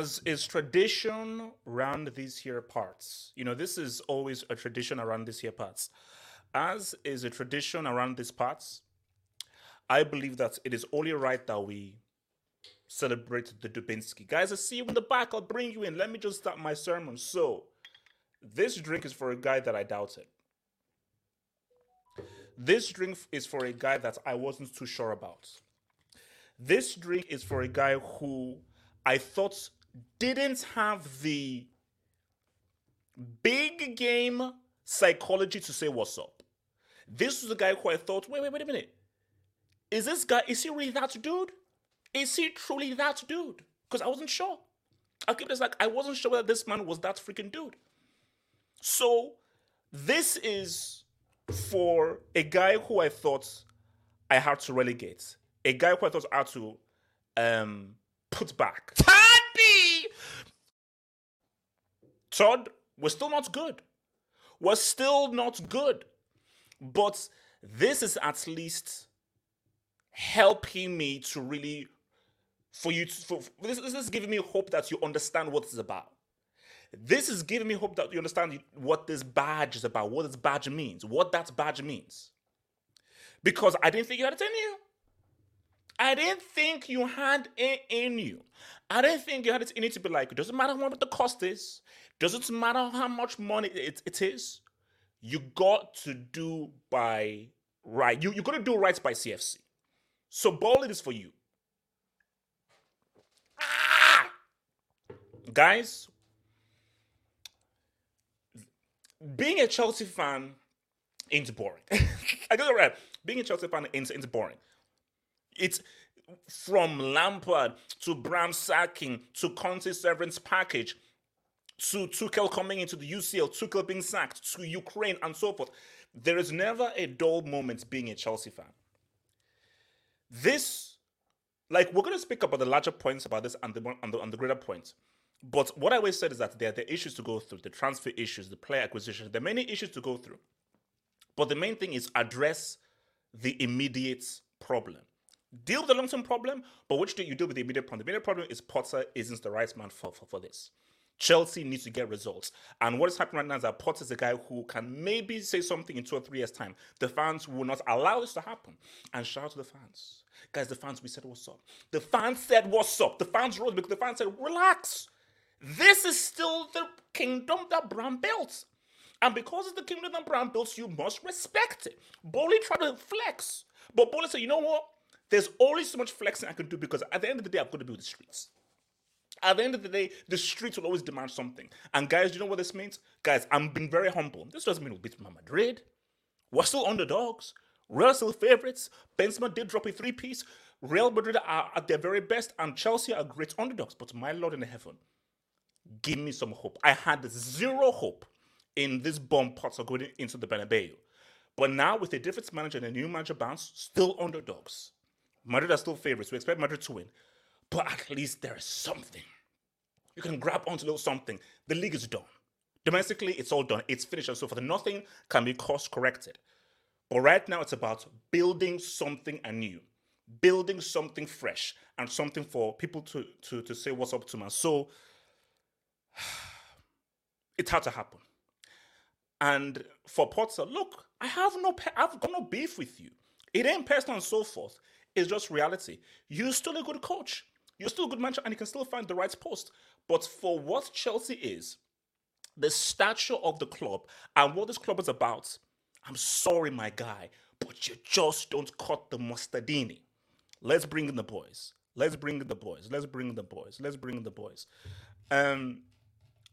as is tradition around these here parts, you know, this is always a tradition around these here parts. As is a tradition around these parts, I believe that it is only right that we celebrate the Dubinsky. Guys, I see you in the back. I'll bring you in. Let me just start my sermon. So, this drink is for a guy that I doubted. This drink is for a guy that I wasn't too sure about. This drink is for a guy who I thought didn't have the big game psychology to say what's up. This was a guy who I thought, wait, wait, wait a minute. Is this guy, is he really that dude? Is he truly that dude? Because I wasn't sure. I'll keep this like, I wasn't sure that this man was that freaking dude. So, this is for a guy who I thought I had to relegate, a guy who I thought I had to um, put back. Todd B! Todd was still not good. Was still not good. But this is at least helping me to really for you to for, this, this is giving me hope that you understand what it's about. This is giving me hope that you understand what this badge is about, what this badge means, what that badge means. Because I didn't think you had it in you. I didn't think you had it in you. I didn't think you had it in you to be like, it doesn't matter what the cost is, doesn't matter how much money it, it is. You got to do by right. You you got to do right by CFC. So ball it is for you. Ah! Guys, being a Chelsea fan ain't boring. I got it right. Being a Chelsea fan ain't, ain't boring. It's from Lampard to Bram sacking to Conte's severance package to Tuchel coming into the UCL, Tuchel being sacked to Ukraine and so forth. There is never a dull moment being a Chelsea fan. This, like, we're going to speak about the larger points about this and the, and the, the greater points. But what I always said is that there are the issues to go through, the transfer issues, the player acquisition. There are many issues to go through. But the main thing is address the immediate problem deal with the long term problem, but which do you deal with the immediate problem? The immediate problem is Potter isn't the right man for, for, for this. Chelsea needs to get results. And what is happening right now is that Potter is a guy who can maybe say something in two or three years' time. The fans will not allow this to happen. And shout out to the fans. Guys, the fans, we said what's up. The fans said what's up. The fans rose because the fans said, relax. This is still the kingdom that Bram built. And because it's the kingdom that Bram built, you must respect it. Boehly tried to flex. But Boehly said, you know what? There's only so much flexing I can do because at the end of the day, I've got to be with the streets. At the end of the day, the streets will always demand something. And guys, do you know what this means? Guys, I'm being very humble. This doesn't mean we'll beat Madrid. We're still underdogs. Real still favorites. Benzema did drop a three piece. Real Madrid are at their very best, and Chelsea are great underdogs. But my Lord in heaven, give me some hope. I had zero hope in this bomb Potter going into the Bernabeu. But now with a different manager and a new manager bounce, still underdogs. Madrid are still favorites. We expect Madrid to win. But at least there is something. You can grab onto little something. The league is done. Domestically, it's all done. It's finished and so forth. Nothing can be course corrected. But right now, it's about building something anew, building something fresh, and something for people to to to say what's up to man. So it had to happen. And for Potter, look, I have no, I've got no beef with you. It ain't personal and so forth. It's just reality. You're still a good coach. You're still a good manager, and you can still find the right post. But for what Chelsea is, the stature of the club and what this club is about, I'm sorry, my guy, but you just don't cut the mustardini. Let's bring in the boys. Let's bring in the boys. Let's bring in the boys. Let's bring in the boys. Um,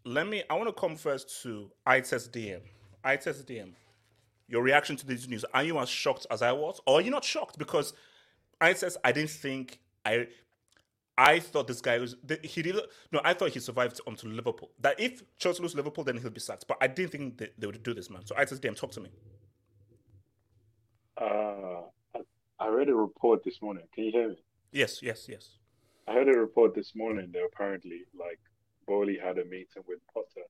let me. I want to come first to ITES DM. ITES DM. Your reaction to this news? Are you as shocked as I was, or are you not shocked? Because ITES, I didn't think I. I thought this guy was he did no. I thought he survived onto Liverpool. That if Chelsea lose Liverpool, then he'll be sacked. But I didn't think they, they would do this, man. So I ITES DM, talk to me. Uh, I read a report this morning. Can you hear me? Yes, yes, yes. I heard a report this morning that apparently, like, Boehly had a meeting with Potter,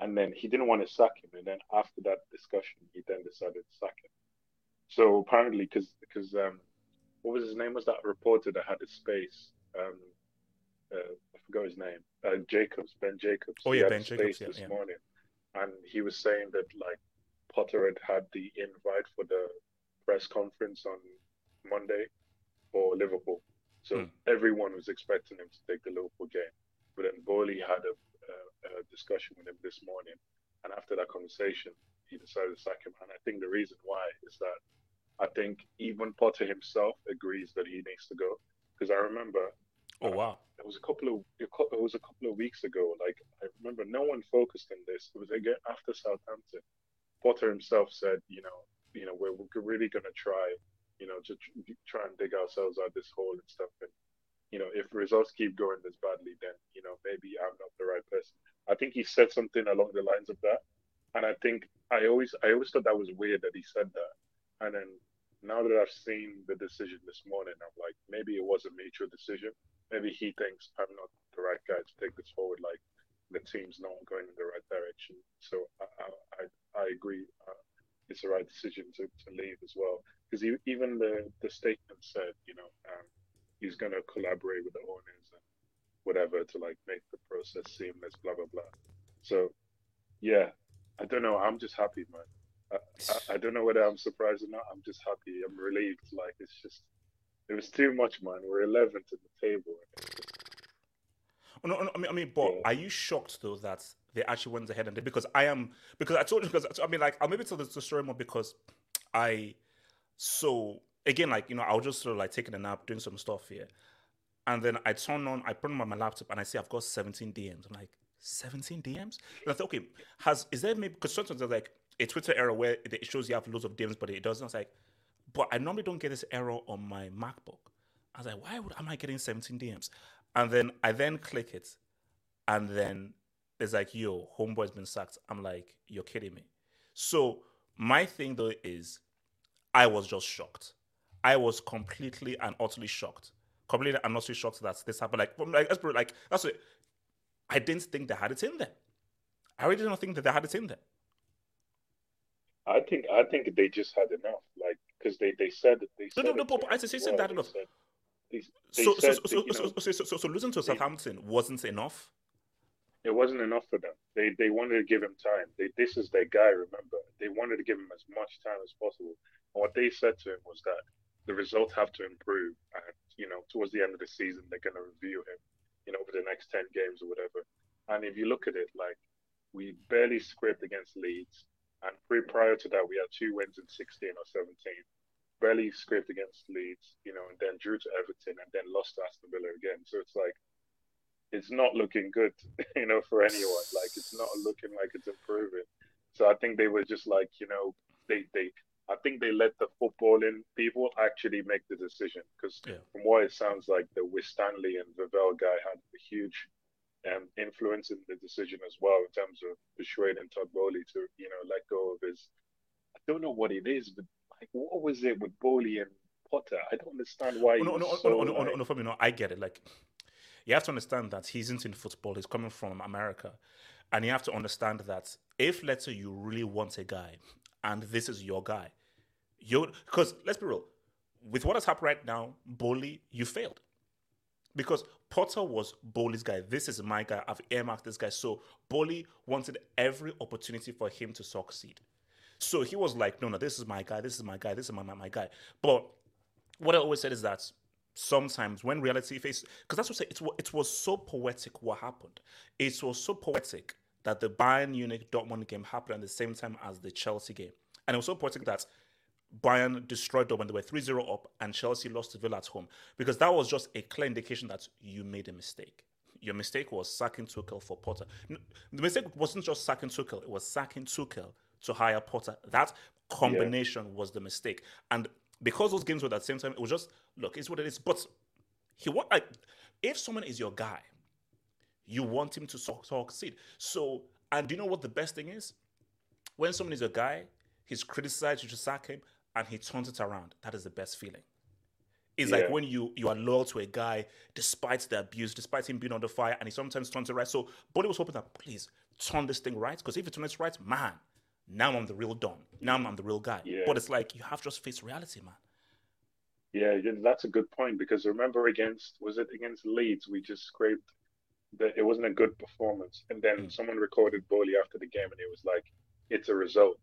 and then he didn't want to sack him, and then after that discussion, he then decided to sack him. So apparently, because because um, what was his name? Was that reporter that had a space? Um, uh, I forgot his name. Uh, Jacobs, Ben Jacobs. Oh yeah, Ben Jacobs. Yeah, this yeah. morning, and he was saying that like Potter had had the invite for the press conference on Monday for Liverpool. So mm. everyone was expecting him to take the Liverpool game. But then Boehly had a, a, a, discussion with him this morning. And after that conversation, he decided to sack him. And I think the reason why is that I think even Potter himself agrees that he needs to go. Because I remember. Oh, wow. It was a couple of it was a couple of weeks ago. Like I remember, no one focused on this. It was again after Southampton. Potter himself said, you know, you know, we're, we're really going to try, you know, to try and dig ourselves out of this hole and stuff. And, you know, if results keep going this badly, then, you know, maybe I'm not the right person. I think he said something along the lines of that. And I think I always, I always thought that was weird that he said that. And then now that I've seen the decision this morning, I'm like, maybe it was a mutual decision. Maybe he thinks I'm not the right guy to take this forward. Like the team's not going in the right direction. So I, I, I agree. Uh, it's the right decision to, to leave as well. Because even the, the statement said, you know, um, he's going to collaborate with the owners and whatever to like make the process seamless, blah, blah, blah. So, yeah, I don't know. I'm just happy, man. I, I, I, don't know whether I'm surprised or not. I'm just happy. I'm relieved. Like, it's just, it was too much, man. We're 11th in the table. Oh, no, no, I mean, I mean, but yeah. are you shocked though that they actually went ahead and did? Because I am, because I told you, because I mean, like, I'll maybe tell the story more because I, so again, like, you know, I was just sort of like taking a nap, doing some stuff here. And then I turn on, I put on my laptop and I see I've got 17 DMs. I'm like, 17 DMs? And I thought, okay, has, is there maybe, because sometimes there's like a Twitter error where it shows you have loads of DMs, but it doesn't. I was like, but I normally don't get this error on my MacBook. I was like, why would, am I getting 17 DMs? And then I then click it, and then it's like, yo, homeboy's been sacked. I'm like, you're kidding me. So my thing though is, I was just shocked. I was completely and utterly shocked. Completely and utterly shocked that this happened. Like, like, like that's what I didn't think they had it in there. I really don't think that they had it in there. I think I think they just had enough, like because they they said that they said no no no, I said well, that enough. They, they so, so, so, so, so, so, losing to Southampton wasn't enough. It wasn't enough for them. They they wanted to give him time. They, this is their guy. Remember, they wanted to give him as much time as possible. And what they said to him was that the results have to improve, and you know, towards the end of the season, they're going to review him, you know, over the next ten games or whatever. And if you look at it, like we barely scraped against Leeds, and pre prior to that, we had two wins in sixteen or seventeen barely scraped against Leeds, you know, and then drew to Everton and then lost to Aston Villa again. So it's like it's not looking good, you know, for anyone. Like it's not looking like it's improving. So I think they were just like, you know, they they I think they let the footballing people actually make the decision because yeah. from what it sounds like, the Winstanley and Vivell guy had a huge um, influence in the decision as well in terms of persuading Todd Boehly to you know let go of his. I don't know what it is, but like what was it with Boehly and Potter? I don't understand why. Oh, no, no, so, no, no, no, no, no, no, I get it. Like you have to understand that he's into football. He's coming from America, and you have to understand that if let's say you really want a guy, and this is your guy, you because let's be real, with what has happened right now, Boehly, you failed. Because Potter was Boehly's guy. This is my guy. I've earmarked this guy. So Boehly wanted every opportunity for him to succeed. So he was like, no, no, this is my guy. This is my guy. This is my, my, my guy. But what I always said is that sometimes when reality faces, because that's what I it, it was so poetic what happened. It was so poetic that the Bayern Munich Dortmund game happened at the same time as the Chelsea game. And it was so poetic that Bayern destroyed them when they were 3 0 up and Chelsea lost to Villa at home because that was just a clear indication that you made a mistake. Your mistake was sacking Tuchel for Potter. The mistake wasn't just sacking Tuchel, it was sacking Tuchel to hire Potter. That combination yeah. was the mistake. And because those games were at the same time, it was just, look, it's what it is. But he want like, if someone is your guy, you want him to succeed. So, and do you know what the best thing is? When someone is your guy, he's criticized, you should sack him and he turns it around. That is the best feeling. It's yeah. like when you you are loyal to a guy despite the abuse, despite him being under fire, and he sometimes turns it right. So Boehly was hoping that please turn this thing right, because if you turn it right, man, now I'm the real Don. Now I'm the real guy. Yeah. But it's like you have to just face reality, man. Yeah, that's a good point because remember against was it against Leeds we just scraped that it wasn't a good performance, and then mm. someone recorded Boehly after the game, and it was like it's a result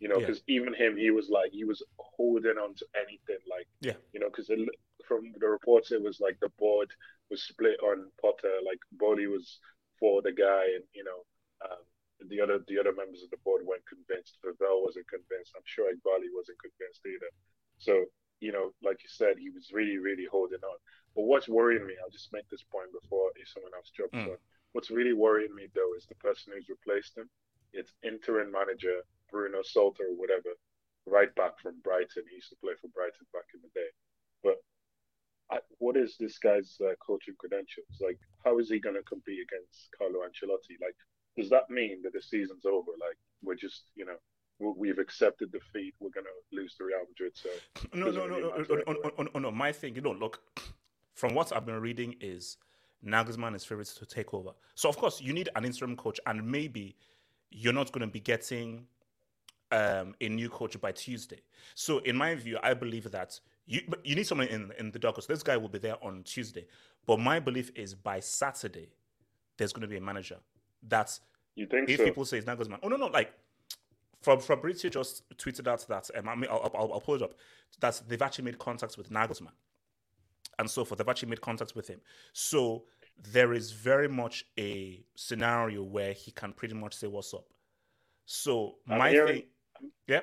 you know, because yeah. even him, he was like, he was holding on to anything, like, yeah, you know, because from the reports, it was like the board was split on Potter, like Boehly was for the guy, and you know, um, the other the other members of the board weren't convinced. Vivell wasn't convinced. I'm sure Eghbali wasn't convinced either. So, you know, like you said, he was really, really holding on. But what's worrying me, I'll just make this point before if someone else jumps mm. on. What's really worrying me though is the person who's replaced him. It's interim manager Bruno Saltor or whatever, right back from Brighton. He used to play for Brighton back in the day. But I, what is this guy's uh, coaching credentials? Like, how is he going to compete against Carlo Ancelotti? Like, does that mean that the season's over? Like, we're just, you know, we've accepted defeat. We're going to lose to Real Madrid. So no, no, no, no, no, no, no, no. My thing, you know, look, from what I've been reading is Nagelsmann is favourites to take over. So of course you need an interim coach, and maybe you're not going to be getting um, a new coach by Tuesday. So in my view, I believe that you you need someone in in the dark. So this guy will be there on Tuesday. But my belief is by Saturday, there's going to be a manager. That's you think if so? people say it's Nagelsmann. Oh no no like. Fabrizio just tweeted out that um, I mean, I'll, I'll, I'll pull it up. That they've actually made contacts with Nagelsmann, and so forth. They've actually made contacts with him. So there is very much a scenario where he can pretty much say what's up. So I'm my hearing, thing, yeah.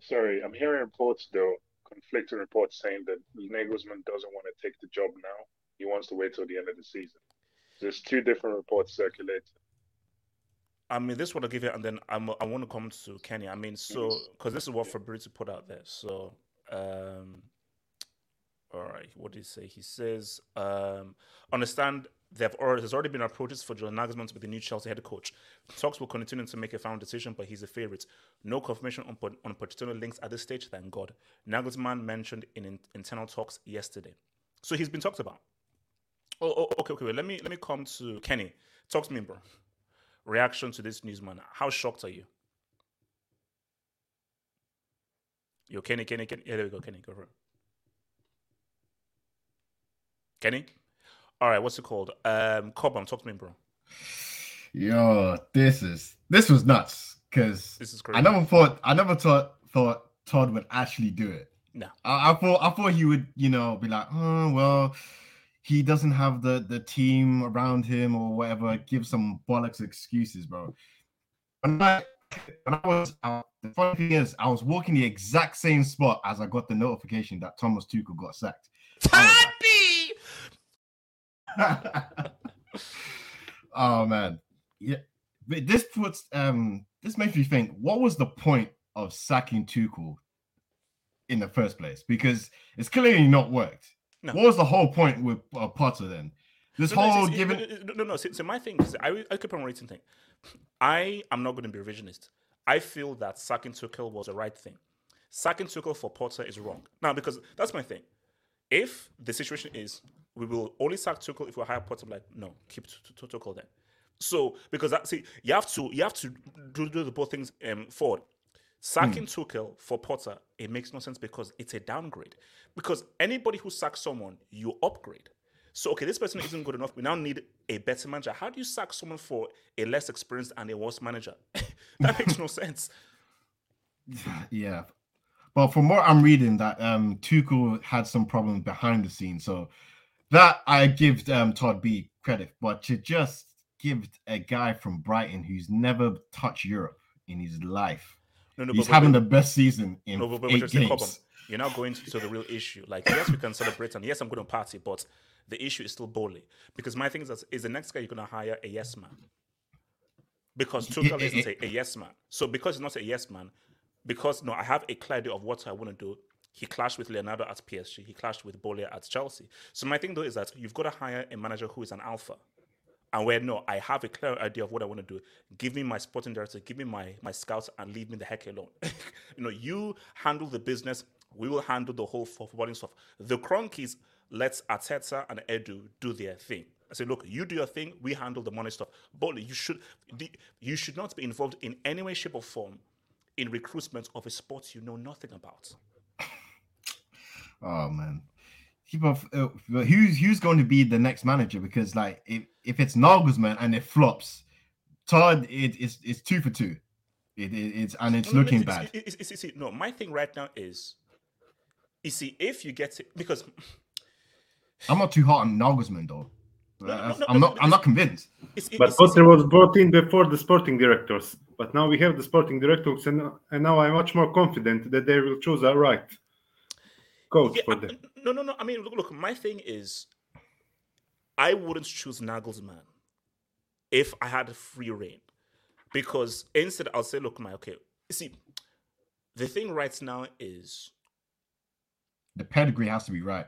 Sorry, I'm hearing reports though, conflicting reports saying that Nagelsmann doesn't want to take the job now. He wants to wait till the end of the season. There's two different reports circulating. I mean, this one I'll give you, and then I'm, I want to come to Kenny. I mean, so because this is what Fabrizio put out there. So, um, all right, what did he say? He says, um, understand Already, there's already been approaches for Julian Nagelsmann to be the new Chelsea head coach. Talks will continue to make a final decision, but he's a favourite. No confirmation on, on Pochettino links at this stage, thank God. Nagelsmann mentioned in, in internal talks yesterday. So he's been talked about. Oh, oh okay, okay, wait. Let me let me come to Kenny. Talk to me, bro. Reaction to this news, man. How shocked are you? Yo, Kenny, Kenny, Kenny. Yeah, there we go, Kenny. Go for it. Kenny? All right, what's it called? Um, Cobham, talk to me, bro. Yo, this is this was nuts because this is crazy. I never thought I never thought thought Todd would actually do it. No, I, I thought I thought he would, you know, be like, oh well, he doesn't have the the team around him or whatever. Give some bollocks excuses, bro. When I when I was out, the funny thing is, I was walking the exact same spot as I got the notification that Thomas Tuchel got sacked. Happy. oh man, yeah. But this puts um this makes me think. What was the point of sacking Tuchel in the first place? Because it's clearly not worked. No. What was the whole point with uh, Potter then? This no, whole no, given no no no. So, so my thing is, I I keep on rating thing. I am not going to be revisionist. I feel that sacking Tuchel was the right thing. Sacking Tuchel for Potter is wrong. Now, because that's my thing. If the situation is we will only sack Tuchel if we hire Potter, I'm like no, keep Tuchel then. So because that see, you have to you have to do, do the both things um, forward. Sacking mm. Tuchel for Potter, it makes no sense because it's a downgrade. Because anybody who sacks someone, you upgrade. So okay, this person isn't good enough. We now need a better manager. How do you sack someone for a less experienced and a worse manager? that makes no sense. Yeah. But from what I'm reading, that um Tuchel had some problems behind the scenes. So that I give um Todd B credit, but to just give a guy from Brighton who's never touched Europe in his life. No, no, he's but, having but, the best season in no, but, eight games. You're now going to, to the real issue. Like, yes, we can celebrate, and yes, I'm going to party, but the issue is still Boehly. Because my thing is, that, is the next guy you're going to hire a yes man? Because Tuchel isn't a, a, yes man. So because he's not a yes man, because no, I have a clear idea of what I want to do. He clashed with Leonardo at PSG. He clashed with Boehly at Chelsea. So my thing though is that you've got to hire a manager who is an alpha. And where no, I have a clear idea of what I want to do. Give me my sporting director, give me my my scouts, and leave me the heck alone. you know, you handle the business. We will handle the whole footballing stuff. The Kroenkes let Arteta and Edu do their thing. I say, look, you do your thing. We handle the money stuff. But you should you should not be involved in any way, shape, or form in recruitment of a sport you know nothing about. Oh man, keep off. Uh, who's who's going to be the next manager? Because like if if it's Nagelsmann and it flops, Todd it, it's it's two for two. It, it it's and it's no, looking it's, bad. It's, it's, it's, no, my thing right now is, you see, if you get it because I'm not too hot on Nagelsmann though. No, no, no, I'm not. I'm not convinced. It's, it's, but Potter was brought in before the sporting directors. But now we have the sporting directors, and, and now I'm much more confident that they will choose a right coach yeah, for them. No, no, no. I mean, look, look. My thing is, I wouldn't choose Nagelsmann if I had a free reign, because instead I'll say, look, my okay. You see, the thing right now is the pedigree has to be right.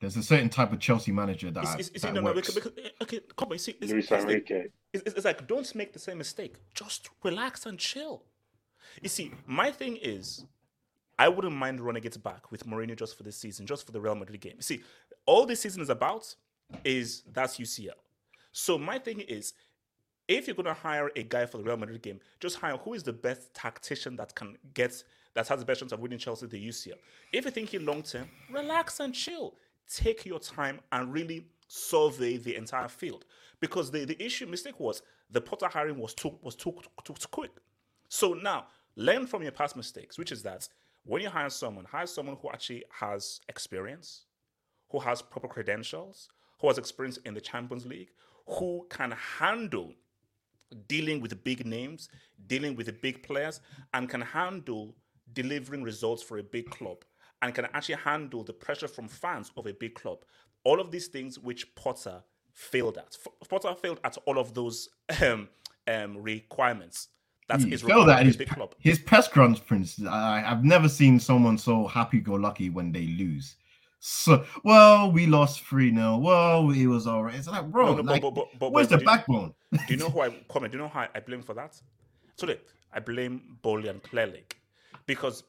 There's a certain type of Chelsea manager that, it's, it's, that no, works. No, because, eh, okay, come on. See, it's, Luis Enrique. It's, it's, like don't make the same mistake. Just relax and chill. You see, my thing is, I wouldn't mind running it back with Mourinho just for this season, just for the Real Madrid game. See, all this season is about is that's UCL. So my thing is, if you're gonna hire a guy for the Real Madrid game, just hire who is the best tactician that can get that has the best chance of winning Chelsea the UCL. If you're thinking long term, relax and chill take your time and really survey the entire field. Because the, the issue mistake was the Potter hiring was too was too, too, too quick. So now learn from your past mistakes, which is that when you hire someone, hire someone who actually has experience, who has proper credentials, who has experience in the Champions League, who can handle dealing with big names, dealing with big players, and can handle delivering results for a big club and can actually handle the pressure from fans of a big club. All of these things which Potter failed at. Potter failed at all of those um, um, requirements. That's his failed at his, big club. His press conference. I, I've never seen someone so happy-go-lucky when they lose. So, well, we lost 3 0. Well, it was all right. It's like, bro, no, no, like, but, but, but, where's the backbone? do you know who I comment? Do you know how I blame for that? So, I blame Boehly and Clearlake because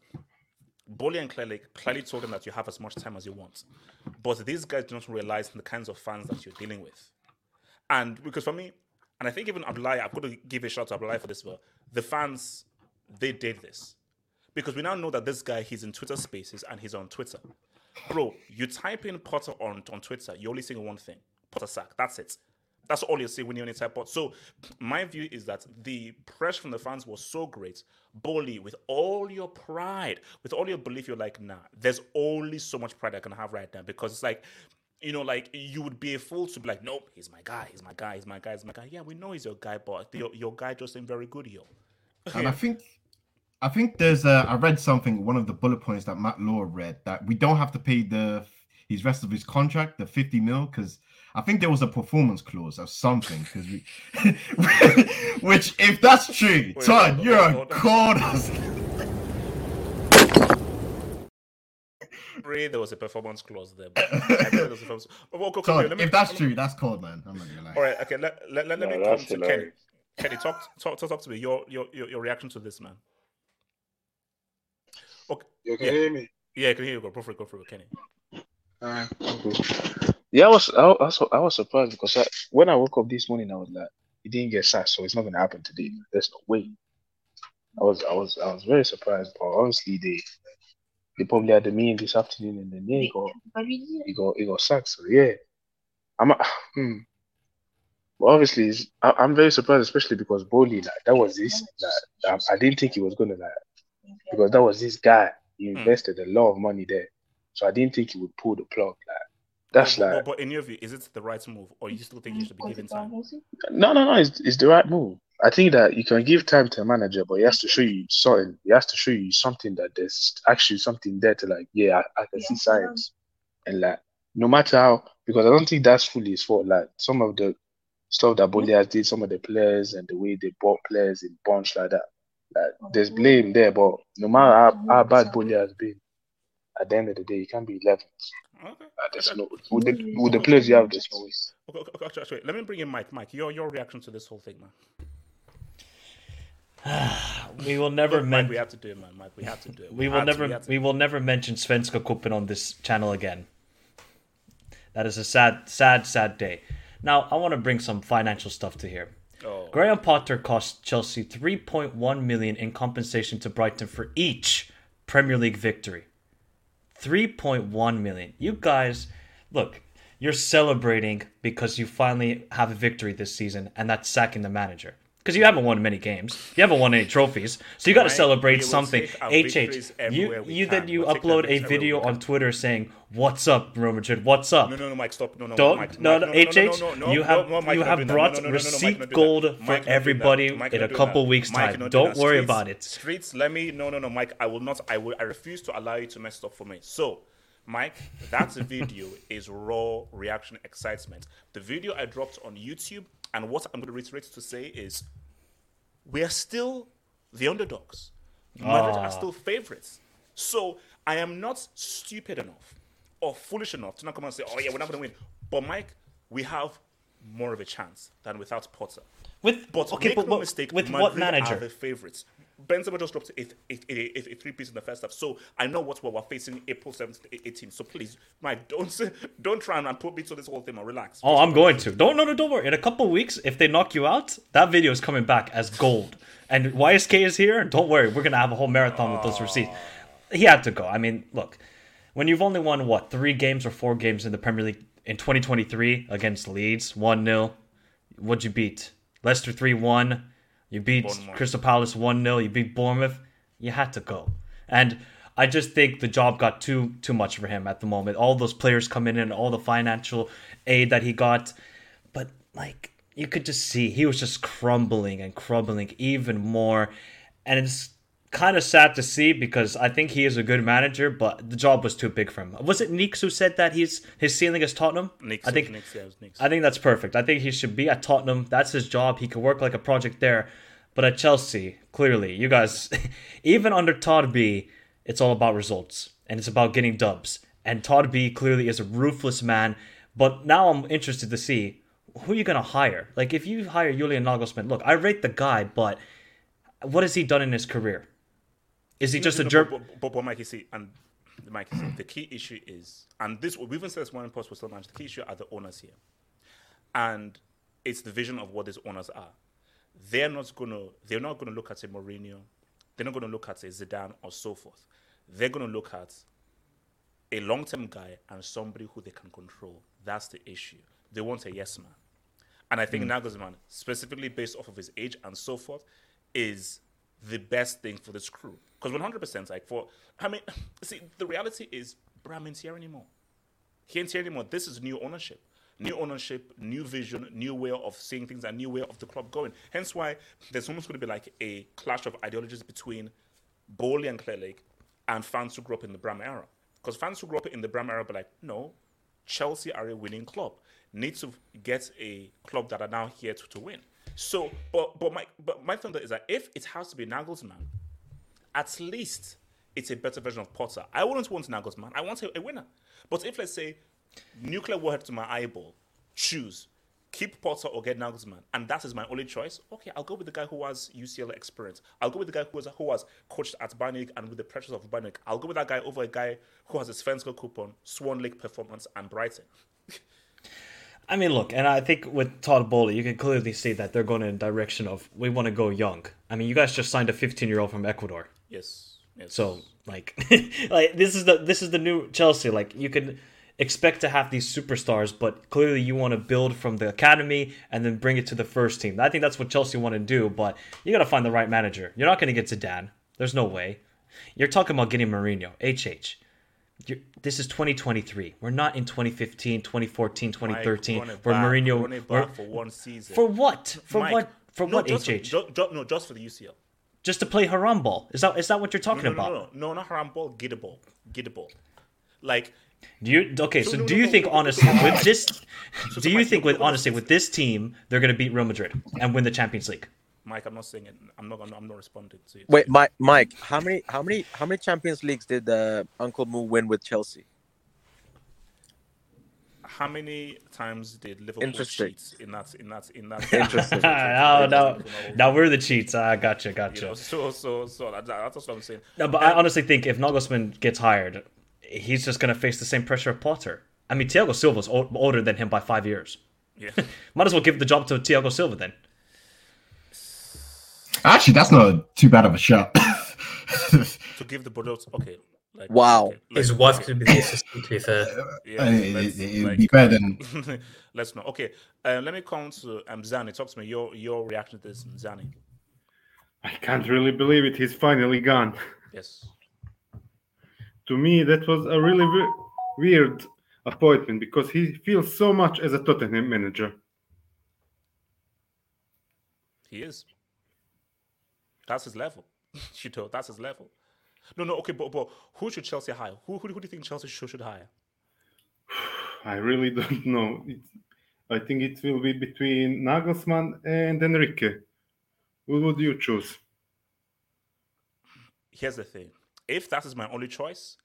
Boehly and Clearlake clearly told them that you have as much time as you want. But these guys do not realize the kinds of fans that you're dealing with. And because for me, and I think even Abdullahi, I've got to give a shout to Abdullahi for this well. The fans, they did this. Because we now know that this guy, he's in Twitter spaces and he's on Twitter. Bro, you type in Potter on, on Twitter, you're only seeing one thing Potter sack. That's it. That's all you see when in a type pot. So my view is that the pressure from the fans was so great. Boehly, with all your pride, with all your belief, you're like, nah, there's only so much pride I can have right now because it's like, you know, like you would be a fool to be like, nope, he's my guy, he's my guy, he's my guy, he's my guy. Yeah, we know he's your guy, but your, your guy just ain't very good, yo. and I think I think there's a I read something, one of the bullet points that Matt Law read that we don't have to pay the his rest of his contract, the 50 mil, because I think there was a performance clause or something. Because we, which if that's true, Wait, Todd, you're a hold on. corner. Agree there was a performance clause there. But I agree there was a performance. Oh, oh okay, okay, Todd, let me- if that's true, that's cold, man. I'm not gonna lie. All right, okay. Let, let, let, let No, me come to Kenny. hilarious. Kenny, talk, talk, talk, talk to me. Your, your, your, your reaction to this, man. Okay. You can Yeah. hear me? Yeah, I can hear you. Go, go for it. Go for it, Kenny. Alright, cool. Yeah, I was I was I was surprised because I, when I woke up this morning, I was like, he didn't get sacked, so it's not gonna happen today. There's no way. I was I was I was very surprised, but honestly, they they probably had a meeting this afternoon, and then yeah, he got he got he got sacked. So yeah, I'm hmm. But obviously, I, I'm very surprised, especially because Boehly, like that was this like I, I didn't think he was gonna like because that was this guy. He Hmm. invested a lot of money there, so I didn't think he would pull the plug. Like that's but, but- like but, but in your view, is it the right move, or you still think he should be given time? no, no, no. It's, it's the right move. I think that you can give time to a manager, but he has to show you something. He has to show you something that there's actually something there to like, yeah, I, I can see signs, and like no matter how, because I don't think that's fully his fault. Like some of the stuff that Bolias did, some of the players and the way they bought players in bunch like that, like there's blame there. But no matter how, how bad Bolias has been, at the end of the day, you can't be 11th. Okay. Uh, there's Okay. no with the, with the players you have. There's no way. Okay, okay, okay, actually, let me bring in Mike. Mike, your your reaction to this whole thing, man. We will never Look, Mike, mention. we have to do it, man. Mike, we have to do it. We will never to. we will never mention Svenska Cupen on this channel again. That is a sad, sad, sad day. Now I want to bring some financial stuff to here. Oh. Graham Potter cost Chelsea 3.1 million in compensation to Brighton for each Premier League victory. 3.1 million. You guys, look, you're celebrating because you finally have a victory this season, and that's sacking the manager. Because you haven't won many games, you haven't won any trophies, so you got to celebrate something. HH, you you then you We'll upload a video on Twitter saying, "What's up, Real Madrid? What's up?" No, no, no, Mike, stop. No, no, Don't Mike, no Mike, no, no, HH. no, no, no, you have no, Mike, you have brought No, no, no, no, no, Mike, receipt gold for Mike, not doing that. everybody Mike, in a couple that. weeks Mike, time. not Don't that. worry Streets- about it. Streets, let me. No, no, no, Mike. I will not. I will. I refuse to allow you to mess up for me. So, Mike, that video is raw reaction excitement. The video I dropped on YouTube, and what I'm going to reiterate to say is, we are still the underdogs. Madrid Ah. are still favorites. So I am not stupid enough or foolish enough to not come and say, "Oh yeah, we're not going to win." But Mike, we have more of a chance than without Potter. With But okay, make but no what- mistake, with Madrid what are manager? the favorites. Benzema just dropped a, a, a, a, three piece in the first half, so I know what we're facing April seventh, eighteen. So please, Mike, don't don't try and put me to this whole thing. Man, relax. Oh, I'm going to. Don't no no don't worry. In a couple weeks, if they knock you out, that video is coming back as gold. And YSK is here. Don't worry, we're gonna have a whole marathon with those receipts. He had to go. I mean, look, when you've only won what three games or four games in the Premier League in 2023 against Leeds, one 0 What'd you beat? Leicester three one. You beat Bournemouth. Crystal Palace one 0 You beat Bournemouth. You had to go. And I just think the job got too too much for him at the moment. All those players coming in, all the financial aid that he got, but like you could just see he was just crumbling and crumbling even more, and it's kind of sad to see because I think he is a good manager, but the job was too big for him. Was it Neeks who said that he's his ceiling is Tottenham? I think yeah, it was Knicks. I think that's perfect. I think he should be at Tottenham. That's his job. He could work like a project there. But at Chelsea, clearly, you guys, even under Todd B, it's all about results and it's about getting dubs. And Todd B clearly is a ruthless man. But now I'm interested to see who you're gonna hire. Like if you hire Julian Nagelsmann, look, I rate the guy, but what has he done in his career? Is he just No, a no, jerk? But, but, but Mike, you see, and Mike, you see, the key issue is, and this we even said this morning post was still managed. The key issue are the owners here, and it's the vision of what these owners are. They're not gonna. They're not gonna look at a Mourinho. They're not gonna look at a Zidane or so forth. They're gonna look at a long-term guy and somebody who they can control. That's the issue. They want a yes man. And I think mm. Nagelsmann, specifically based off of his age and so forth, is the best thing for this crew. Because 100%, like for, I mean, see, the reality is, Bram ain't here anymore. He ain't here anymore. This is new ownership. New ownership, new vision, new way of seeing things, and new way of the club going. Hence why there's almost going to be like a clash of ideologies between Boehly and Clearlake and fans who grew up in the Bram era. Because fans who grew up in the Bram era be like, no, Chelsea are a winning club. Need to get a club that are now here to, to win. So, but but my but my thing is that if it has to be Nagelsmann, at least it's a better version of Potter. I wouldn't want Nagelsmann. I want a, a winner. But if let's say nuclear warhead to my eyeball, choose keep Potter or get Nagelsmann, and that is my only choice. Okay, I'll go with the guy who has UCL experience. I'll go with the guy who has who has coached at Bayern and with the pressures of Bayern. I'll go with that guy over a guy who has a Svenska Cupen, Swan Lake performance, and Brighton. I mean, look, and I think with Todd Boehly, you can clearly see that they're going in a direction of we want to go young. I mean, you guys just signed a 15 year old from Ecuador. Yes. yes. So like, like this is the this is the new Chelsea. Like you can expect to have these superstars, but clearly you want to build from the academy and then bring it to the first team. I think that's what Chelsea want to do, but you got to find the right manager. You're not going to get Zidane. There's no way. You're talking about getting Mourinho, HH. You're, this is 2023. We're not in 2015, 2014, 2013. Mike, where back, Mourinho back for one season. for what? For Mike, what? For no, what? just HH? For, ju- ju- no, just for the UCL. Just to play haram ball? Is that is that what you're talking No, no, about? no, no, no, not haram ball, get ball, get ball. Like Do you okay? So, no, do you think honestly with this? So do you think with honestly with this team they're going to beat Real Madrid and win the Champions League? Mike, I'm not saying it. I'm not. I'm not responding to it. Wait, Mike, Mike, how many, how many, how many Champions Leagues did uh, Uncle Moo win with Chelsea? How many times did Liverpool cheat in that? In that? In that? Interesting. no, no, no, we're the cheats. I gotcha, You gotcha. know, so so so that, that's what I'm saying. No, but I honestly think if Nagelsmann gets hired, he's just going to face the same pressure of Potter. I mean, Thiago Silva's o- older than him by five years. Yeah. Might as well give the job to Thiago Silva then. Actually, that's not too bad of a shot. to give the Bordeaux. Okay. Like, Wow. okay, His wife okay, could be the assistant, to be fair. Yeah, it, let's, it, would like- be better than let's not. Okay. Uh, let me come to um, Zani. Talk to me. Your your reaction to this, Zani. I can't really believe it. He's finally gone. Yes. To me, that was a really we- weird appointment because he feels so much as a Tottenham manager. He is. That's his level. she told. that's his level. No, no, okay, but, but who should Chelsea hire? Who, who, who do you think Chelsea should, should hire? I really don't know. I think it will be between Nagelsmann and Enrique. Who would you choose? Here's the thing. If that is my only choice,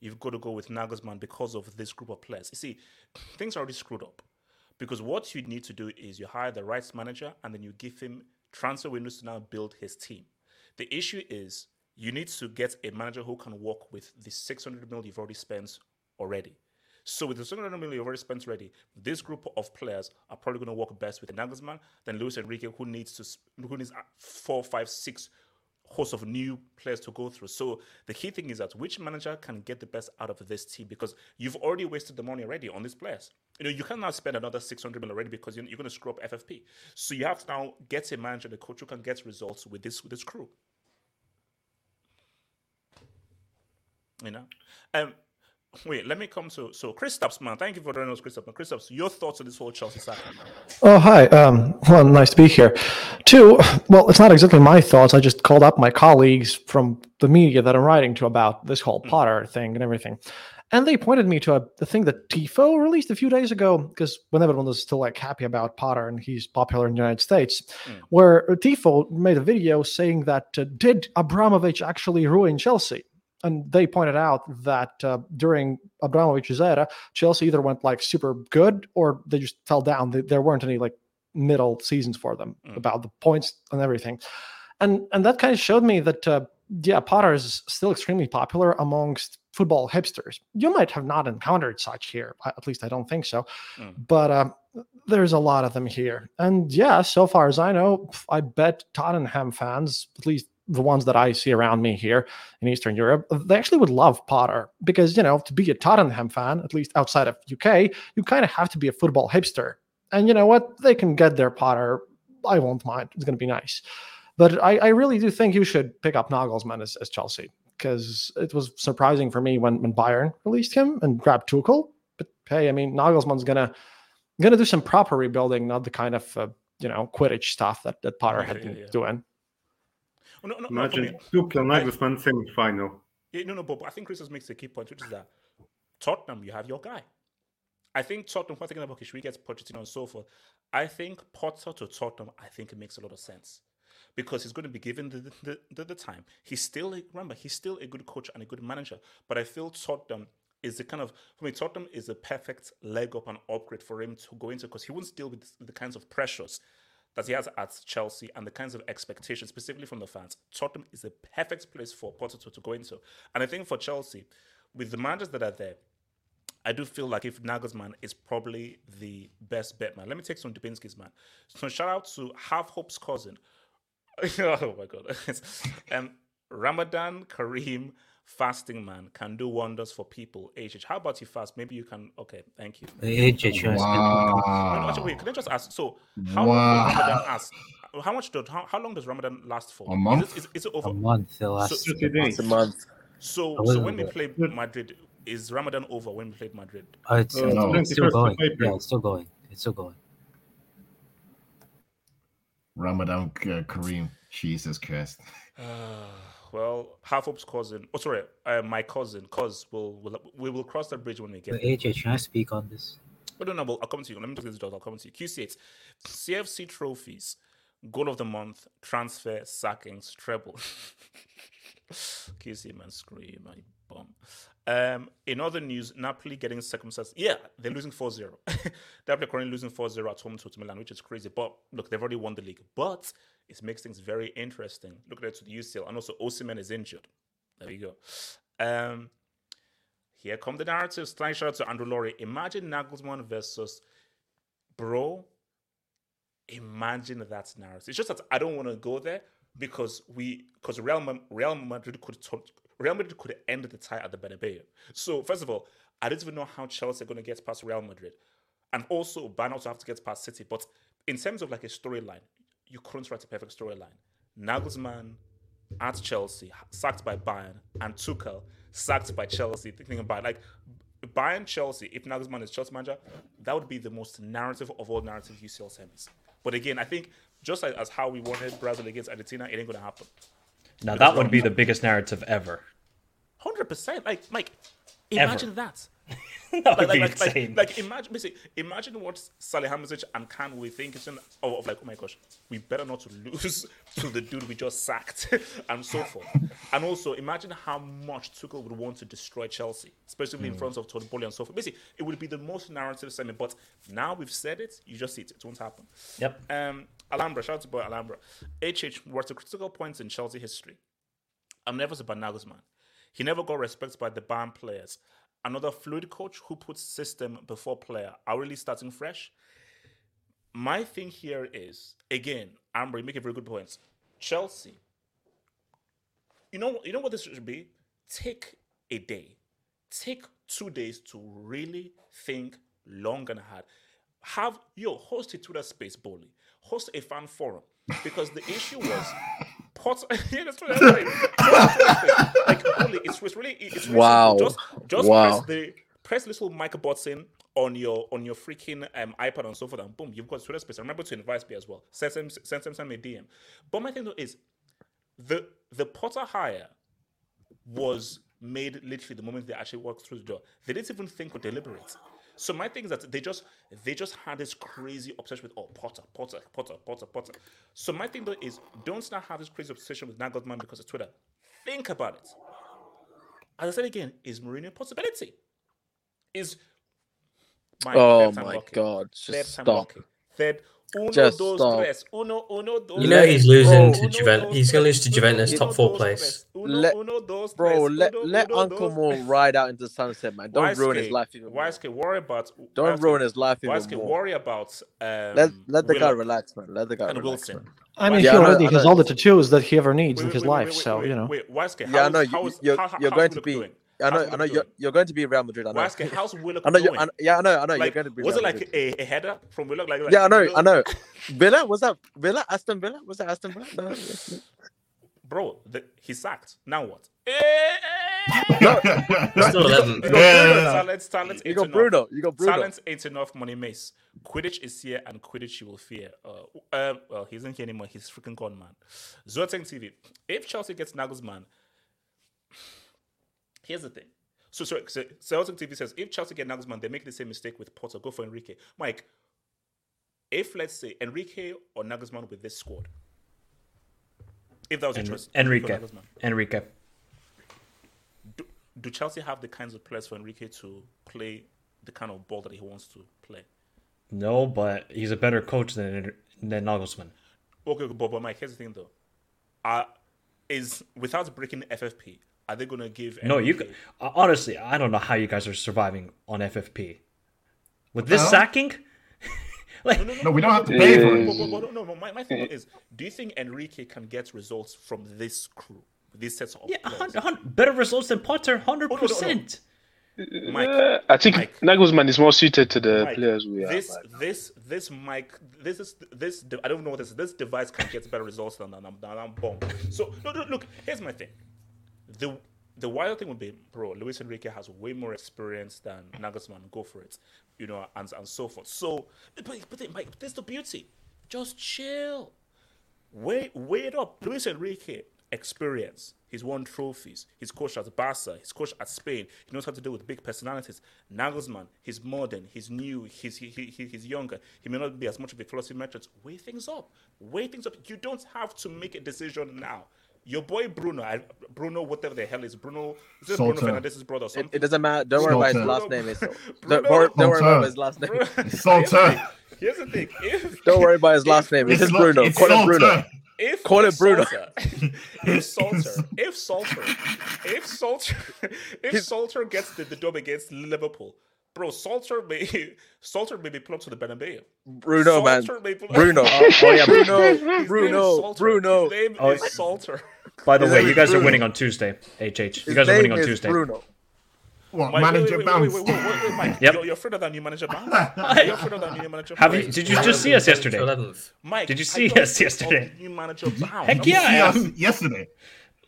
you've got to go with Nagelsmann because of this group of players. You see, things are already screwed up. Because what you need to do is you hire the rights manager and then you give him transfer windows to now build his team. The issue is you need to get a manager who can work with the 600 million you've already spent already. So with the 600 million you've already spent already, this group of players are probably going to work best with Nagelsmann than Luis Enrique, who needs to who needs uh, four, five, six host of new players to go through. So the key thing is that which manager can get the best out of this team because you've already wasted the money already on these players. You know, you cannot spend another 600 million already because you're, you're going to screw up FFP. So you have to now get a manager, the coach who can get results with this with this crew. You know, um, wait. Let me come to so Chris Stubbs, man. Thank you for joining us, Chris Stubbs. Chris Stubbs, your thoughts on this whole Chelsea saga? Oh, hi. Um, well, nice to be here. Two, well, it's not exactly my thoughts. I just called up my colleagues from the media that I'm writing to about this whole Potter thing and everything. And they pointed me to a, the thing that Tifo released a few days ago, because when everyone was still like happy about Potter and he's popular in the United States, where Tifo made a video saying that uh, did Abramovich actually ruin Chelsea? And they pointed out that uh, during Abramovich's era, Chelsea either went like super good or they just fell down. Th- There weren't any like middle seasons for them Mm. about the points and everything. And and that kind of showed me that uh, yeah, Potter is still extremely popular amongst football hipsters. You might have not encountered such here, at least I don't think so. Mm. But uh, there's a lot of them here. And yeah, so far as I know, I bet Tottenham fans, at least the ones that I see around me here in Eastern Europe, they actually would love Potter because, you know, to be a Tottenham fan, at least outside of UK, you kind of have to be a football hipster. And you know what? They can get their Potter. I won't mind. It's going to be nice. But I, I really do think you should pick up Nagelsmann as, as Chelsea because it was surprising for me when, when Bayern released him and grabbed Tuchel. But hey, I mean, Nagelsmann's gonna gonna do some proper rebuilding, not the kind of uh, you know Quidditch stuff that, that Potter had been yeah. doing. Oh, no, no, Imagine I- Nagelsmann semi-final. Yeah, no, no, but, but I think Chris makes a key point, which is that Tottenham, you have your guy. I think Tottenham, we're thinking about okay, should we get Pochettino and so forth. I think Potter to Tottenham, I think it makes a lot of sense because he's going to be given the, the, the, the time. He's still, a, remember, he's still a good coach and a good manager. But I feel Tottenham is the kind of, for me, Tottenham is a perfect leg up and upgrade for him to go into because he won't deal with the kinds of pressures that he has at Chelsea and the kinds of expectations, specifically from the fans. Tottenham is a perfect place for Potter to, go into. And I think for Chelsea, with the managers that are there, I do feel like if Nagelsmann is probably the best bet man. Let me take some Dubinsky's man. So shout out to Half Hope's cousin. oh my god. um, Ramadan Kareem fasting man can do wonders for people. HH, how about you fast? Maybe you can. Okay, thank you. HH, Wow. Actually, wait, can I just ask? So, how Wow. long does Ramadan ask? How much do how, how long does Ramadan last for? A month? Is it, is, is it a over? month. The last So- It's a month. So, so when we bit. played Madrid, is Ramadan over when we played Madrid? Oh, it's, Uh, no. it's still going. Yeah, it's still going. It's still going. Ramadan uh, Kareem. Jesus Christ. Uh, well, half Hope's cousin. Oh, sorry, uh, my cousin. Cause we'll, we'll we will cross that bridge when we get. But. AJ, can I speak on this? Oh, no, no, well, I'll come to you. Let me get this done. I'll come to you. QC8, CFC trophies, goal of the month, transfer, sackings, treble. QC man, scream, my bum. Um, in other news, Napoli getting circumcised. Yeah, they're losing 4 0. Napoli currently losing 4 0 at home to Milan, which is crazy. But look, they've already won the league. But it makes things very interesting. Look at it to the UCL. And also, Osimhen is injured. There you go. Um, here come the narratives. Thanks shout out to Andrew Laurie. Imagine Nagelsmann versus Bro. Imagine that narrative. It's just that I don't want to go there because we because Real, Real Madrid could Real Madrid could end the tie at the Bernabeu. So first of all, I don't even know how Chelsea are going to get past Real Madrid, and also Bayern also have to get past City. But in terms of like a storyline, you couldn't write a perfect storyline. Nagelsmann at Chelsea, sacked by Bayern, and Tuchel sacked by Chelsea. Thinking about like Bayern Chelsea, if Nagelsmann is Chelsea manager, that would be the most narrative of all narrative UCL semis. But again, I think just as, as how we wanted Brazil against Argentina, it ain't gonna happen. Now that would be the biggest narrative ever. Hundred percent. Like, Ever. imagine that. That Like, would like, be like, like, insane. like, imagine, basically, imagine what Salihamidzic and Kahn we think is of, of like, oh my gosh, we better not to lose to the dude we just sacked, and so forth. And also, imagine how much Tuchel would want to destroy Chelsea, especially in front of Todd Boehly and so forth. Basically, it would be the most narrative semi. But now we've said it, you just see it. It won't happen. Yep. Um, Alhambra, shout out to boy Alhambra. HH, what's a critical point in Chelsea history? I'm nervous about Nagelsmann. He never got respect by the Bayern players. Another fluid coach who puts system before player. Are really starting fresh? My thing here is again, Amber, you make a very good point. Chelsea. You know, you know what this should be? Take a day. Take two days to really think long and hard. Have yo host a Twitter space, Boehly. Host a fan forum. Because the issue was Potter. yeah, that's what I'm saying. like, Boehly, it's, it's really it's really Wow. simple. Just just Wow. press the press little mic button on your on your freaking um, iPad and so forth, and boom, you've got Twitter space. And remember to invite me as well. Send them send them send me a DM. But my thing though is the the Potter hire was made literally the moment they actually walked through the door. They didn't even think or deliberate. So my thing is that they just they just had this crazy obsession with oh Potter, Potter, Potter, Potter, Potter. So my thing though is don't now have this crazy obsession with Nagelsmann because of Twitter. Think about it. As I said again, is Mourinho a possibility? Is my Oh my lucky. god! Third Just time stop. lucky. Third uno Just dos stop. tres. Uno uno dos You know he's losing Bro, to Juventus. He's going to lose to Juventus Uno, top dos, four tres. place. Uno, Let- uno, dos, Bro, tres. let Uno, let uno, Uncle Mo ride out into the sunset, man. Don't ruin his life even more. YSK, worry about. Don't YSK, ruin his life even YSK, more. worry about. Um, Let let the guy relax, man. Let the guy and relax, Wilson. man. I mean, Yeah, he I already I has all the tattoos that he ever needs Wait, in his wait, life. wait, wait, so you know, Wait, YSK, Yeah, I know you, how's- you're how- how- you're how's going to be. doing? I know I know you're you're going to be Real Madrid. I know. YSK, how's Willock I know you. doing? I, yeah, I know. I know. Like, you're going to be. was Real it Madrid. like a, a header from Willock? Like, like Yeah, I know. you I know. Villa was that Villa? Aston Villa? Was that Aston Villa? No, bro, the, he's sacked. Now what? Still 11. Yeah. Talent, talent, you got. Bruno. You got Bruno. Talent ain't enough, money mace. Quidditch is here and Quidditch you will fear. Uh, uh, well, he isn't here anymore. He's freaking gone, man. Zoteng TV. If Chelsea gets Nagelsmann, here's the thing. So, so, so Celtic TV says if Chelsea get Nagelsmann, they make the same mistake with Potter. Go for Enrique. Mike, if let's say Enrique or Nagelsmann with this squad, if that was your En- choice, Enrique. Enrique. do, do Chelsea have the kinds of players for Enrique to play the kind of ball that he wants to play? No, but he's a better coach than than Nagelsmann. Okay, but, but Mike, here's the thing though. Uh, is without breaking FFP, are they going to give? No, you Enrique- c- uh, honestly, I don't know how you guys are surviving on FFP. With this hell? sacking, like No, no. we don't have to pay for it. but, but, no, no, my, my thing is, do you think Enrique can get results from this crew, this sets of yeah, a players? hun- a hun- better results than Potter, hundred no, no, no. percent. Mike, Uh, I think Mike. Nagelsmann is more suited to the Mike, players we have. this, right now. this, this mic, this is this. I don't know what this. This device can get better results than than, than I'm bomb. So no, no, look. Here's my thing. The the wild thing would be, bro. Luis Enrique has way more experience than Nagelsmann. Go for it, you know, and and so forth. So, but but this is the beauty. Just chill. Wait, wait up. Luis Enrique, experience. He's won trophies. He's coached at Barca. He's coached at Spain. He knows how to deal with big personalities. Nagelsmann, he's modern. He's new. He's he, he, he- he's younger. He may not be as much of a philosophy merchant. Weigh things up. Weigh things up. You don't have to make a decision now. Your boy Bruno, I, Bruno, whatever the hell is Bruno, is this Bruno Saltor. Fernandes's brother or It, something? it doesn't matter. Don't worry about his last name. It's, Bruno- don't, worry, don't worry about his last name. Saltor. Here's the thing. If, Don't worry about his last name. It's just Bruno. it's Call him Saltor. Bruno. if Call it Bruno. Saltor, if Saltor, if Saltor, if Saltor, if Saltor gets the, the dub against Liverpool, bro, Saltor may Saltor may be plugged to the Bernabeu. Bruno, man. Saltor may be- Bruno. Oh, oh yeah, Bruno. His name is Bruno. Bruno. His name Oh, is Saltor. By the His way, you is guys are winning on Tuesday. HH, you guys are winning on Tuesday. Bruno. What, Mike, manager wait, wait, bounce? wait, wait, wait, wait, wait, Mike. Yep. You're, you're afraid of that manager bounce? You're afraid of that new manager Have you? bounce? Did you just see us yesterday? 11th. Mike, did you see us yesterday? of New manager bounce. Heck I'm Did you yeah, I us yesterday?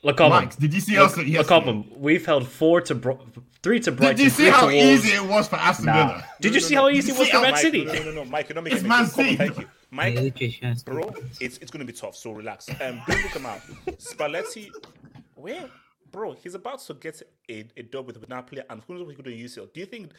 Look up, Max, did you see us look, yesterday? look up him. We've held four to Bro- three to Brighton. Did you see how Wolves. easy it was for Aston Nah. Villa? Did you see how easy it was for how- Man City? No, no, no, no, Mike, you're not making It's. Man City. Thank you, Mike. Bro, it's it's gonna be tough. So relax. Um, don't look him out. Spalletti, where, bro? He's about to get a, a dub with Napoli, and who knows what he could do in UCL. Do you think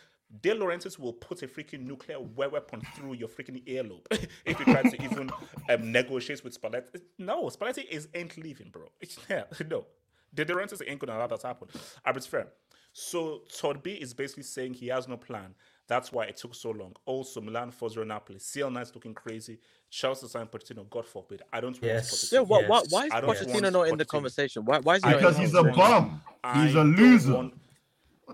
De Laurentiis will put a freaking nuclear we- weapon through your freaking earlobe if you try to even um, negotiate with Spalletti? No, Spalletti is ain't leaving, bro. Yeah, no. De Laurentiis ain't gonna allow that to happen. Abbott's fair. So Todd B is basically saying he has no plan. That's why it took so long. Also, Milan, Fozzo, Napoli, CL9's looking crazy. Chelsea signed Pochettino. God forbid. I don't Yes. want Pochettino. Yeah, why, why, why is I don't Pochettino not in the conversation? Why, why is he not in Because he's a bum. He's a loser. want-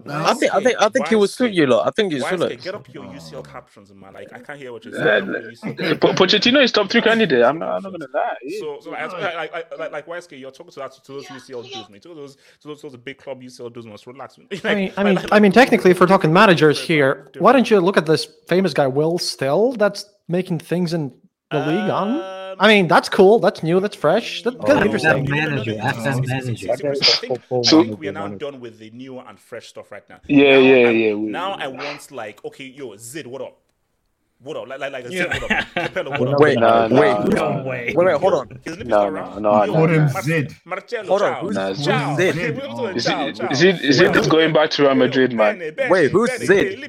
I think, I think, I think he will suit you lot. I think he's Why suit is it- it. Get up your UCL captions, man. Like I can't hear what you're saying. Get up your UCL Po- Pochettino is top three candidate. I'm not. I'm not gonna lie. So, so like, like, like, like, like, YSK, you're talking to that to those UCL dudes, man. To those, to those, those big club UCL dudes, man. So relax, man. I mean, I mean, I mean, technically, if we're talking managers here, why don't you look at this famous guy, Will Still, that's making things in the league on? Um, I mean, that's cool. That's new. That's fresh. That's Oh, of interesting. no, manager, no, FM no, no, manager. I think- I think- So- we are now done with the new and fresh stuff right now. Yeah, Now yeah, I- yeah, we- Now I want like, okay, yo, Zid, what up? What up? Like, like, like, Zid, what up? Capello, what up? Wait, Nah, nah, wait, nah. No way. wait, wait, hold on. His lip is No, no, no, Yo, no, Call Mar- Zid. Marcello, Hold on, who's- Nah, Ciao. Zid? Okay, we're also- Is ciao, it, ciao. is it, is it going back to Real Madrid, man? Benny, Benny, Wait, who's Zid?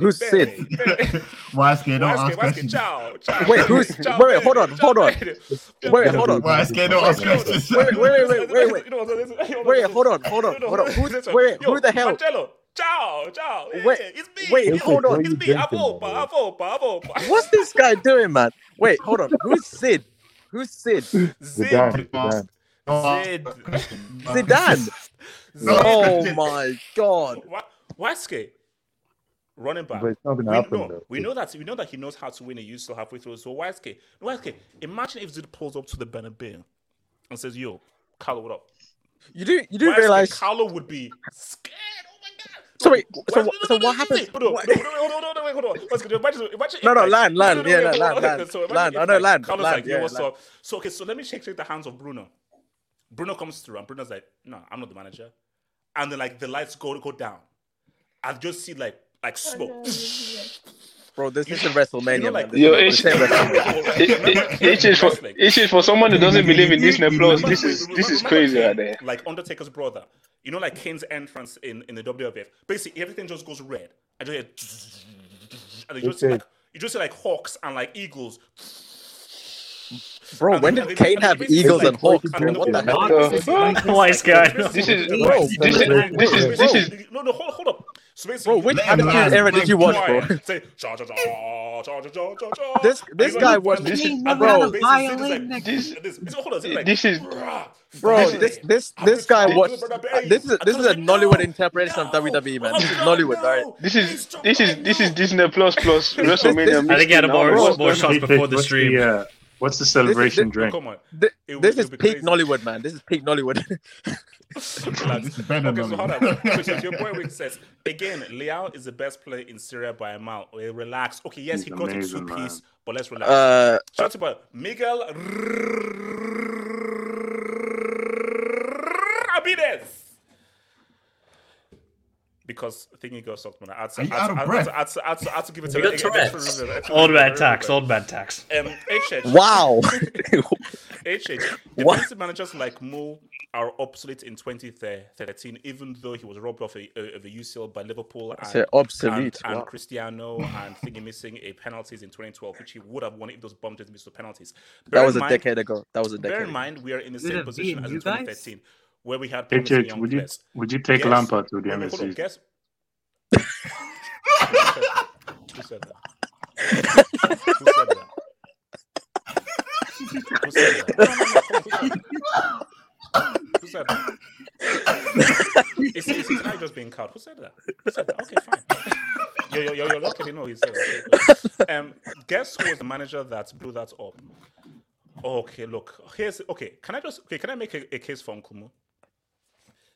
Who's Zid? Benny. YSK, don't ask questions. ciao, ciao. Wait, who's- Ciao, wait, hold on, hold on. Wait, hold on. YSK, don't ask questions. Wait, wait, wait, wait, wait, wait. You know what- you know what- Wait, hold on, hold on, hold on. Who's- wait, who the hell? Marcello, ciao, ciao. Yeah, Wait, it's me. wait, it's hold on. It's me. Avopa, avopa, avopa. What's this guy doing, man? Wait, hold on. Who's Sid? Who's Sid? Zid. Zidane. Zid. Zidane. No, Oh my god. Wa- Waske, running back. But it's not gonna we, happen, no, though. we know that we know that he knows how to win a UCL halfway through. So Waske, Waske, imagine if Zid pulls up to the Bernabeu and says, "Yo, Carlo, what up?" You do you do Waske, realize Carlo would be scared. Oh my god. So wait, No, so what- no, so no, no, what happens- Hold on, what- no, no, hold on, hold on, wait, hold on. Waske, imagine, imagine No, no, land, land, yeah, oh, wait, no, hold land, land, land. I know land, Carlo's land, like, yeah, what's up? So okay, so let me shake shake the hands of Bruno. Bruno comes through, and Bruno's like, "No, I'm not the manager." And then like the lights go go down, I just see like like oh, smoke. bro, this isn't WrestleMania, You know, man. like- This Yo, is- this ain't WrestleMania. It- it- It is for it is for someone who doesn't believe in Disney Plus. This is this is crazy right there. Like Undertaker's brother, You know, like Kane's entrance in, in the WWF. Basically, everything just goes red. I just hear, and you just see like you just see like hawks and like eagles. Bro, And when did Kane and have eagles and hawks? and bro? What the the- hell? the- basically, like, Wise guy. This is- this is- this is- this is- no no hold, hold up. So basically, bro, which Attitude Era did you watch, bro? Say, cha cha cha cha cha cha cha. This this guy was this bro. This, this, is bro. This this this guy was this is this is a Nollywood interpretation of WWE, man. This is Nollywood, right? This is this is this is Disney Plus plus WrestleMania. I think he had more more shots before the stream. Yeah what's the celebration this- No, drink? come on. Thi- It would- This is would peak crazy. Nollywood, man. This is peak Nollywood. Lads. Better Okay, than so hold on. So, so your boy Wick says again, Leao is the best player in Serie A by a mile. Okay, relax. Okay, yes, he He's got a amazing, two piece, but let's relax. Uh, Shout out to Miguel Ramirez. Because thinking girl sucked man. I had to, Are you I had out to- of I had breath? to- I had to- I had to- I had to give it to You got Tourette's. extra- extra- Old man tax, old man tax. Um, HH. wow. HH. What? Defensive managers like Mo are obsolete in 2013, even though he was robbed of a, of a UCL by Liverpool and, Say obsolete. and, and Wow. Cristiano and thingy missing a penalties in 2012, which he would have won if those bums didn't miss the penalties. That was a mind- decade ago. That was a decade. Bear in mind, we are in the same position as in you guys? 2013, where we had HH, young would you players. would you take Guess- Lampard to the wait, wait, hold on, MSC? Guess. Who said that? Who said that? Who said that? Who said that? Who said that? Is, is his eye just being cut? Who said that? Who said that? Okay, fine. Yo, yo, yo, yo, luckily, no, he said that. Um, guess who was the manager that blew that up? Okay, look, here's okay. Can I just okay? Can I make a, a case for Nkumu?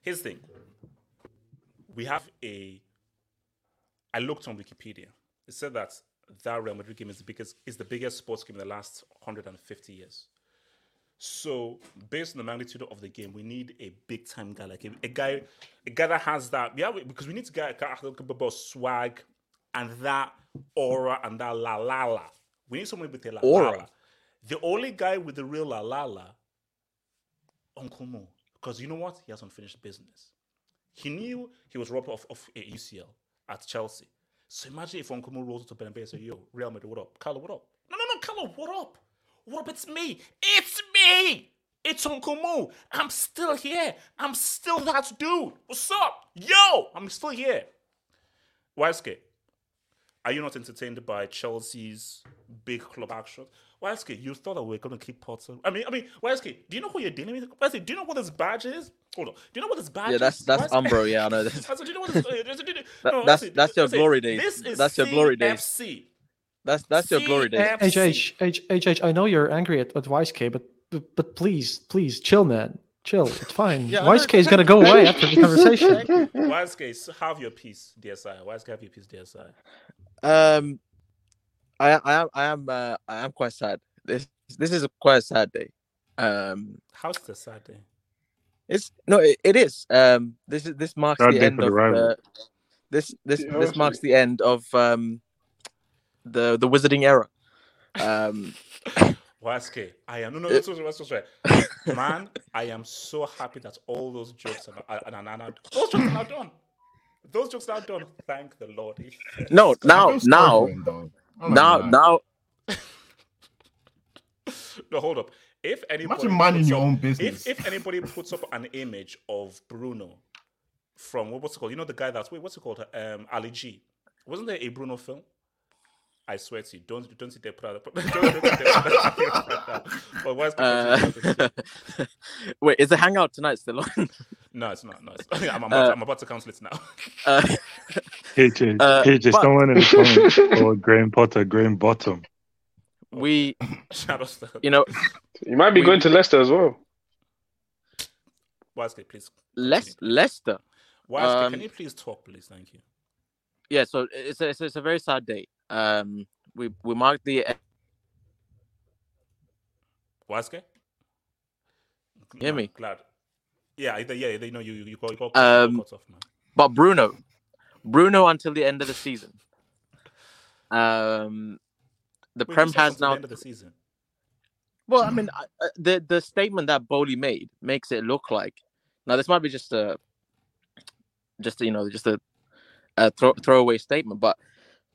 Here's the thing. We have a. I looked on Wikipedia. It said that that Real Madrid game is the biggest is the biggest sports game in the last 150 years. So, based on the magnitude of the game, we need a big time guy, like a, a guy, a guy that has that. Yeah, we- because we need to get a swag and that aura and that la la la. We need someone with a la la Aura. la. The only guy with the real la la la, Uncle Mo, because you know what? He has unfinished business. He knew he was robbed of, of a UCL at Chelsea. So imagine if Uncle Mo rolls to Bernabeu and says, "Yo, Real Madrid, what up? Carlo, what up? No, no, no, Carlo, what up? What up? It's me. It's me. It's Uncle Mo. I'm still here. I'm still that dude. What's up? Yo, I'm still here. Wildskate, are you not entertained by Chelsea's big club action? Wildskate, you thought that we are going to keep Potter. I mean, I mean, Wildskate, do you know who you're dealing with? Wildskate, do you know what this badge is? Hold on. Do you know what this badge is? Yeah, that's is? that's Wildskate- Umbro. Yeah, I know. That's do you know what this, uh, do you- do you- That- no, that's- listen, that's your listen, glory days. This is That's your glory days. CFC. that's, that's your glory days. CFC. HH, H, HH, I know you're angry at, at YSK, but, but but please, please chill, man. Chill. It's fine. Yeah, I YSK is gonna go away after the conversation. Wildskate, have your piece, DSI. Wildskate, have your piece, DSI. Um, I I am I am uh, I am quite sad. This this is a quite sad day. Um, How's the sad day? it's no, it, it is. Um, this is this marks Sad the end for the of the, this this Yeah, this marks the end of um the the wizarding era. Um, Wildskate, I am no, no, no, no, no, no, no, man. I am so happy that all those jokes are, are, are, are, are those jokes are now done. Those jokes are now done. Thank the Lord. no, I now feel now for him, though. I'm not now gonna now No, hold up. If anybody Imagine minding your up- own business. If if anybody puts up an image of Bruno from what, what's it called? You know the guy that's wait, what's it called? Um, Ali G. Wasn't there a Bruno film? I swear to you, don't don't sit there put out. Don't, don't sit there put out. But why is uh, wait, is the hangout tonight still on? no, it's not. No, it's, I'm, about, Uh, I'm about to cancel it now. Uh, HH, Uh, HH, but- someone in the comments called Graham Potter, Graham Bottom. we, Shout out you know, You might be We- going to Leicester as well. Wesley, please. Les- Leicester. Wesley, Um, can you please talk, please? Thank you. Yeah, so it's a, it's a, it's a very sad day. Um, we we marked the Wesley? Hear Man, me? Glad. Yeah, I- yeah, they know you. You, call, got, you got, Um, you off, man. but Bruno, Bruno until the end of the season. Um, the Wait, Prem has until the now. end of the season. Well, I mean, I- uh, the the statement that Boehly made makes it look like. Now, this might be just a just you know just a, a throw, throwaway statement. But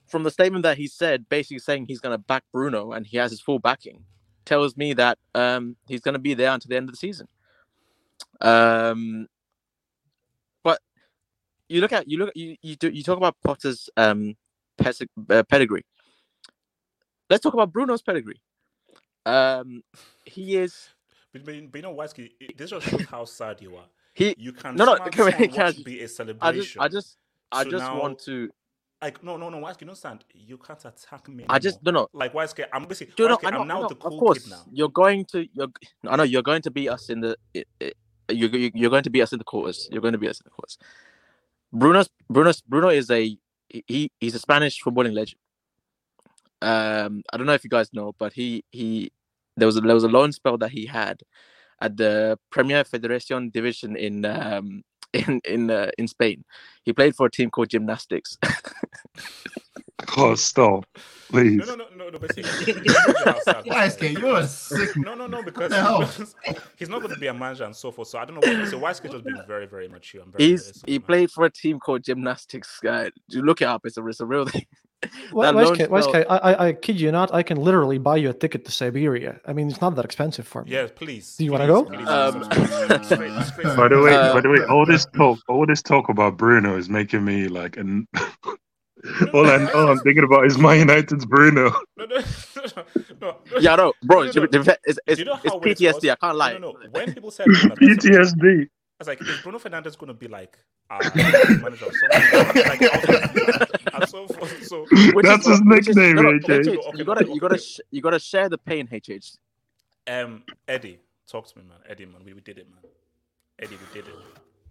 from the statement that he said, basically saying he's going to back Bruno and he has his full backing, tells me that um, he's going to be there until the end of the season. Um, you look at you look you you, do, you talk about Potter's um uh, pedigree. Let's talk about Bruno's pedigree. Um, he is But, but, but you know, Wisky, this just shows how sad you are. he. You can No, no, can we- can just- be a I just celebration. I just I So just now- want to. like no, no, no, Wisky, you don't stand. You can't attack me. I just anymore. no no. like Wisky. I'm basically. You know, I'm now the cool of course, kid now. you're going to you're I know you're going to beat us in the you're you- you're going to beat us in the quarters. You're going to beat us in the quarters. Bruno's Bruno's Bruno is a he he's a Spanish footballing legend. Um, I don't know if you guys know, but he he there was a, there was a loan spell that he had at the Premier Federación division in um in in uh, in Spain. He played for a team called Gymnastics. Oh, stop, please. No, no, no, no, no. Basically, you know how sad this Why, is. You're a sick No, no, no, because the hell? he's not going to be a manager and so forth. So I don't know. What, so Wisky just been very, very mature. I'm very, He's very he played for a team called Gymnastics. Guy, you look it up. It's a it's a real thing. Why, That why, loan SK, why, spell- SK, I, I, I kid you not, I can literally buy you a ticket to Siberia. I mean, it's not that expensive for me. Yeah, please. Do you wanna go? Um, please, straight- straight- By the way, by the way, all this talk, all this talk about Bruno is making me like, an all I all I'm thinking about is My United's Bruno. No, no, no, no, no. Yeah, no, bro, No, it's, no, no. it's, it's, Do you know it's how it PTSD. I can't lie. No, no, no. When people said Bruno, I was like- PTSD. I was like, is Bruno Fernandes going to be like uh, manager like, and so forth. So, That's is- his which is- nickname, no, no, HH. HH, You gotta, you gotta, sh- you gotta share the pain, HH. um, Eddie, talk to me, man. Eddie, man, we, we did it, man. Eddie, we did it.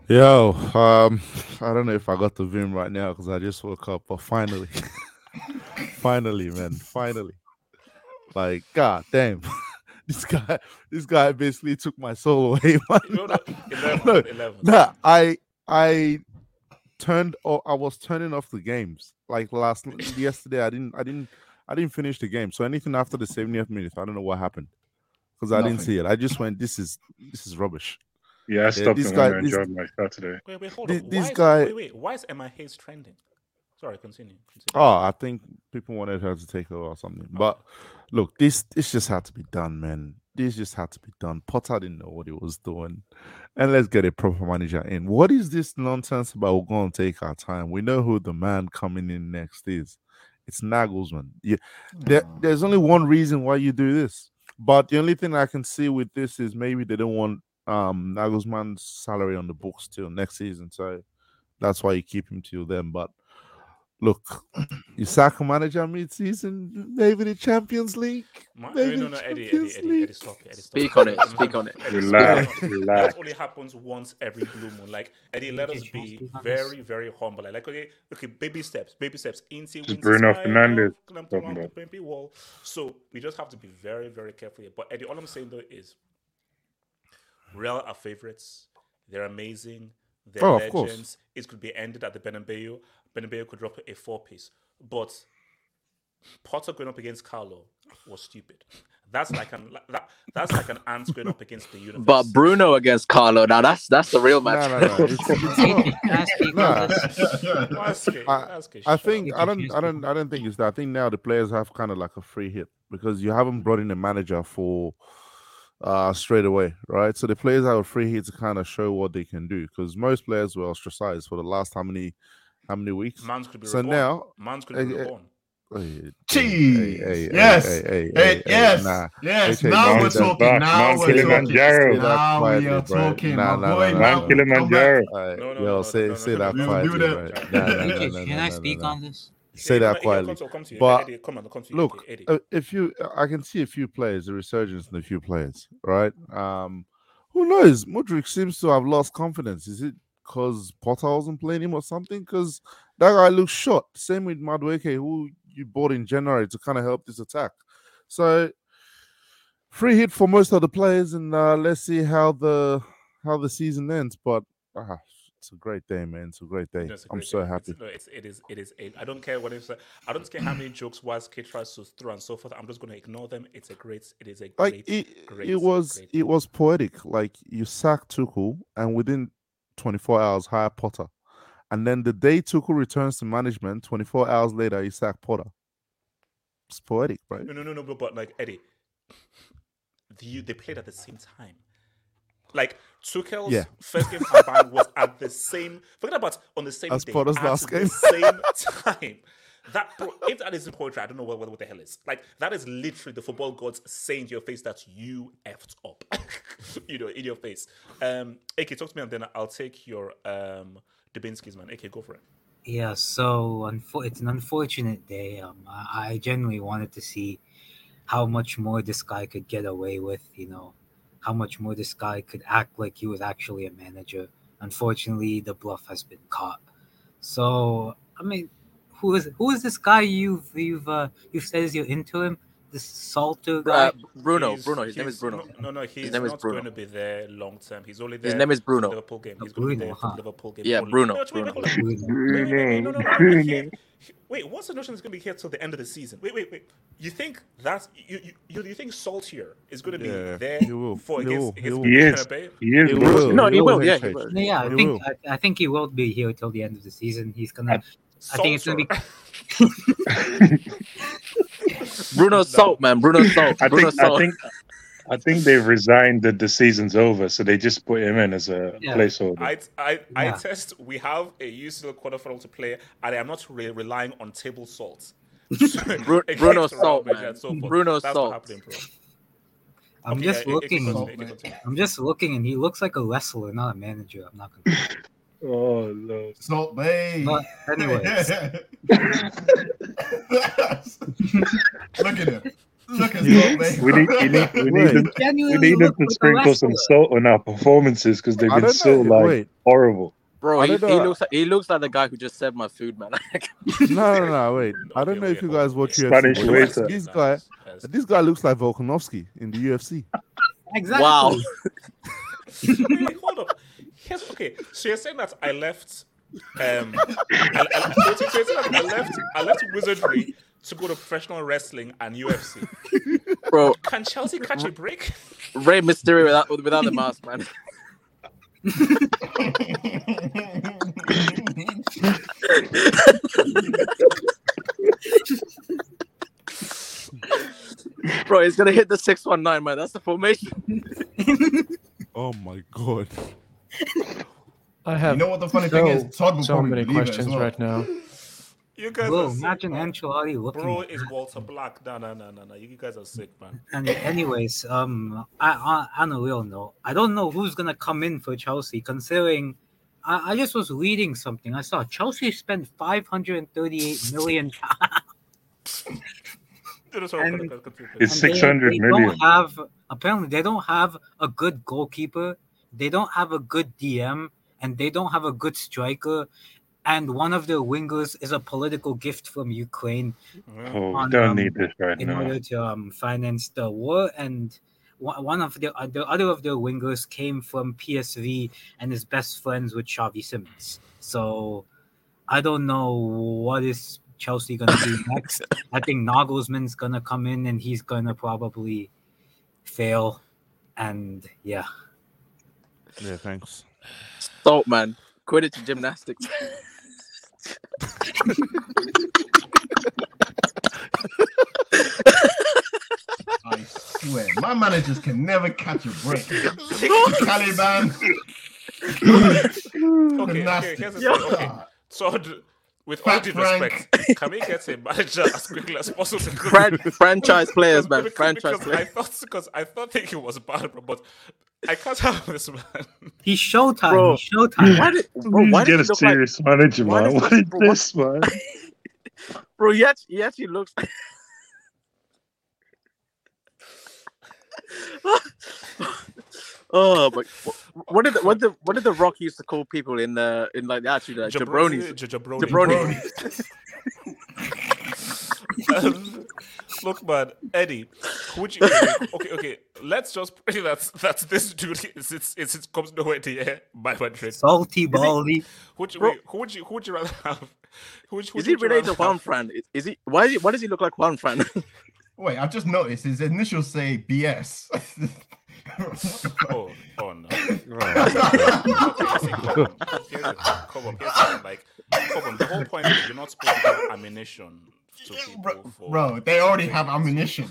Yo, um, I don't know if I got the vim right now because I just woke up, but finally, finally, man, finally, like, god damn, this guy, this guy basically took my soul away. No, no, 11, No, 11. Nah, I, I turned, or I was turning off the games like last yesterday. I didn't, I didn't, I didn't finish the game. So anything after the 70th minute, I don't know what happened because I didn't see it. I just went, this is, this is rubbish. Yeah, I stopped this and guy- went and this- enjoyed my Saturday. Wait, wait, hold Thi- on. this why is, guy- Wait, wait. Why is Emma Hayes trending? Sorry, continue. continue. Oh, I think people wanted her to take over or something. Oh. But look, this this just had to be done, man. This just had to be done. Potter didn't know what he was doing. And let's get a proper manager in. What is this nonsense about we're going to take our time? We know who the man coming in next is. It's Nagelsmann. You, there, hmm. there's only one reason why you do this. But the only thing I can see with this is maybe they don't want um Nagelsmann's salary on the books till next season. So that's why you keep him till then. But look, you sack a manager mid-season, maybe the Champions League. Ma- maybe no, no, no, Eddie, Eddie, Champions Eddie, League. Eddie, stop it. Eddie, stop Speak on it, speak on it. Eddie, Relax, stop it. relax. That only happens once every blue moon. Like Eddie, let us Okay, can I be speak on this? very, very humble. Like, okay, okay, baby steps, baby steps. Into This is Bruno Fernandes talking about. wall. So we just have to be very, very careful here. But Eddie, all I'm saying though is, Real are favorites. They're amazing. They're Oh, of course. legends. It could be ended at the Bernabeu. Bernabeu could drop a four piece, but Potter going up against Carlo was stupid. That's like an that, that's like an ant going up against the universe. But Bruno against Carlo, now that's that's the real No, match. no, no. It's, it's not. I Nah. on this? That's okay, I- that's okay, I shut think. I don't I don't I don't think it's that. I think now the players have kind of like a free hit because you haven't brought in a manager for uh straight away, right? So the players have a free hit to kind of show what they can do because most players were ostracized for the last how many how many weeks. Mans could be So reborn. now, Mans could be eh, eh, reborn. Hey, Jeez. hey, hey, yes. hey, hey, Hey, hey, hey, yes. nah. Yes. HH, now don't we're do that. talking. Now Mount we're talking. Kilimanjaro. Now we quietly, are bro. talking. Nah, my nah, boy, nah, now nah, Mount nah. Kilimanjaro. Alright, No, no, yo, no, say no, no, say no, that no, no. quietly, We'll do right? that. Nah, nah, nah, HH, nah, can nah, I nah, speak nah. on this? Say that quietly. Come come to you. But Eddie, come on, come to you. look, uh, if you, I can see a few players, a resurgence in a few players, right? Um, who knows? Mudryk seems to have lost confidence. Is it because Potter wasn't playing him or something? Because that guy looks shot. Same with Madueke, who you bought in January to kind of help this attack. So free hit for most of the players, and uh, let's see how the how the season ends. But ah, it's a great day, man. It's a great day. No, a I'm so day. happy. It's, no, it's, it is. It is. A, I don't care what it's. I don't care how many jokes Wise Kid tries to throw and so forth. I'm just going to ignore them. It's a great. It is a great. like it, great, it was great it was poetic. Like you sack Tuchel and within 24 hours hire Potter. And then the day Tuchel returns to management, 24 hours later, he sack Potter. It's poetic, right? No, no, no, no, but, but like Eddie, the, they played at the same time. Like Tuchel's Yeah. first game at Bayern was at the same. Forget about on the same As day. Potter's at last the game. same time. That if that isn't poetry, I don't know what, what, what the hell is. Like that is literally the football gods saying to your face that you effed up. you know, in your face. Um, AK, talk to me, and then I'll take your um Dubinski's man. AK, go for it. Yeah, so unfo- it's an unfortunate day. Um, I, I genuinely wanted to see how much more this guy could get away with. You know, how much more this guy could act like he was actually a manager. Unfortunately, the bluff has been caught. So, I mean, who is who is this guy you've you've uh, you says you're into him? This Saltor guy. Uh, Bruno, He's- Bruno. His name is he's- Bruno. No, no, he's name is not Bruno. going to be there long term. He's only there. His name is Bruno. Liverpool game. He's going to be Bruno, there for huh? Liverpool game. Yeah, only. Bruno, No, wait, wait, Bruno. hold. Wait, what's the notion is going to be here till the end of the season? Wait, wait, wait. You think that you you, you, you think Saltier is going to be Yeah, there he will. for He against will. He against. He is. He is. He will. No, he will, yeah, he will. No, yeah, I He think will. I, I think he will be here till the end of the season. He's gonna. I think it's gonna be. Saltor. Bruno Salt, man. Bruno Salt. I Bruno think. I think. I think they've resigned that the season's over, so they just put him in as a Yeah. placeholder. I, I, I Yeah. test. We have a UCL quarterfinal to play, and I am not re- relying on table salt. Bru- Bruno Salt, man. so. Bruno That's Salt. not happening, bro. I'm Okay, just yeah, it- it looking. it. I'm just looking, and he looks like a wrestler, not a manager. I'm not gonna. Oh no! Salt Bae. But anyways, Look at him. Look at We Salt Bae. we need, we need, we Wait. them, we need them to sprinkle some salt on our performances because they've been so know. like Wait. horrible. Bro, he, he looks like he looks like the guy who just served my food, man. No, no, no, wait. I don't know if you guys watch Spanish UFC. but waiter. This guy, this guy looks like Volkanovski in the UFC. Exactly. wow. wait, wait, hold up. Here's, okay, so you're saying that I left. Um, I, I, so you're saying that I left. I left wizardry to go to professional wrestling and UFC. Bro, Can Chelsea catch a break? Rey Mysterio without without the mask, man. Bro, he's gonna hit the six one nine, man. That's the formation. Oh my god. I have. You have know what the funny thing so, is? Todd will so probably many believe it as questions well. right now. You guys Bro, are sick, imagine man. Ancelotti looking. Bro is Walter Black. No, no, no, no, no. You guys are sick, man. And anyways, um, I, I on a real note, I don't know who's gonna come in for Chelsea. Considering, I, I just was reading something. I saw Chelsea spent 538 million, No, no, sorry, And- continue, continue, It's and they- they million. Don't have apparently they don't have a good goalkeeper. They don't have a good DM, and they don't have a good striker. And one of their wingers is a political gift from Ukraine. Oh, on, don't um, need this right in now. order to um, finance the war. And one one of the, uh, the other of their wingers came from PSV and is best friends with Xavi Simons. So I don't know what is Chelsea gonna do next. I think Nagelsmann's gonna come in and he's gonna probably fail. And yeah, Yeah, thanks. Salt, man. Quidditch gymnastics. I swear, my managers can never catch a break. Caliban. Okay, okay, here's the thing. Okay, so d- with all due Frank. respect, can we get a manager as quickly as possible? Fran- franchise players, man. Because- Franchise because I thought because I thought thinking was bad, bro, but I can't have this man. he's showtime. Bro, he's showtime. Why did, bro, Please why get does a he look like serious manager, why man. does- What is bro, why- this, man? bro? He actually, he actually looks. oh, but what did the, what the what did the Rock used to call people in the in like the actually the jabronis? J- Jabroni. Jabroni. Um, look, man, Eddie, would you? Okay, okay. Let's just pray that that this dude is it's, it's, it comes nowhere near my Madrid. Salty baldy. Who would you, Bro- who would you who would you rather have? Who would, who Is he related to rather Juan? Fran? Is, is he? Why? Is he, why does he look like Juan Fran? Wait, I've just noticed his initials say BS. Oh, oh no. Okay, listen, Cobham, here's the thing, Cobham, here's the thing, like, Cobham, the whole point is you're not supposed to give ammunition to people bro, for. bro, they already have ammunition.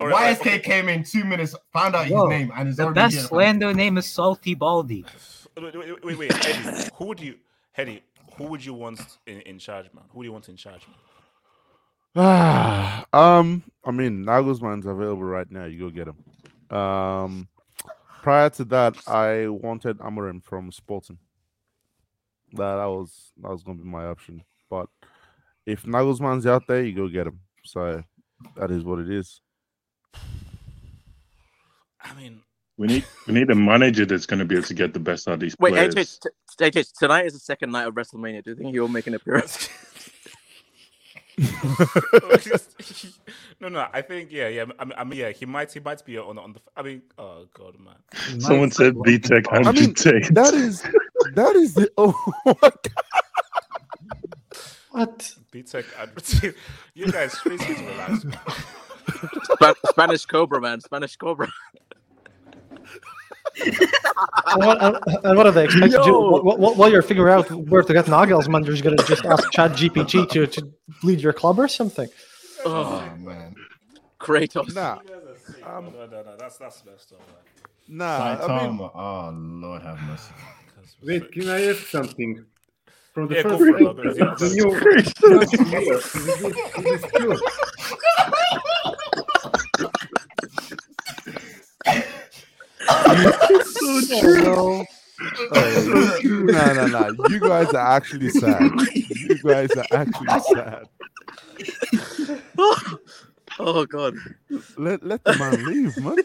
All right, YSK okay. came in two minutes, found out Bro, his name, and is The already best here. slander name is Salty Baldy. Wait, wait, wait, wait, Eddie, who would you, Eddie, who would you want in, in charge, man? Who do you want in charge, man? Ah, um, I mean, Nagelsmann's available right now. You go get him. Um, prior to that, I wanted Amorim from Sporting. That, that was that was gonna be my option. But if Nagelsmann's out there, you go get him. So that is what it is. I mean, We need we need a manager that's going to be able to get the best out of these Wait, players. AJ, t- AJ, tonight is the second night of WrestleMania. Do you think he'll make an appearance? no, no. I think yeah, yeah. I mean, I mean, yeah. He might, he might be on on the. I mean, oh god, man. Someone said B Tech I mean, that is that is the oh my God. What? B-Tech advertising. You guys, please to relax. Spa- Spanish Cobra, man. Spanish Cobra. And what, and, and what do they expect to do? Yo. Wh- wh- While you're figuring out where to get Nagelsmann, you're just going to just ask ChatGPT to, to lead your club or something. Oh, Oh man, Kratos. Nah, no, um, oh, no, no, no. That's that's messed up. Man. nah. I mean, Saitama. Oh Lord have mercy. Wait, can I ask something? From the Yeah, first for it, the, go for the new transfer year, is it- is it true? Oh, no, no, no. You guys are actually sad. You guys are actually sad. Oh god. Let let the man leave, man.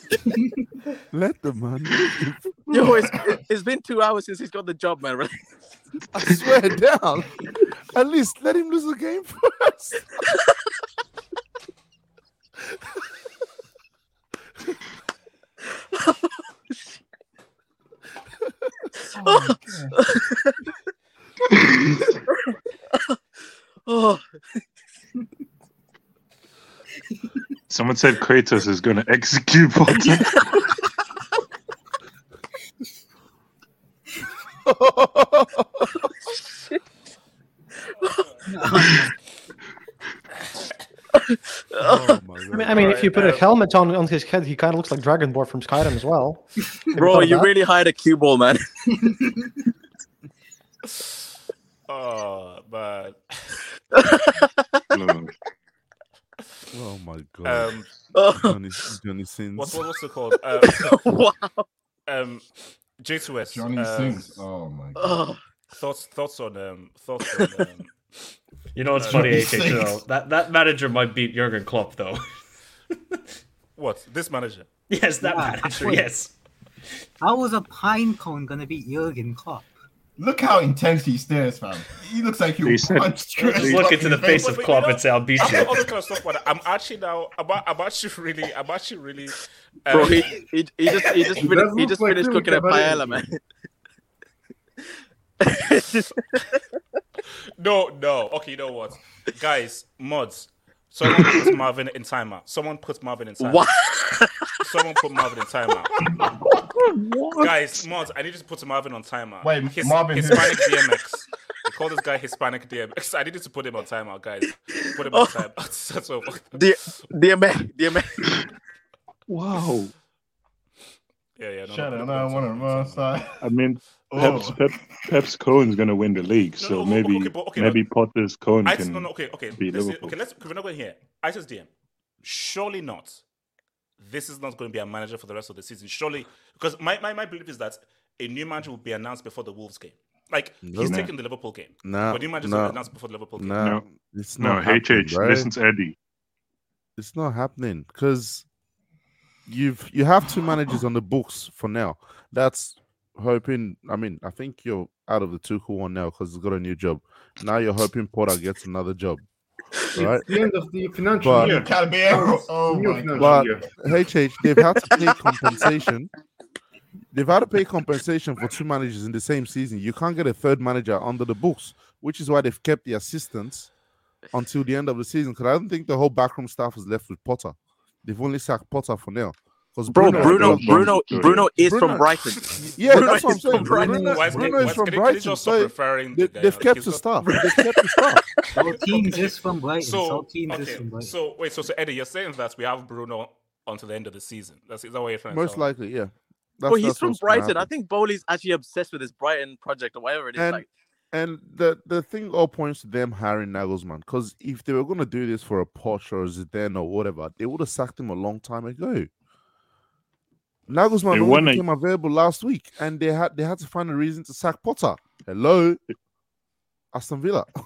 Let the man leave. Yo, it's, it's been two hours since he's got the job, man. I swear down. At least let him lose the game first. Oh, Someone said Kratos is going to execute Potter. Oh my I mean. I mean, if you put a um, helmet on on his head, he kind of looks like Dragonborn from Skyrim as well. Have you bro, you that? really hired a cue ball, man. Oh, but No. Oh my god. um, Oh, Johnny, Johnny sins. what what what's it called? Uh, wow. um, J2S. Johnny um, sings. Oh my god. Thoughts thoughts on um thoughts on um, You know what's Uh, funny, he AJ? You know, sings. that that manager might beat Jurgen Klopp, though. what this manager? yes, that Yeah, manager. wait. Yes. How was a pine cone gonna beat Jurgen Klopp? Look how intense he stares, fam. He looks like he He will said- punch Just Chris look into the face But- of but you Klopp know, and say, "I'll beat I'm you." not all this kind of stuff, but I'm actually now. About I'm, I'm actually really. I'm actually really. Uh, bro, he, he, he just he just He finished, he just like finished cooking a paella, Cavallini. man. No, no. Okay, you know what, guys, mods. Someone put Marvin in timeout. Someone put Marvin in timeout. What? Someone put Marvin in timeout. Guys, mods, I need you to put Marvin on timeout. Wait, His, Marvin who? Hispanic DMX. We call this guy Hispanic DMX. I needed to put him on timeout, guys. Put him on Oh. timeout. That's all. D- DMA, DMA. wow. Yeah, yeah. No, Shut no, up, no, no, no, one no, of no, us. no, no. uh, I mean, Oh. Pep's, Pep, Pep's Cohen's going to win the league, No, so no, maybe okay, but- okay, maybe Potter's Cohen I can. no, no, okay, okay. beat This is, Liverpool. okay, let's. We're not going here. ISIS DM. Surely not. This is not going to be a manager for the rest of the season. Surely, because my, my, my belief is that a new manager will be announced before the Wolves game. Like he's No. taking the Liverpool game. No, but new managers will no, be announced before the Liverpool game. no, No. it's No, not happening, HH, bro. listen to Eddie. It's not happening because you've you have two managers on the books for now. That's hoping. I mean, I think you're out of the two who one now because he's got a new job. Now you're hoping Potter gets another job, right? It's the end of the financial But- year. Caballero. Oh New my. But year. HH, they've had to pay compensation. They've had to pay compensation for two managers in the same season. You can't get a third manager under the books, which is why they've kept the assistants until the end of the season. Because I don't think the whole backroom staff is left with Potter. They've only sacked Potter for now. Because Bro, Bruno- Bruno, Bruno- Bruno, Bruno- Bruno is Bruno- from Brighton. Yeah, Bruno that's what I'm is from saying. Brighton. Bruno, Guys, Bruno guys, is from can you- can you Brighton, just so referring they, to the guy? they've kept he's his stuff. They've kept his stuff. Saltines is from Brighton. So Saltines is okay, from Brighton. so wait, so so Eddie, you're saying that we have Bruno until the end of the season. That's is that what you're trying to Most tell likely, yeah. That's, Well, he's from Brighton. I think Boehly's actually obsessed with his Brighton project or whatever it is. And like, and the the thing all points to them hiring Nagelsmann because if they were going to do this for a Poch or Zidane or whatever, they would have sacked him a long time ago. Nagelsmann They only won a- became available last week, and they had they had to find a reason to sack Potter. Hello, Aston Villa.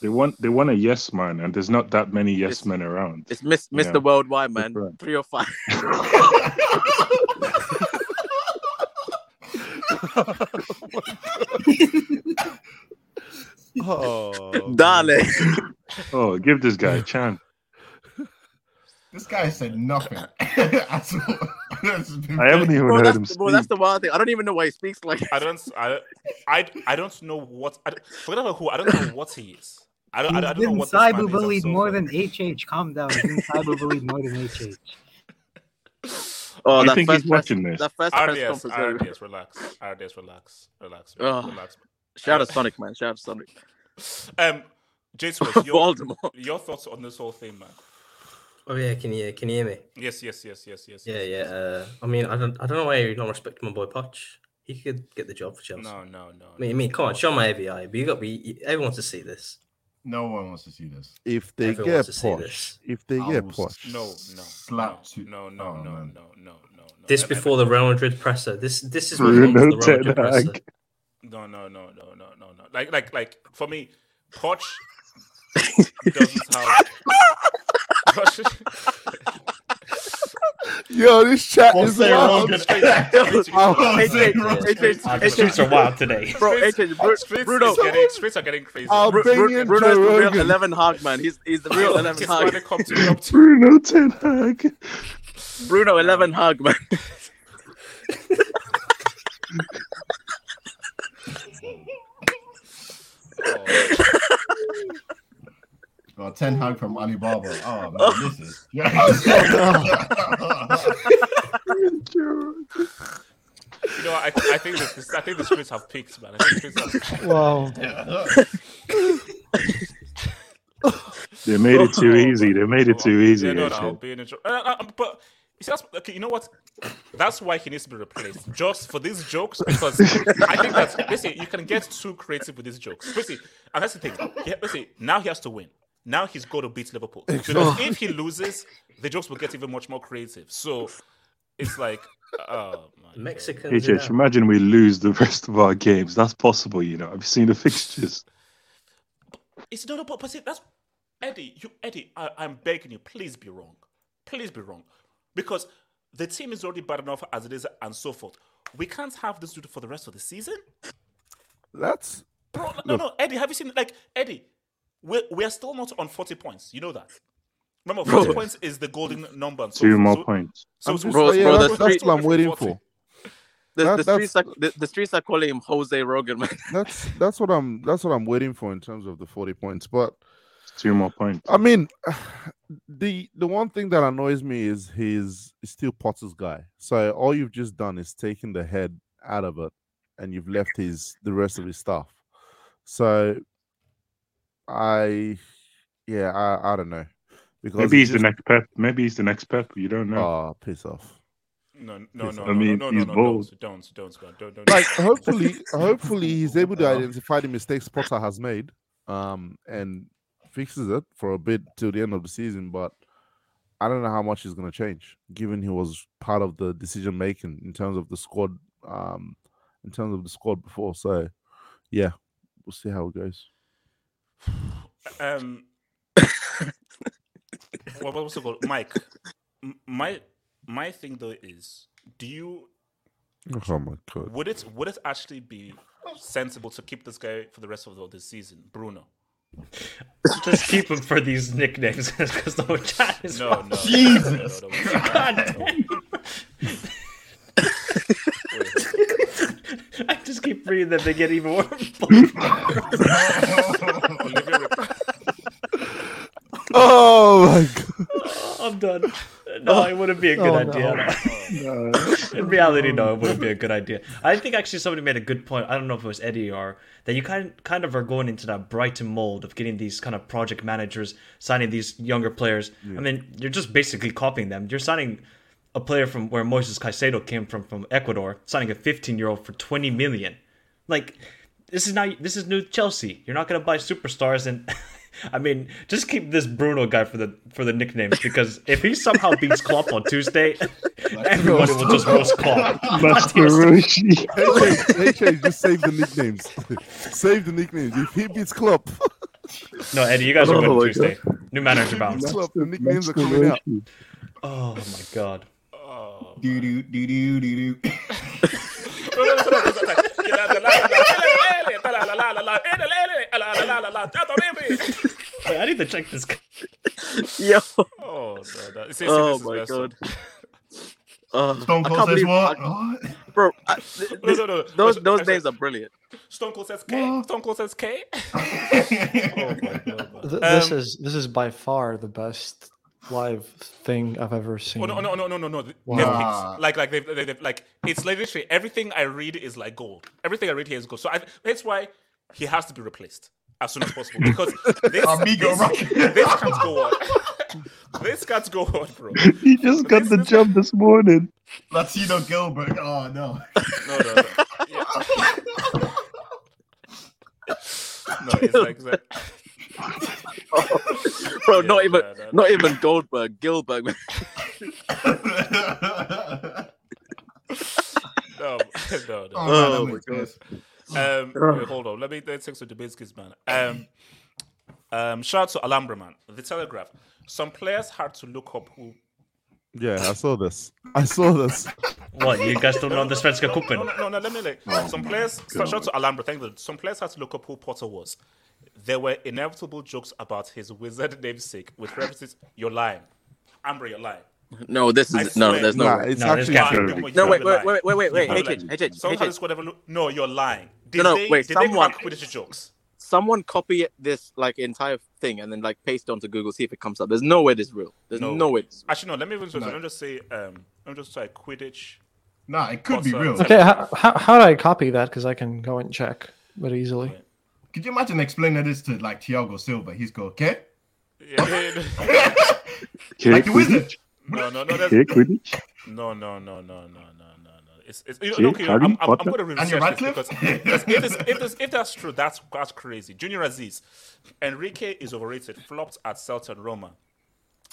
They want they want a yes man, and there's not that many yes It's- men around. it's Miss, Yeah. Mr. Worldwide, man. Different. Three or five. oh, Darling. Oh, give this guy a chance. This guy said nothing. At all. I haven't even Bro, heard that's, him bro, that's the wild thing. I don't even know why he speaks like I don't. I, I, I don't know what. I, don't- forget about who. I don't know what he is. I don't. I, don't- I He's don't know what this man is cyberbullied so more forth. than HH. Calm down. He's been cyberbullied more than HH. Oh, I that think first he's watching press, this. That first press conference. RDS, relax. RDS, relax, relax, Ugh. relax. Shout out Sonic, man. Shout out Sonic. Um, J Swiss, your, your thoughts on this whole thing, man? Oh yeah, can you can you hear me? Yes, yes, yes, yes, yes. Yeah, yes, yeah. yes. Uh, I mean, I don't I don't know why you're not respecting my boy Poch. He could get the job for Chelsea. No, no, no. I mean, I mean, come on, show my AVI. But you got be everyone wants to see this. No one wants to see this. if they Everyone get wants to see Poch, if they I get will Poch, No, no, Slap no, to- no, no, oh, no, no, no, no, no. This And- and- before the Real Madrid presser. This this is what Bruno comes the Real Madrid presser. No, no, no, no, no, no, no. Like, like, like for me, Poch doesn't have. Yo, this chat is Jose wild. Rogan. Straight- straight to- Oh, Jose HH, Rogan. HH, Uh, the streets are wild today. Bro, Streets- Bru- streets Bruno. is getting, streets are getting crazy. I'll Bru- bring Bru- in Bruno's Joe the real 11 hog, man. He's he's the real 11 It's hog. come to come to Bruno Ten Hag. Bruno 11 hog, man. Got Ten Hag from Alibaba. Oh man, this is. You know, I, I think this, this, I think the streets have peaked, man. I think the streets have. Well, They made it too easy. They made it too easy. Yeah, no, actually. no, being a uh, uh, but you see, that's, okay, you know what? That's why he needs to be replaced, just for these jokes. Because I think that listen, you can get too creative with these jokes. Listen, and that's the thing. He, listen, now he has to win. Now he's got to beat Liverpool. Because if he loses, the jokes will get even much more creative. So it's like, oh my God. Mexicans. HH, imagine we lose the rest of our games. That's possible, you know. I've seen the fixtures. It's not no, but, but see, that's Eddie. You, Eddie, I, I'm begging you, please be wrong. Please be wrong, because the team is already bad enough as it is, and so forth. We can't have this dude for the rest of the season, That's bro. No, no, Eddie. Have you seen like Eddie? We we are still not on forty points. You know that. Remember, forty Bro. points is the golden number. So, Two more so, points. So, I'm so- Bro, yeah, bro, the that's, that's what I'm waiting 40. for. The, That- the, streets are, the, the streets are calling him Jose Rogan, man. That's that's what I'm that's what I'm waiting for in terms of the 40 points. But Two more points. I mean, the the one thing that annoys me is he's, he's still Potter's guy. So all you've just done is taken the head out of it, and you've left his the rest of his stuff. So I, yeah, I I don't know because Maybe he he's the next Pep. Maybe he's the next Pep. You don't know. Oh, piss off. no, no, Yes, no, I no, mean, no, he's no, no, bold. don't, don't, don't, don't, don't, don't. Like hopefully, hopefully he's able to identify the mistakes Potter has made, um, and fixes it for a bit till the end of the season. But I don't know how much is going to change, given he was part of the decision making in terms of the squad, um, in terms of the squad before. So, yeah, we'll see how it goes. Um, what what was it called, Mike? My my thing though is, do you Oh my god! would it would it actually be sensible to keep this guy for the rest of the, the season, Bruno? Just keep him for these nicknames because the chat is No, no, Jesus. no, no, no, no, no, God no, no. I just keep reading them; they get even more. Oh my god! I'm done. No, it wouldn't wouldn't be a good Oh, idea. no. In reality, no, it wouldn't be a good idea. I think actually somebody made a good point. I don't know if it was Eddie or that you kind kind of are going into that Brighton mold of getting these kind of project managers signing these younger players. I mean, you're just basically copying them. You're signing a player from where Moises Caicedo came from from Ecuador, signing a 15 year old for 20 million. Like this is not this is new Chelsea. You're not gonna buy superstars and. I mean, just keep this Bruno guy for the for the nicknames because if he somehow beats Klopp on Tuesday, everybody will just roast Klopp. Mascaroshi. HH, just save the nicknames. save the nicknames. If he beats Klopp, No, Eddie, you guys are winning my Tuesday. Uh, new manager bounce. Klopp, the nicknames are coming out. Oh my god. Do do do do do do. Wait, I need to check this. guy. Yo. Oh, no, no. See, see, Oh this is my messed god. up. Uh, Stone I Cold can't says believe what? I- What? bro. I, th- No, this- no, no. Those Actually- those actually- names are brilliant. Stone Cold says K. Stone Cold says K. oh my god. Th- this Um, is this is by far the best live thing I've ever oh, seen. Oh no no no no no no! They've Wow. like like they've, they've, they've- like it's literally everything I read is like gold. Everything I read here is gold. So I, that's why he has to be replaced as soon as possible because this Amigo this, Rocky. this can't go on. this can't go on, bro. He just got the job this morning. Latino Gilbert. Oh no. No no no. Yeah. No, it's like, it's like Bro, Yeah, not even no, no, not even Goldberg, Gilbert. no, no, no. Oh, Oh my makes God. Um, wait, hold on. Let me let's take some debates, kids, man. Um, um, shout out to Alhambra, man. The Telegraph. Some players had to look up who. Yeah, I saw this. I saw this. What, you guys don't know the Svenska No, Cupen? no, no, no. Let me like. some players. So shout out to Alhambra. Thank you. Some players had to look up who Potter was. There were inevitable jokes about his wizard namesake with references. You're lying, Amber. You're lying. No, this is no, there's no. Nah, it's No, actually true. Lying. No, wait, wait, wait, wait, wait, wait. You're Hey, lying. H, H, H, Someone H, had to squad every- No, you're lying. Did No, no, they, wait, Did someone- they crack Quidditch jokes? Someone copy this like entire thing and then like paste it onto Google, see if it comes up. There's no way this is real. There's No. no, way. This real. Actually, no. Let me even No. let me just say. Um, let me just try Quidditch. Nah, it could be real. Okay, how, how, how do I copy that? Because I can go and check, but easily. Could you imagine explaining this to like Thiago Silva? He's go, okay? Yeah, like the wizard. no, no, no. That's, No, no, no, no, no, no, no, no. It's, it's you know, okay, I'm, I'm, I'm going to And you're research this because, because if, it's, if, it's, if that's true, that's that's crazy. Junior Aziz, Enrique is overrated. Flopped at Celta Roma.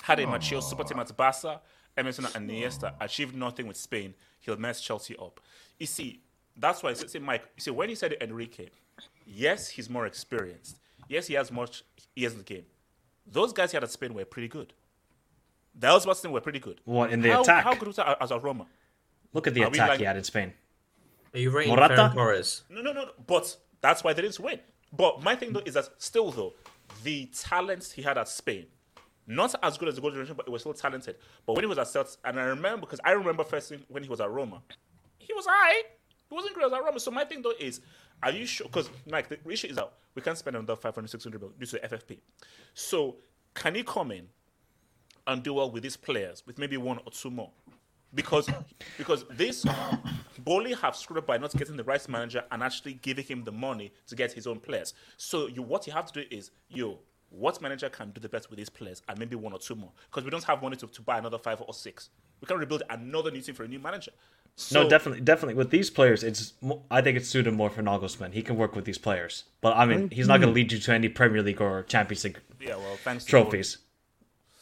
Had a mature super team at Barca. Emerson and Iniesta achieved nothing with Spain. He'll mess Chelsea up. You see, that's why I say, Mike. You see, when he said Enrique, yes, he's more experienced. Yes, he has much years in the game. Those guys he had at Spain were pretty good. The Elsbaston were pretty good. What, in the how, attack? How good was that as a Roma? Look at the Are attack like- he had in Spain. Are you rating Morata? Ferran Torres? No, no, no, no. But that's why they didn't win. But my thing though is that still though, the talent he had at Spain, not as good as the golden generation, but it was still talented. But when he was at Celtic, and I remember because I remember first thing when he was at Roma, he was high. He wasn't great as at Roma. So my thing though is, are you sure? Because Mike, the issue is that we can't spend another 500, 600 mil due to FFP. So can he come in and do well with these players with maybe one or two more? Because because this Boehly have screwed up by not getting the right manager and actually giving him the money to get his own players. So you what you have to do is you what manager can do the best with these players and maybe one or two more? Because we don't have money to, to buy another five or six. We can rebuild another new team for a new manager. So, no, definitely, definitely. With these players, it's I think it's suited more for Nagelsmann. He can work with these players, but I mean, he's not going to lead you to any Premier League or Champions League Yeah, well, thanks to trophies.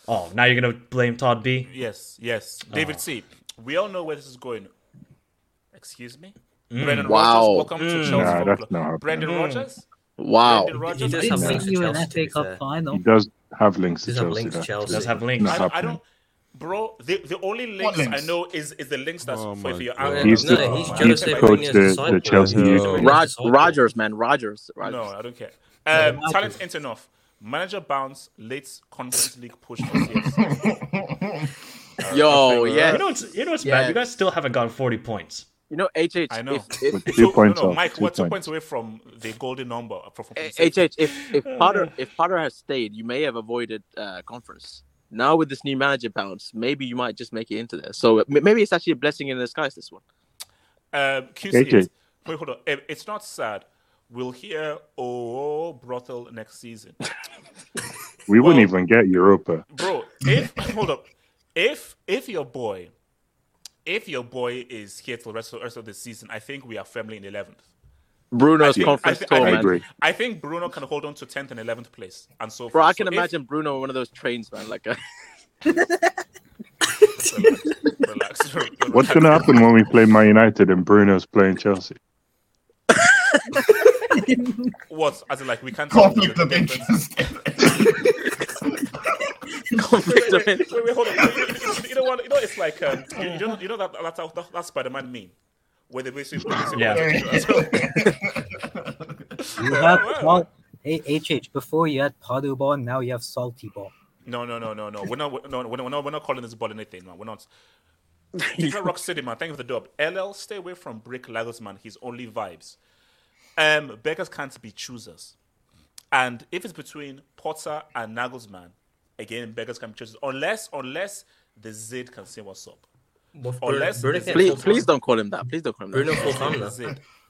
Oh, now you're going to blame Todd B? Yes, yes. David Oh. C. We all know where this is going. Excuse me? Mm. Brendan Wow. Rodgers, welcome to Mm. Chelsea. Nah, Football that's not. Brendan Mm. Rodgers? Wow. Brendan Rodgers? He does have links to Chelsea, to FA be Cup fair. final? He does have links to Does have Chelsea. links to though. Chelsea. Does have links. Not I, I don't, bro. The, the only links, links? I know is is the links that's Oh for, my for your God. uncle. He's the- no, he's Uh, jealous he's of the coach the- the. Chelsea He's youth. everything as a Rog- Rodgers, man, Rodgers. No, I don't care. Um, Yeah, talent ain't enough. Manager bounce late Conference League push for CFC. Yo, You know what's you know what's Yeah. bad? You guys still haven't gotten forty points. You know, HH. I know. If, if, With So, two points no, no, Mike, two we're two points. points away from the golden number. For, for, for HH, if if Potter if Potter has stayed, you may have avoided uh, conference. Now with this new manager bounce, maybe you might just make it into there. So maybe it's actually a blessing in disguise. This one. Um, QC is, wait, hold on. It's not sad. We'll hear oh brothel next season, We wouldn't even get Europa. bro. If hold up, if if your boy, if your boy is here till the rest of, rest of the season, I think we are firmly in eleventh. Bruno's think- conference thi- tour, I man. think, agree. I think Bruno can hold on to tenth and eleventh place, and so Bro, forth. I can So if- imagine Bruno on one of those trains, man. Like, uh, relax, relax, What's going to happen when we play Man United and Bruno's playing Chelsea? What? As in, like we can't Conflict tell of the difference. interest. conflict of wait, interest. wait, wait, hold on. You, you- you know what? You know, it's like um, you, you know, you know that that's that, that Spider-Man meme, where they basically, where they say, Yeah. You have Pod- Hey, HH, before you had Padu ball, now you have salty ball. No, no, no, no, no. We're not. We're, no, we're not. We're not calling this ball anything, man. We're not. Detroit Rock City, man. Thank you for the dub. LL, stay away from Brick Lagos, man. He's only vibes. Um, beggars can't be choosers. And if it's between Potter and Nagelsmann, again, beggars can be choosers. Unless, unless the Zid can say what's up. But Unless Bruno, Bruno please, please don't call him that. Please don't call him that. full time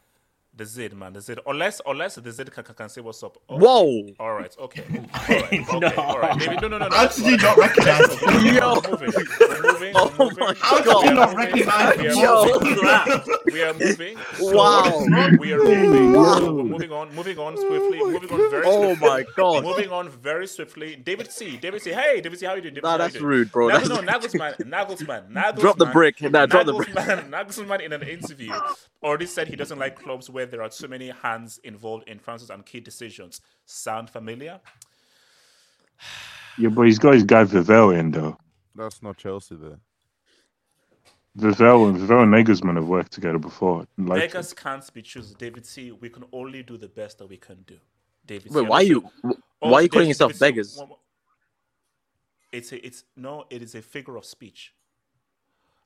the now. Zid. The Zid, man. The Zid. Unless, unless the Zid can, can, can say what's up. Oh, Whoa! All right. Okay. All right. Okay. No. All right. Maybe, no, no, no, no. How did you not recognize it? Yo. We're moving. We're moving. Oh We're moving. my How did God. you not recognize We are Yo. moving. We are moving. Wow. We are moving. Wow. We're moving on. Moving on swiftly. Oh moving on very oh swiftly. Oh my god. Moving on very swiftly. David C. David C. Hey, David C. How you doing? David Nah, that's doing? rude, bro. No, That's no, no, Nagelsmann, Nagelsmann, Nagelsmann. Drop the brick. Nah, drop the brick. Nagelsmann, Nagelsmann in an interview already said he doesn't like clubs where there are so many hands involved in transfers and key decisions. Sound familiar? Yeah, but he's got his guy Vivell in though. That's not Chelsea there. Vivell and Vivell and Nagelsmann have worked together before. Like, Beggars can't be choosers. David C. We can only do the best that we can do. David Wait, And why also- you? also oh, Why are you calling David- yourself David beggars? It's a, it's no, it is a figure of speech.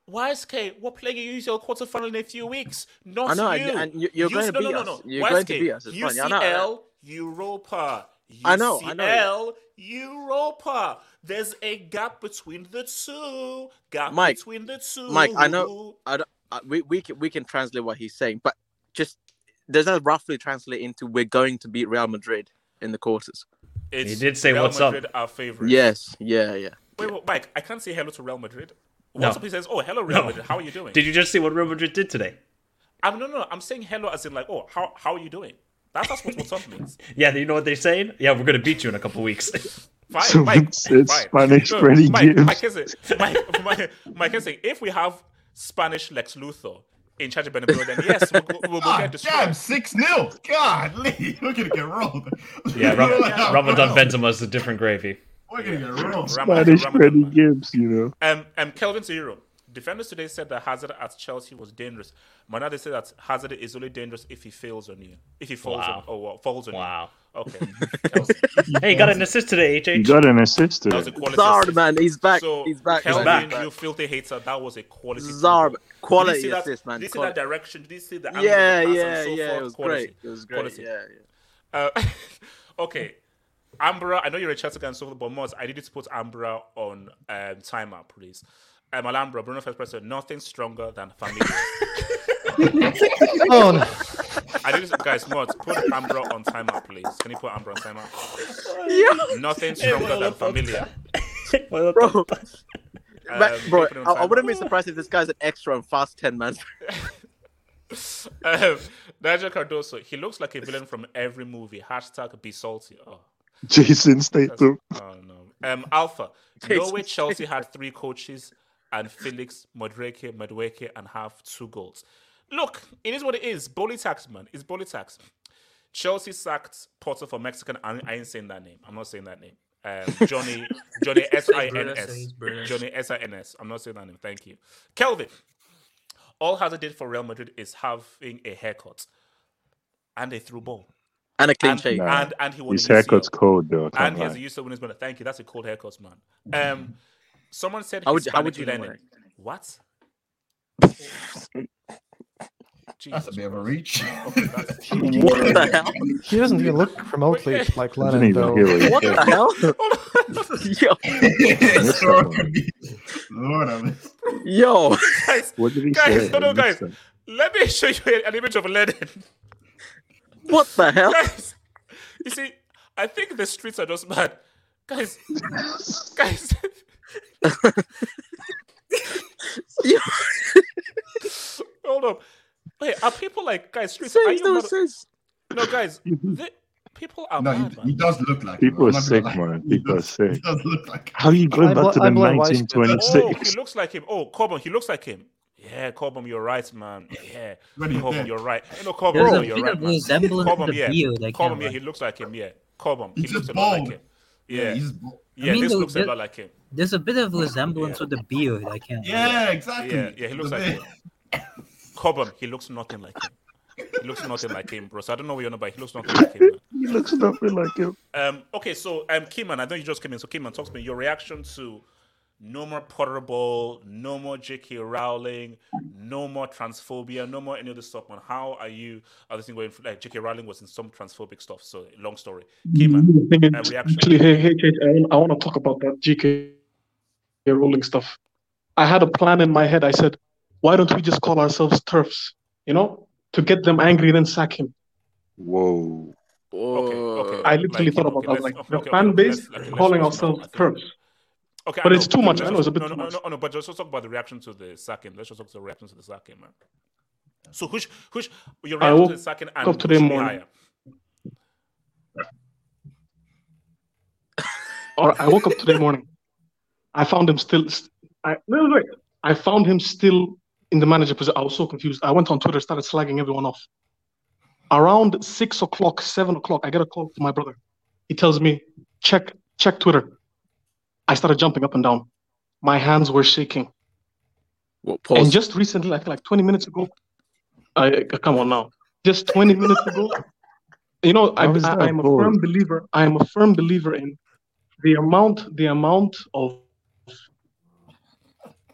YSK, what player you use your quarterfinal in a few weeks? Not I know, you. and- and you- you're going to no, beat no, no, us. no. You're going to YSK, beat us. It's fine. UCL, Yeah, I know, I know. Europa. I know, I know. UCL, Europa. There's a gap between the two. Gap Mike, between the two. Mike, I know. I don't, I, we we can we can translate what he's saying, but just does that roughly translate into we're going to beat Real Madrid in the quarters? It's He did say Real what's up. Our favorite. Yes, yeah, yeah. Wait, wait, Mike, I can't say hello to Real Madrid. No. What's up? He says, "Oh, hello, Real No. Madrid. How are you doing?" Did you just see what Real Madrid did today? I'm no, no, no. I'm saying hello as in like, "Oh, how how are you doing?" That's that's what what's up means. Yeah, you know what they're saying? Yeah, we're gonna beat you in a couple weeks. Fine, Someone Mike. said fine. Spanish No, Freddie Mike, Gibbs. Mike is saying, Mike, Mike, Mike is saying, if we have Spanish Lex Luthor in charge of Bernabeu, then yes, we'll, we'll, we'll Ah, get destroyed. damn, 6 0. God, Lee, we're going to get rolled. yeah, Ram- Yeah, Ramadan bro. Benzema's a different gravy. We're going to get rolled. Spanish Ramadan, Freddie. Gibbs, you know. Um, um, Kelvin to Euro. Defenders today said that Hazard at Chelsea was dangerous. But now they say that Hazard is only dangerous if he fails on you. If he falls Wow. on, oh, well, falls on Wow. you. Wow. Okay. Hey, you got an assist today, He HH. got an assist That was a quality Zard, assist. man, he's back. So, he's back. Kelvin, back. you filthy hater, that was a quality. Zarb, football. quality Did you that, assist, man. Did you see Quality. that direction? Did you see the angle Yeah, of the pass yeah, and so yeah. forth? It was Quality. great. It was great. Quality. Yeah, yeah. Uh, okay. Ambra, I know you're a Chelsea guy and so forth, but Moz, I need you to put Ambra on um, timeout, please. Um, Alhambra, Bruno First President, nothing stronger than familia. Oh, no. I need you, guys, Moz, put Ambra on timeout, please. Can you put Ambra on timeout? Nothing stronger than familia. Bro, Um, bro, keep it on I, I wouldn't be surprised if this guy's an extra on Fast 10, man. Um, Nigel Cardoso, he looks like a villain from every movie. Hashtag be salty. Oh, Jason that's, Statham. oh no. Um, Alpha, Jason Norway Chelsea had three coaches and Felix, Mudryk, Madueke, and have two goals. Look, it is what it is. Bully tax, man. It's bully tax. Chelsea sacked Potter for Mexican. I, I ain't saying that name. I'm not saying that name. Um, Johnny, Johnny S I N Bruno S, says Bruno. Johnny S I N S. I'm not saying that name. Thank you, Kelvin. All Hazard did for Real Madrid is having a haircut and a through ball, And a clean and, shave. Nah. and and he won His haircut's cold though. And can't he has lie. a UCL winners banner. Thank you. That's a cold haircut, man. Um, someone said How he's would you- how would you know Lenin. What? That's a bit of a reach. What the hell? He doesn't even look remotely like Doesn't Lennon, though. What the hell? Lord have mercy. Yo, yo, guys, What did he guys, say? no, no, guys. Let me show you an image of Lennon. What the hell? guys, you see, I think the streets are just mad. Guys, guys. Hold up. Wait, are people like guys? Streets? Are you no mad- No, guys. they- people are No, mad, he, man. he does look like People him. are sick, gonna man. He People are does- sick. He does look like How are you going I back bl- to I the blame Weiss. Oh, 1926? he looks like him. Oh, Cobham, he looks like him. Yeah, Cobham, you're right, man. Yeah, When Cobham, you're right. You know, Cobham, There's you're right, of man. Cobham, to the yeah. beard. I Cobham, yeah, he looks like him. Yeah, Cobham, he He's looks a lot like him. Yeah, he's just bald. yeah, mean, this the- looks a lot like him. There's a bit of resemblance Yeah. with the beard. I can't. lie. Yeah, exactly. Yeah, yeah, he looks The like beard. him. Cobham, he looks nothing like him. He looks nothing like him, bro. So I don't know what you're on about. He looks nothing like him. Man. He looks nothing like him. Um, okay, so um, Kiman, I know you just came in. So Kiman, talk to me. Your reaction to no more Potterball, no more J.K. Rowling, no more transphobia, no more any of this stuff, man. How are you? Are this thing going? Like J.K. Rowling was in some transphobic stuff. So long story. Kiman, The thing uh, reaction. Actually, hey, hey, Kate, I want, I want to talk about that J.K. Rowling stuff. I had a plan in my head. I said, why don't we just call ourselves turfs? You know, to get them angry, then sack him. Whoa. Okay, okay. I literally Like, thought okay, about that. Like okay, the okay, fan okay, base okay, calling ourselves I think. turfs. Okay, But it's too much. I know it's a bit no, too no, much. No, no, no, but let's talk about the reaction to the sacking. Let's just talk about the reaction to the sacking, man. So, who's who's your reaction to the sacking up and today should be morning. Or I woke up today morning. I found him still. I no, no, wait. I found him still in the manager position. I was so confused. I went on Twitter, started slagging everyone off. Around six o'clock, seven o'clock, I get a call from my brother. He tells me, "Check, check Twitter." I started jumping up and down. My hands were shaking. What, And just recently, like like 20 minutes ago, I uh, come on now. Just 20 minutes ago, you know, I, I, I am a firm believer. I am a firm believer in the amount, the amount of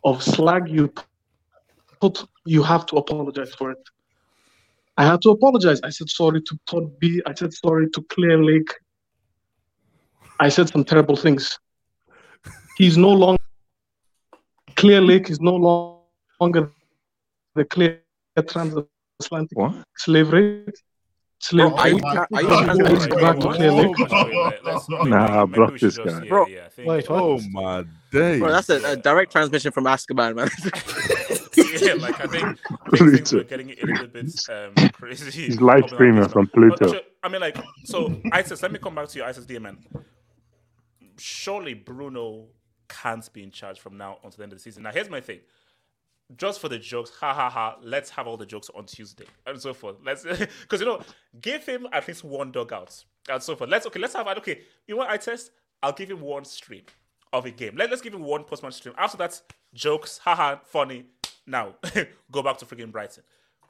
of slag you put, you have to apologize for it. I had to apologize. I said sorry to Todd B. I said sorry to Clearlake. I said some terrible things. He's no longer Clearlake is no longer the clear transatlantic What? slave rate. Slave Bro, are you are you He transmitting needs to go back to Clearlake. Nah, maybe- I blocked this guy. Bro. yeah, I Wait. Oh my days. Bro, that's a, a direct transmission from Azkaban, man. yeah, like I think, I think things were getting a little bit um, crazy. He's live streaming from Pluto. actually, I mean, like, so ISIS. Let me come back to you, ISIS DMN. Surely Bruno can't be in charge from now until the end of the season. Now, here's my thing. Just for the jokes, ha ha ha. Let's have all the jokes on Tuesday and so forth. Let's because you know, give him at least one dugout and so forth. Let's okay. Let's have okay. You want I test? I'll give him one stream of a game. Let, let's give him one post match stream. After that, jokes, haha, funny. Now go back to freaking Brighton.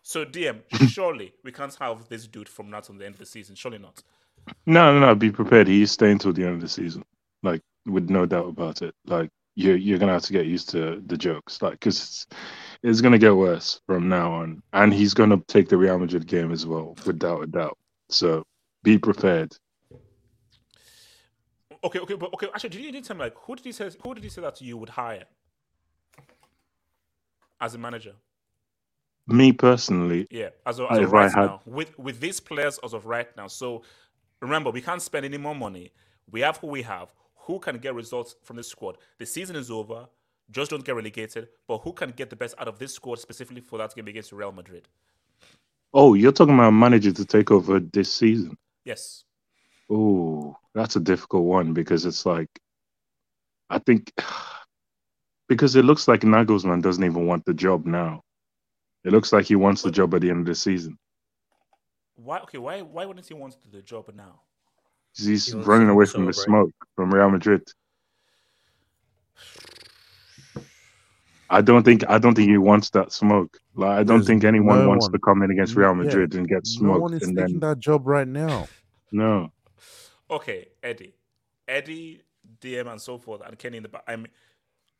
So DM, surely we can't have this dude from now to the end of the season. Surely not. No, no, no. Be prepared. He's staying till the end of the season, like with no doubt about it. Like you're you're gonna have to get used to the jokes, like because it's, it's gonna get worse from now on, and he's gonna take the Real Madrid game as well, without a doubt. So be prepared. Okay, okay, but okay. Actually, did you tell me like who did he say who did he say that you would hire as a manager? Me personally, Yeah, as of, as of right had- now, with with these players as of right now. So remember, we can't spend any more money. We have who we have. Who can get results from this squad? The season is over. Just don't get relegated. But who can get the best out of this squad specifically for that game against Real Madrid? oh, you're talking about a manager to take over this season. Yes. Oh, that's a difficult one because it's like, I think, because it looks like Nagelsmann doesn't even want the job now. It looks like he wants the job at the end of the season. Why? Okay. Why? Why wouldn't he want the job now? 'Cause He's He running away from the celebrate. smoke from Real Madrid. I don't think I don't think he wants that smoke. Like I don't There's think anyone no wants one. to come in against Real Yeah, Madrid and get smoked. No one is and taking then that job right now. no. Okay, Eddie, Eddie, DM, and so forth, and Kenny in the back. I mean,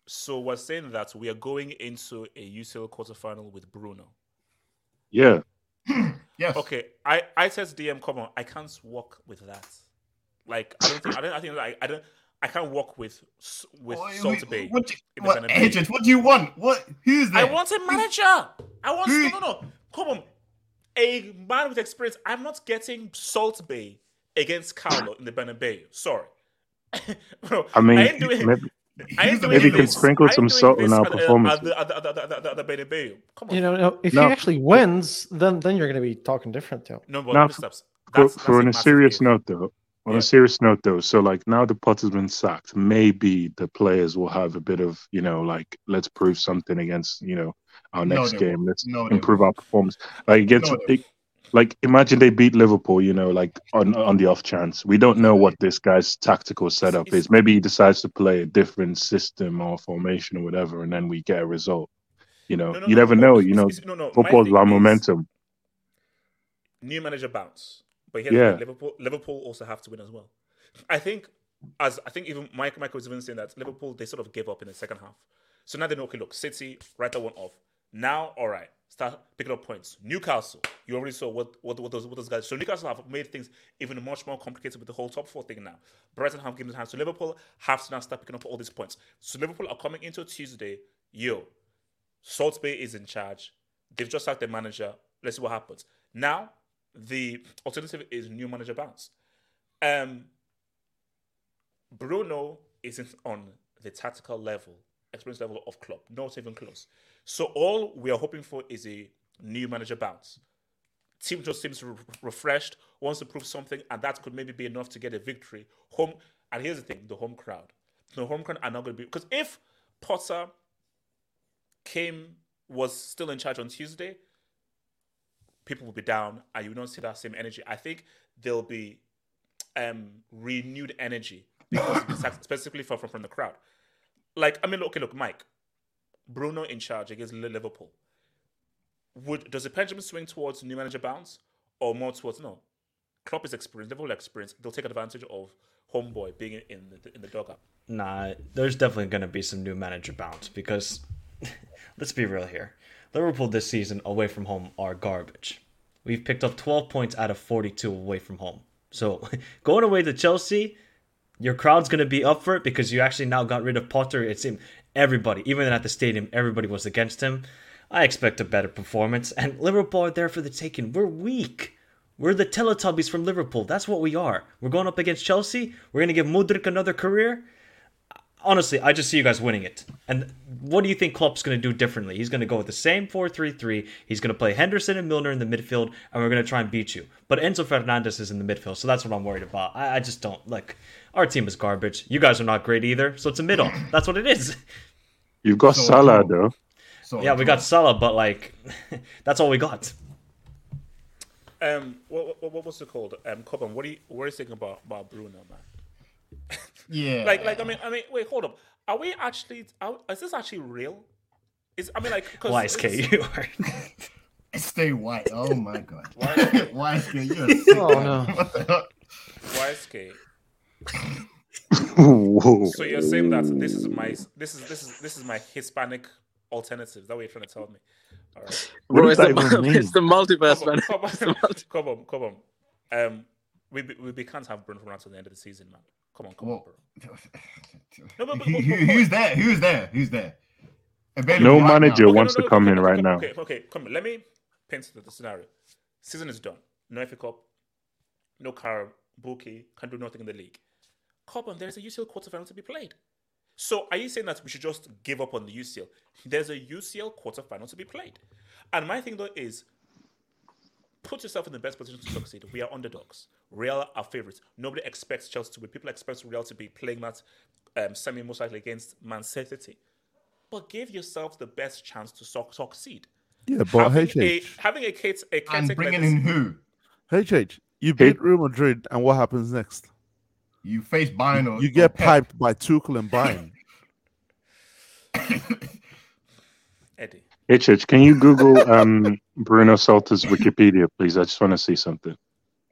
so we're saying that we are going into a UCL quarterfinal with Bruno. Yeah, yes. Okay, I I said DM, come on, I can't walk with that. Like I don't think I don't I think like I don't I can't work with with What- Salt Bae. What, do- in the what, Bernabeu. agent, what do you want? What? Who's that? I want a manager. I want no no no. Come on, a man with experience. I'm not getting Salt Bae against Carlo in the Bernabeu. Sorry. Bro, I mean, ain't doing, maybe, I ain't doing maybe you can sprinkle some salt in our performance. the- performances. At the, at the, at the, at at the Bernabeu. Come on. You know, if No. he actually wins, then then you're going to be talking different too. No, but Now, Mr. Steps, for, that's, for on a serious note though, on Yeah. a serious note though, so like now the Potter's been sacked, maybe the players will have a bit of, you know, like let's prove something against, you know, our next they game. won't. Let's No, improve our performance. Like against No, it- like imagine they beat Liverpool, you know, like on on the off chance. We don't know what this guy's tactical setup is. Maybe he decides to play a different system or formation or whatever, and then we get a result. You know, No, no, you no, never no, know. You know, no, no, football's about momentum. new manager bounce. But Yeah. Liverpool Liverpool also have to win as well. I think as I think even Mike Michael was even saying that Liverpool they sort of gave up in the second half. So now they know okay, look, City, write that one off. Now, all right, start picking up points. Newcastle, you already saw what what, what those what those guys. So Newcastle have made things even much more complicated with the whole top four thing now. Brighton have given hand. So Liverpool have to now start picking up all these points. So Liverpool are coming into Tuesday. Yo, Salt Bae is in charge. They've just sacked their manager. Let's see what happens. Now, the alternative is new manager bounce. Um, Bruno isn't on the tactical level, experience level of club, not even close. So all we are hoping for is a new manager bounce. Team just seems re- refreshed, wants to prove something, and that could maybe be enough to get a victory. Home, and here's the thing: the home crowd. The home crowd are not going to be because if Potter came was still in charge on Tuesday, people will be down and you not see that same energy. I think there'll be um renewed energy because specifically from, from from the crowd. Like I mean, okay, look, Mike, Bruno in charge against Liverpool. Would does the pendulum swing towards new manager bounce or more towards no? Klopp is experienced, Liverpool experience. They'll take advantage of homeboy being in the in the dugout. Nah, there's definitely going to be some new manager bounce because let's be real here. Liverpool this season away from home are garbage. We've picked up 12 points out of 42 away from home. So going away to Chelsea, your crowd's going to be up for it because you actually now got rid of Potter. It seemed everybody, even at the stadium, everybody was against him. I expect a better performance, and Liverpool are there for the taking. We're weak. We're the Teletubbies from Liverpool. That's what we are. We're going up against Chelsea. We're going to give Mudryk another career honestly, I just see you guys winning it. And what do you think Klopp's going to do differently? He's going to go with the same 4-3-3. He's going to play Henderson and Milner in the midfield, and we're going to try and beat you. But Enzo Fernandez is in the midfield, so that's what I'm worried about. I, I just don't like. Our team is garbage. You guys are not great either, so it's a middle. That's what it is. You've got So- Salah though. So yeah, we got Salah, but like, that's all we got. Um, what, what, what what's it called? Um, Coban, what do you what are you thinking about about Bruno, man? Yeah. Like, like I mean, I mean, wait, hold up. Are we actually? Are, is this actually real? Is I mean, like, cause Why is it's- K? You are. Stay white. Oh my god. Why- Why is it? You're sick Oh, man. no. What the hell? YSK. Whoa. So you're saying that this is my this is this is this is my Hispanic alternative? Is that what you're trying to tell me? All right. Bro, it's the, it's the multiverse, Come on, man. come on, come on, come on. Um, we we, we can't have Bruno Fernandes at the end of the season, man. Come on, come on, bro. No, but- but- but- but- who's there? Who's there? Who's there? Available No right manager now. Okay, wants no, to come okay, in okay, right okay, now. Okay, okay, come on. Let me paint the, the scenario. Season is done. No FA Cup. No car. Buki can do nothing in the league. Come on, there's a UCL quarterfinal to be played. So are you saying that we should just give up on the UCL? There's a UCL quarterfinal to be played. And my thing though is put yourself in the best position to succeed. We are underdogs. Real are favorites. Nobody expects Chelsea to win. People expect Real to be playing that um, semi most likely against Man City. But give yourself the best chance to suc- succeed. Yeah, but having HH, a having a Kate a And bringing like in who? HH, you beat Real Madrid, and what happens next? You face Bayern or You get or piped by Tuchel and Bayern. Eddie. HH, can you Google um, Bruno Saltor's Wikipedia, please? I just want to see something.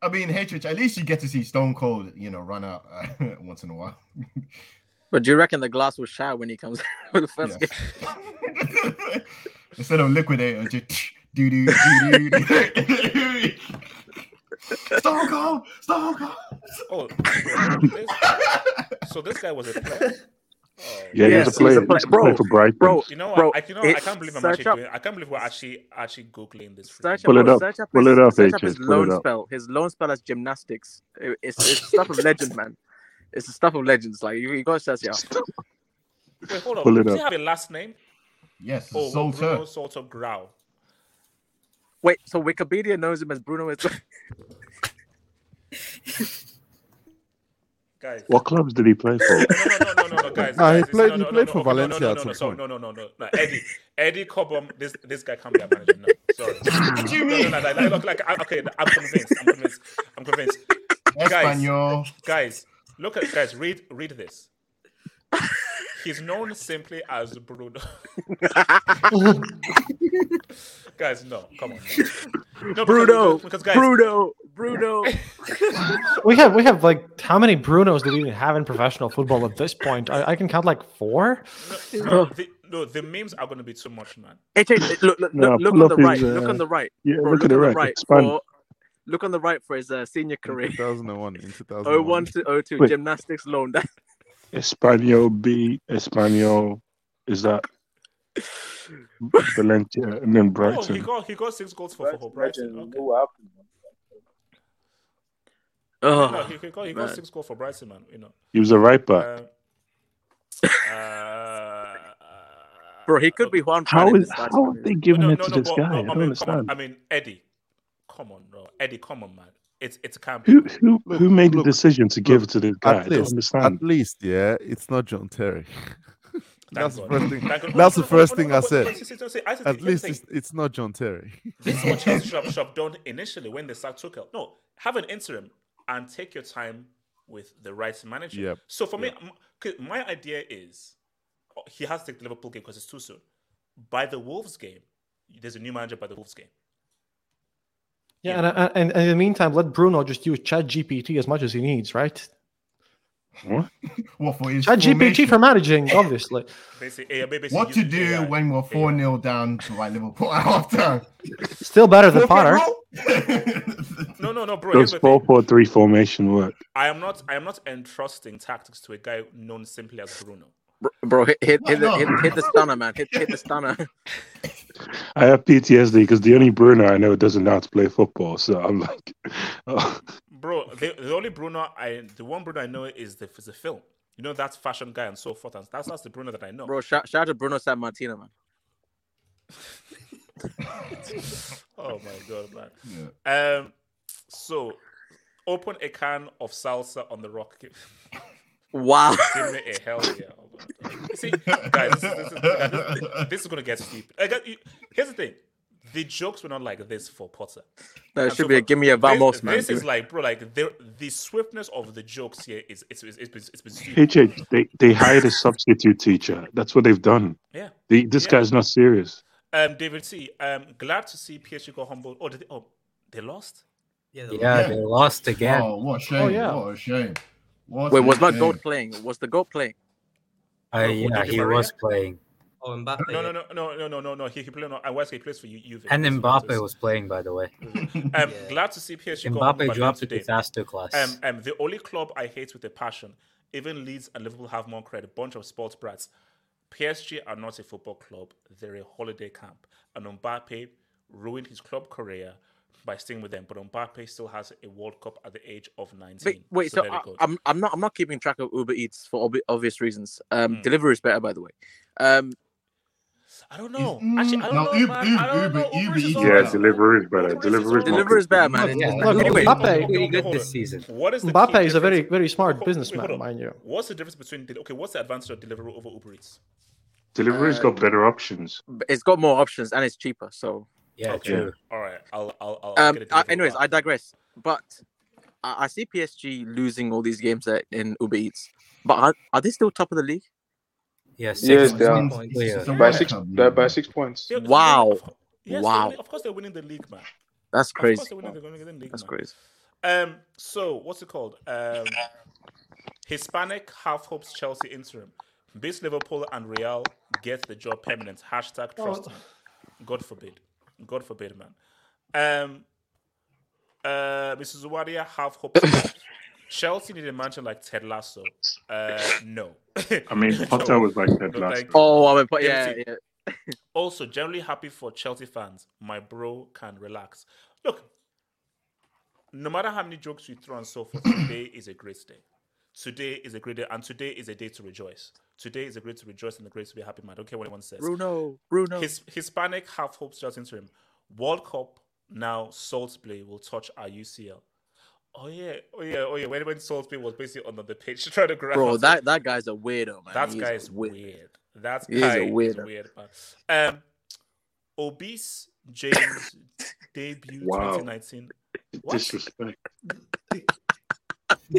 I mean, HH, at least you get to see Stone Cold, you know, run out uh, once in a while. But do you reckon the glass will shatter when he comes for the first Yeah. game? Instead of liquidator, just do do do do. Stone Cold, Stone Cold. Oh, so this guy was a player. Oh, yeah, he was a player. He used to play for Brighton. You know what? bro, I, you know, what? I can't believe I'm search actually up- doing. I can't believe we're actually actually googling this. Search Pull up, it up. Search up Pull his, it up, search up his pull loan it up. spell. His loan spell as gymnastics. It- It's it's stuff of legend, man. It's the stuff of legends. Like you, you gotta search it out. Wait, hold on. Pull it Does he up. have a last name? Yes, Oh, Saltor. Bruno Saltor Grau. Wait, so Wikipedia knows him as Bruno. Is Guys. What clubs did he play for? No, no, no, no, no, no, guys. Nah, he played- no, he played no, for okay, no, Valencia No, at no, some no, so, no, no, no, no, no. Eddie, Eddie Cobham. This this guy can't be a manager. No, sorry. What do you mean? no, no, no, look, like, I- okay, I'm convinced. I'm convinced. I'm convinced. Guys, guys, look at guys. Read read this. He's known simply as Bruno. guys, no, come on. No, no Bruno, because, because guys, Bruno, Bruno. We have we have like how many Brunos do we even have in professional football at this point? I, I can count like four. no, the, no, the memes are going to be too much, man. Hey, hey, look, look, No, look, look on the up his, right. look uh, on the right. yeah, Bro, look look it on the right, right. expand. For, look on the right for his uh, senior In career. 2001. In 2001. 01 to 02, Wait. gymnastics loan. That Espanyol B, Espanyol. Is that Valencia and then Oh, he got he got six goals for, for Brighton. Okay. What happened? oh, no, he, he got he got six goals for Brighton, man. You know. He was a right back. Uh, uh, bro, he could be Juan. How Fran in is this how are they giving no, it no, to no, this but, guy? no, I I don't mean, on. understand. I mean, Eddie, come on, bro. Eddie, come on, man. It's it's a camp. Who who Look, who made the decision to give it to this guy? I At don't least, understand. at least, yeah, it's not John Terry. that's the first thing. Thank God. That's No, the no, no, first no, thing no, I no, said. wait, wait, wait, wait, I said- At here's least it's, it's not John Terry. This is what Chelsea should have, should have done initially when they sacked Tuchel. No, have an interim and take your time with the right manager. Yep. So for me, my idea is oh, he has to take the Liverpool game because it's too soon. By the Wolves game, there's a new manager by the Wolves game. Yeah, and, uh, and, and in the meantime, let Bruno just use ChatGPT as much as he needs, right? What? What for his ChatGPT for managing, obviously. Basically, basically What to do AI. when we're 4 0 down to like Liverpool at halftime? Still better than Potter. No, no, no, bro. Here's Does the four thing. four three formation work? I am not. I am not entrusting tactics to a guy known simply as Bruno. Bro, bro, hit, hit, hit, the, Why hit, hit the stunner, man. Hit, hit the stunner. I have PTSD because the only Bruno I know doesn't know how to play football. So I'm like, oh, Bro, the, the only Bruno I, the one Bruno I know is the is the film. You know that's fashion guy and so forth, and that's that's the Bruno that I know. Bro, shout, shout out to Bruno Sammartino, man. oh my god, man. Um, so open a can of salsa on the rock. Wow. give me a hell yeah. See, guys, this, is- this, is, this, this is gonna get stupid. I got, here's the thing: the jokes were not like this for Potter. No, it And should so be a give me a this, vamos, man. This Give is like, bro, like the the swiftness of the jokes here is it's it's, it's, been, it's been stupid. HH, they, they hired a substitute teacher. That's what they've done. Yeah. The, this Yeah. guy's not serious. Um, David C. Um, glad to see PSG go humble. Oh, did they, oh, they lost. Yeah, Yeah, they lost again. Oh, what a shame. Oh, yeah. What a shame. What Wait, a was not shame. Goat playing? Was the Goat playing? Uh, yeah, he Maria? was playing, Oh, Mbappe. No, no, no, no, no, no, no, no. He, he played. No, I was he plays for you. Juve. and That's Mbappe was playing. By the way, Um, Yeah. glad to see PSG go humble, Mbappe dropped not the today. faster class. Um, um, the only club I hate with a passion, even Leeds and Liverpool have more credit. Bunch of sports brats. PSG are not a football club; they're a holiday camp. And Mbappe ruined his club career by staying with them. But Mbappe still has a World Cup at the age of nineteen. Wait, wait. So, there I, it goes. I'm I'm not I'm not keeping track of Uber Eats for obvi- obvious reasons. Um, Hmm. delivery is better, by the way. Um, I don't know. Mm, Actually, I don't no, know, Uber- man. I don't Uber- know. Uber Uber is Eats. all Yeah, right. delivery is better. Delivery is all right. more delivery is better, man. Look, It's, yeah, it's look, like, Look, anyway, Mbappe- pretty good this season. What is Mbappe is a very, very smart Hold- businessman, hold mind you. What's the difference between okay? What's the advantage of delivery over Uber Eats? Delivery's Uh, got better options. it's got more options and it's cheaper. So, yeah, Okay. true. All right, I'll I'll I'll. I'll um, get a uh, anyways, back. I digress. But I, I see PSG losing all these games at, in Uber Eats. But are, are they still top of the league? Yeah, Yes, six they are. points. Yeah. By six, Cup, by six points. They're- they're Wow. Yes, Wow. winning- Of course, they're winning the league, man. That's Of crazy. course, they're winning, they're winning the league, That's man. crazy. Um, so what's it called? Um, Hispanic half hopes Chelsea interim. Beats Liverpool and Real get the job permanent. Hashtag trust Oh. God forbid. God forbid, man. Um, Uh, Mrs. Wadia have hope. Chelsea need a manager like Ted Lasso. Uh, no. I mean, Potter was like Ted Lasso. thank. Oh, I mean, but yeah, yeah. Also, generally happy for Chelsea fans. My bro can relax. Look, no matter how many jokes we throw and so forth, today is a great day. Today is a great day, and today is a day to rejoice. Today is a great to rejoice and a great to be happy, man. I don't care what anyone says. Bruno, Bruno. His Hispanic half hopes just into him. World Cup now, Salisbury will touch our UCL. Oh yeah, oh yeah, oh yeah. When when Salisbury was basically on the pitch trying to grab, Bro, that that guy's a weirdo, man. that He's guy is weird. weird. That He is guy a is weird, man. Um, obese James debut Wow. 2019. What? Disrespect.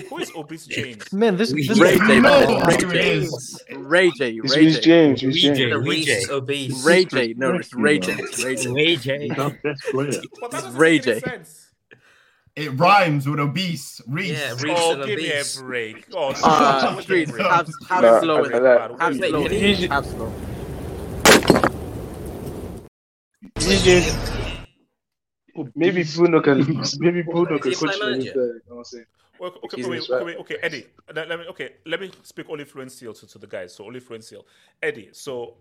Who is obese James? Man, this, this Ray is J, No. Ray who it J. Ray J. Ray J. James. Reece Reece J. Reece Reece J. obese. Ray J. No, it's Ray J. Ray J. Ray J. He's our best player. But that doesn't Ray J. It rhymes with obese. Reese. Yeah, Reece Oh, and give me a break. Oh, Uh, give me a streets, break. have, have No, slow with I- it. Bad. Have slow wait, with can it. you- Have slow. Maybe Bruno can. Maybe Bruno can coach my him. you know what I'm saying? Well, okay, wait, his wait, wait, okay, Eddie. Let, let me okay. Let me speak only fluential to, to the guys. So only fluential. Eddie. So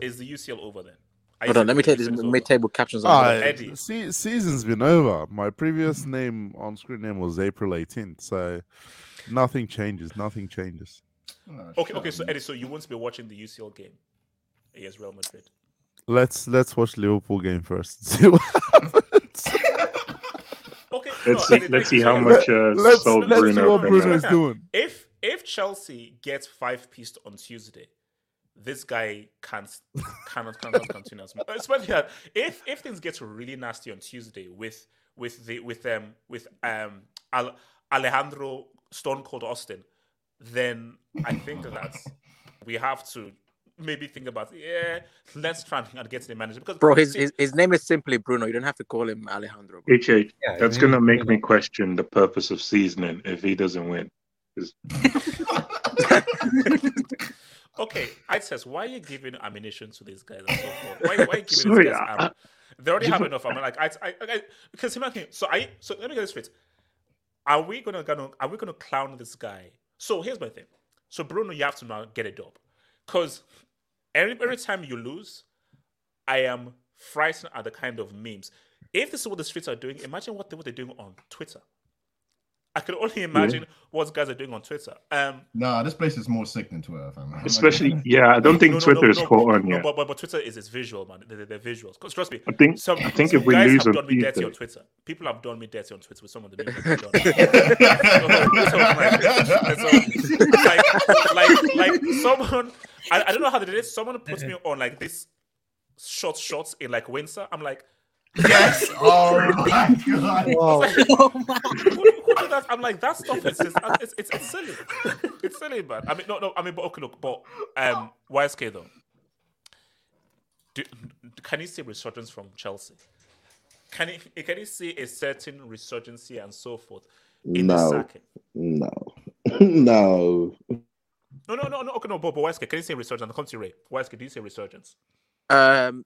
is the UCL over then? Are Hold on, saying let me take this UCL is over? mid-table captions on. Ah, Eddie. se- season's been over. My previous name on screen name was April 18th, so nothing changes. Nothing changes. Oh, Okay, okay. up, So. Eddie, so you won't be watching the UCL game against Real Madrid. Let's let's watch Liverpool game first. See what happens. Okay, Let's see, let's see how much uh, let's salt let's see what Bruno is doing. If if Chelsea gets five pieced on Tuesday, this guy can't cannot cannot continue. as- much. Especially that if if things get really nasty on Tuesday with with the with um with um Al- Alejandro Stone Cold Austin, then I think that we have to maybe think about yeah let's try and get to the manager because Bro, his, his his name is simply Bruno. You don't have to call him Alejandro. bro. HH, Yeah, that's gonna make Bruno. me question the purpose of seasoning if he doesn't win. Okay, I says, why are you giving ammunition to these guys and so forth? Why, why are you giving Sorry, these guys ammo? They already have enough. I'm like, I, I, I because imagine. So I, so let me get this straight. Are we gonna, gonna, are we gonna clown this guy? So here's my thing. So Bruno, you have to now get a dub, because every every time you lose, I am frightened at the kind of memes. If this is what the streets are doing, imagine what they what they're doing on Twitter. I can only imagine what guys are doing on Twitter. Um, Nah, this place is more sick than Twitter, fam. Especially, gonna- yeah, I don't think no, no, Twitter no, is no, caught no, on no, yet. but, but, but Twitter is, it's visual, man. They're, they're visuals. Because trust me, I think some, I think some if we guys lose have done me dirty on Twitter. People have done me dirty on Twitter with some of the memes that they've done. so, like, so, like, like, like someone, I, I don't know how they did it. Someone puts me on like this short shots in like Windsor. I'm like, Yes. Oh my god. Whoa. who, who did that? I'm like, that stuff is just, it's, it's, it's silly. It's silly, man. I mean, no, no, I mean, but okay, look, but um, YSK though. Do, can you see resurgence from Chelsea? Can you can you see a certain resurgence and so forth in the No, sacking? no, no. No, no, no, no. Okay, no, but, but YSK, can you say resurgence? Come to Ray. YSK, do you say resurgence? Um,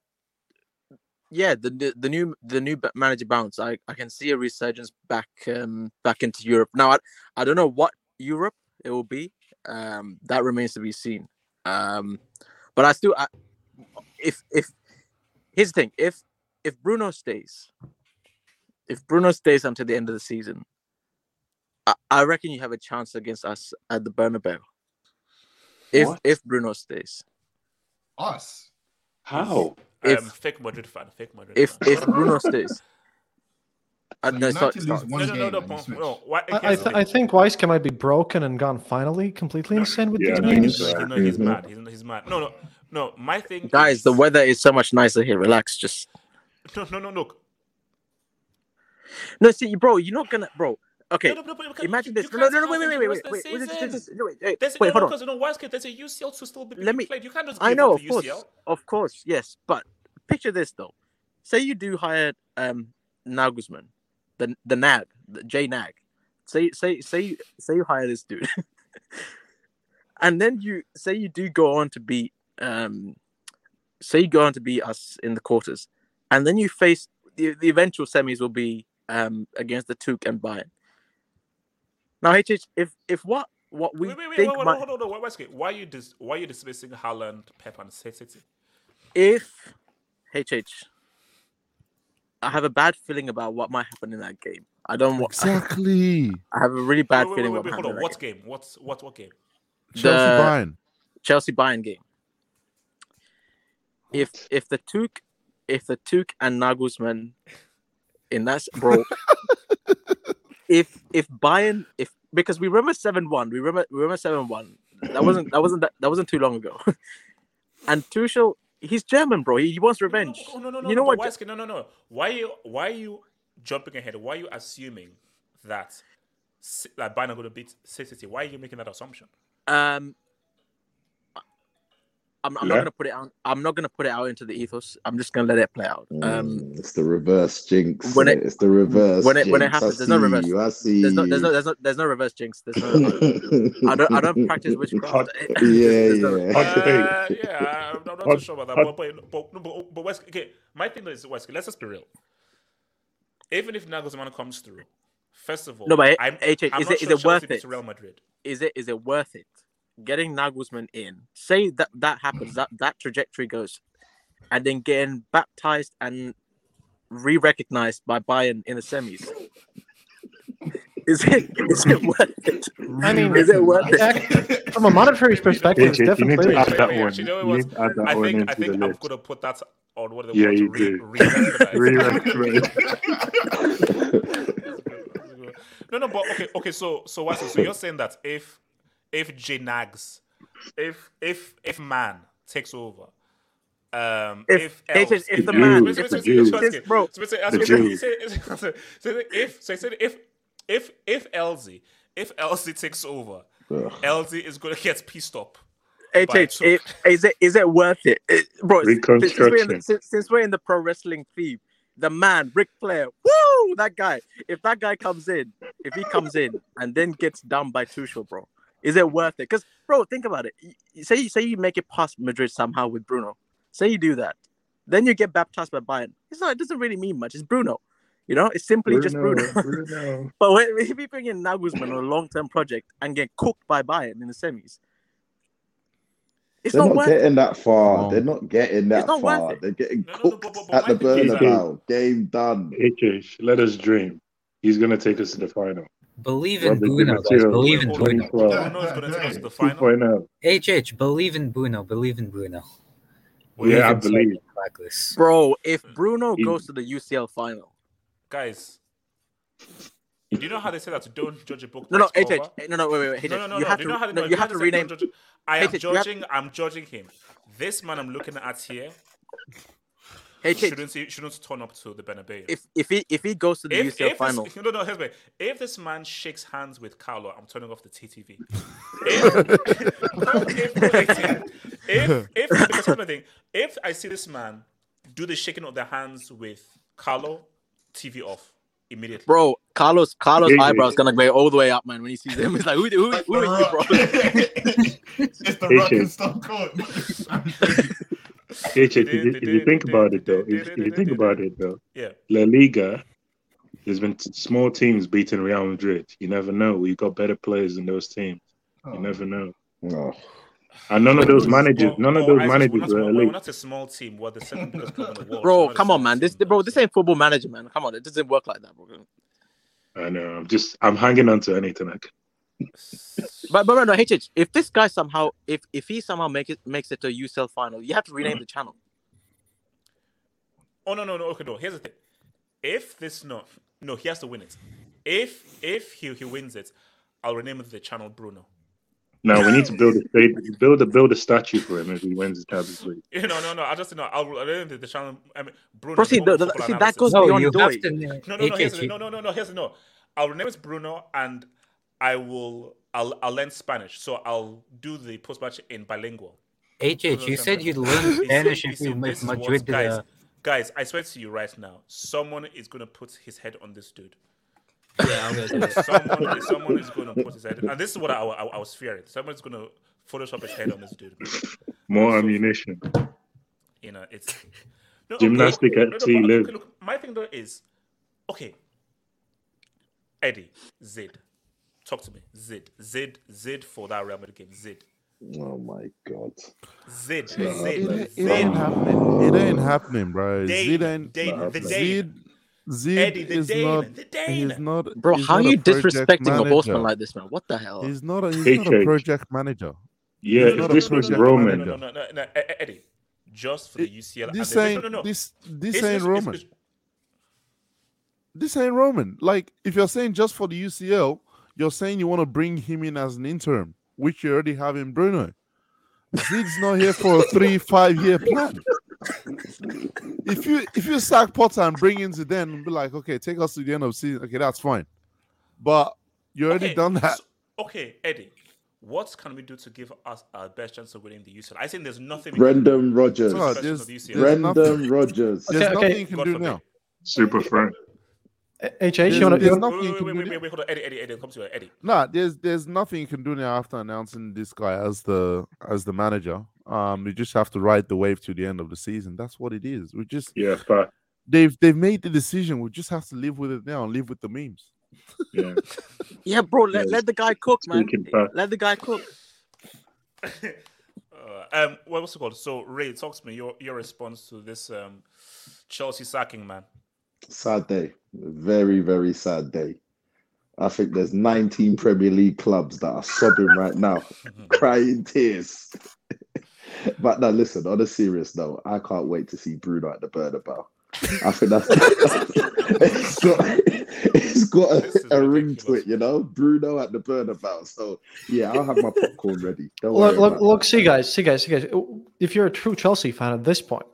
yeah, the, the the new the new manager bounce. I, I can see a resurgence back um back into Europe. Now I, I don't know what Europe it will be. Um, that remains to be seen. Um, but I still I, if if here's the thing if if Bruno stays, if Bruno stays until the end of the season, I, I reckon you have a chance against us at the Bernabeu. If What? if Bruno stays, Us. how? If- um, fake Madrid fan, fake Madrid if fan. if Bruno stays, So no, it's not, United it's lose not. one no, no, no, game no, no, no. Why, I, I, th- I think Weiske might be broken and gone finally, completely insane with Yeah, these I think memes. so. No, he's Mhm. mad. He's, he's mad. No, no, no. My thing, Guys, is, the weather is so much nicer here. Relax, just No, no, no. Look, no. See, bro, you're not gonna, bro. Okay, No, no, no, imagine this. No, no, no, wait, wait, it wait, the wait, wait, wait, the wait, wait, wait, wait, hold on. because you know, why there's a UCL to still be Let me- played. You can't just I give know, of the course, UCL. of course, yes, but picture this though. Say you do hire um Nagelsmann, the the Nag, the J Nag. Say say say say you hire this dude, and then you say you do go on to beat um, say you go on to beat us in the quarters, and then you face the, the eventual semis will be um, against the Tuke and Bayern. Now, HH, if if what what we Wait, wait, wait, think hold on, might, hold on, hold on. Westgate, why are you dis- why are you dismissing Haaland, Pep, and City? if HH, I have a bad feeling about what might happen in that game. I don't want. Exactly. I have a really bad wait, wait, feeling wait, what wait, might hold happen. on. in What that game? What's what? What game? game. Chelsea The Bayern. Chelsea Bayern game. If if the Tuke, if the Tuke and Nagelsmann, in that bro, if if Bayern, if because we remember seven one, we remember we remember seven one. That wasn't that wasn't that, that wasn't too long ago. and Tuchel, he's German, bro. He, he wants revenge. Oh no, no, no. you know no, what? Westgate, no, no, no. Why are you why are you jumping ahead? Why are you assuming that like Bayern are going to beat City? Why are you making that assumption? Um, I'm, I'm Yeah. not gonna put it out. I'm not gonna put it out into the ethos. I'm just gonna let it play out. Um, Mm, it's the reverse jinx. when When it- it's the reverse. when it when it happens, I there's no reverse. you, I see There's no, there's no, you. there's no, there's no reverse jinx. There's no. I don't, I don't practice witchcraft. Yeah, There's no- yeah. Uh, yeah, I'm, I'm not Hot- too sure about that. hot- But, but, but, no, but, but West, okay, my thing is West. Let's just be real. Even if Nagelsmann comes through, first of all, No, but I'm, HH, I'm is not it is sure it worth Chelsea beats it? Real Madrid. Is it is it worth it? Getting Nagelsmann in, say that that happens, that that trajectory goes, and then getting baptized and re-recognized by Bayern in the semis. Is it is it worth it? I mean, is it worth it? heck, from a monetary perspective, it's HH, you need to add that one. actually, you know You what? need add that I one think I think I'm list. gonna put that on what are the Yeah, words? you Re- do. re-recognize. no, no, but okay, okay. So, so what? So you're saying that if if J Nags, if if if man takes over, um, If- if if- else, if the if- man- if bro, so wait, so the ask me- Jew. so so- so if if if if Elsie if Elsie takes over, Ugh. Elsie is gonna get pissed up. HH, by it, Tuchel. is it is it worth it, It- bro? Since we're, in the, since, since we're in the pro wrestling theme, the man Ric Flair, woo, that guy. If that guy comes in, if he comes in and then gets done by Tuchel, bro, is it worth it? Because, bro, think about it. Y- y- Say say you make it past Madrid somehow with Bruno. Say you do that, then you get baptized by Bayern. It's not. It doesn't really mean much. It's Bruno. You know, it's simply just Bruno. Bruno. but when, if you bring in Nagelsmann on a long term project and get cooked by Bayern in the semis, it's They're not not, worth it. getting that far. No. They're not getting that not far. They're getting No, no, no, cooked but- but- but at the my Bernabeu. Game done. HH, let us dream. He's gonna take us to the final. Believe in Bruno, guys. Believe in Bruno. 2012. Bruno is gonna take to the final. HH, believe in Bruno. Believe in Bruno. Yeah, I in Sergio believe. Douglas. Bro, if Bruno He- goes to the UCL final, Guys, do you know how they say that? Don't judge a book. no, no, by HH, no, no, wait, wait, wait, HH, No, no, no, you no. have to, you know how no, no, you have to rename. judge- I am HH, you have- judging. I'm judging him. This man I'm looking at here HH, shouldn't see, shouldn't turn up to the Bernabeu. if if he if he goes to the if, UCL if final, This, no, no, here's me. If this man shakes hands with Carlo, I'm turning off the TTV. If, if, if, if, because here's my thing. If I see this man do the shaking of the hands with Carlo, TV off immediately. bro, Carlos Carlos' Yeah, yeah, eyebrows gonna go all the way up, man. When he sees him, he's like, who, who, who are you, bro? it's the HH. rock and Stone Cold. HH, if you, if you think about it though, if, if you think about it though, Yeah. La Liga, there's been small teams beating Real Madrid. You never know. We got better players than those teams. Oh. You never know. Oh. And none of those managers, none of oh, those managers were we're, we're elite. not a small team. We're the second biggest club in the world. bro, We're come on, man. This bro, this ain't football manager, man. Come on, it doesn't work like that, bro. I know. I'm just, I'm hanging on to anything I can. But but no, HH, if this guy somehow, if if he somehow make it makes it to a UCL final, you have to rename mm-hmm. the channel. Oh no no no okay no here's the thing. If this no no he has to win it. If if he he wins it, I'll rename the channel Bruno. Now we need to build a build a build a statue for him if he wins the Champions League. You know no no I just know I'll I'll rename it the channel. I mean Bruno. Bro, see, the- the- see, that goes No, beyond you Doi. have to. No no no here's the, no no no no here's the no. I'll rename it Bruno and I will I'll I'll learn Spanish so I'll do the post match in bilingual. HH, you said you'd learn Spanish if you this if Madrid guys, a. guys, I swear to you right now, someone is gonna put his head on this dude. Yeah, I'm gonna do someone, someone is going to put his head, and this is what I, I, I was fearing. Someone's going to Photoshop his head on this dude. More ammunition. You know, it's no, Gymnastic okay, at no, no, sea okay, look, my thing though is, okay, Eddie, Zid. Talk to me. Zid. Zid. Zid for that Real Madrid game. Zid. Oh my god. Zid. It's Zid. not happening. It ain't Zid. happening. It ain't happening, bro. Dane, Zid ain't. Dane, not the Zid, Zid Eddie, the is Dane, not. the Dane. He's not. Bro, he's how are not a you project disrespecting a manager. horseman like this, man? What the hell? He's not. A, he's Hey, not a project manager. Yeah, He's if not a this was project Roman, No, no, no, no, no, no, Eddie. Just for the UCL. and This the- ain't. no, no, no. This. This It's- ain't it's- Roman. it's- This ain't Roman. Like, if you're saying just for the UCL, you're saying you want to bring him in as an interim, which you already have in Bruno. Zid's not here for a three, five year plan. If you if you sack Potter and bring in Zidane and be like, okay, take us to the end of the season, okay, that's fine. But you already Okay, done that. so- okay, Eddie. What can we do to give us our best chance of winning the UCL? I think there's nothing. we can do Brendan Rodgers. to the No, there's- of the UCL. there's Brendan nothing- There's Okay, nothing okay. you can God do now. Super Frank. HH, you There's- want to? nothing you Wait, can wait, do wait, now. wait, wait, hold on, Eddie, Eddie, Eddie, come to you, Eddie. Nah, there's there's nothing you can do now after announcing this guy as the as the manager. Um, you just have to ride the wave to the end of the season. That's what it is. We just Yeah, fact. they've they've made the decision. We just have to live with it now and live with the memes. Yeah. Yeah, bro, let, Yeah, let the guy cook, man. Let the guy cook. Uh, um, what was it called? So, Ray, talk to me. Your your response to this um, Chelsea sacking, man. Sad day. Very, very sad day. I think there's 19 Premier League clubs that are sobbing right now, crying tears. but now, listen, on a serious note, I can't wait to see Bruno at the Bernabeu. I think that's it's got it's got a, a ring to it, you know. Bruno at the Bernabeu. So yeah, I'll have my popcorn ready. Don't Look, worry look, look, see, guys, see, guys, see, guys. If you're a true Chelsea fan at this point,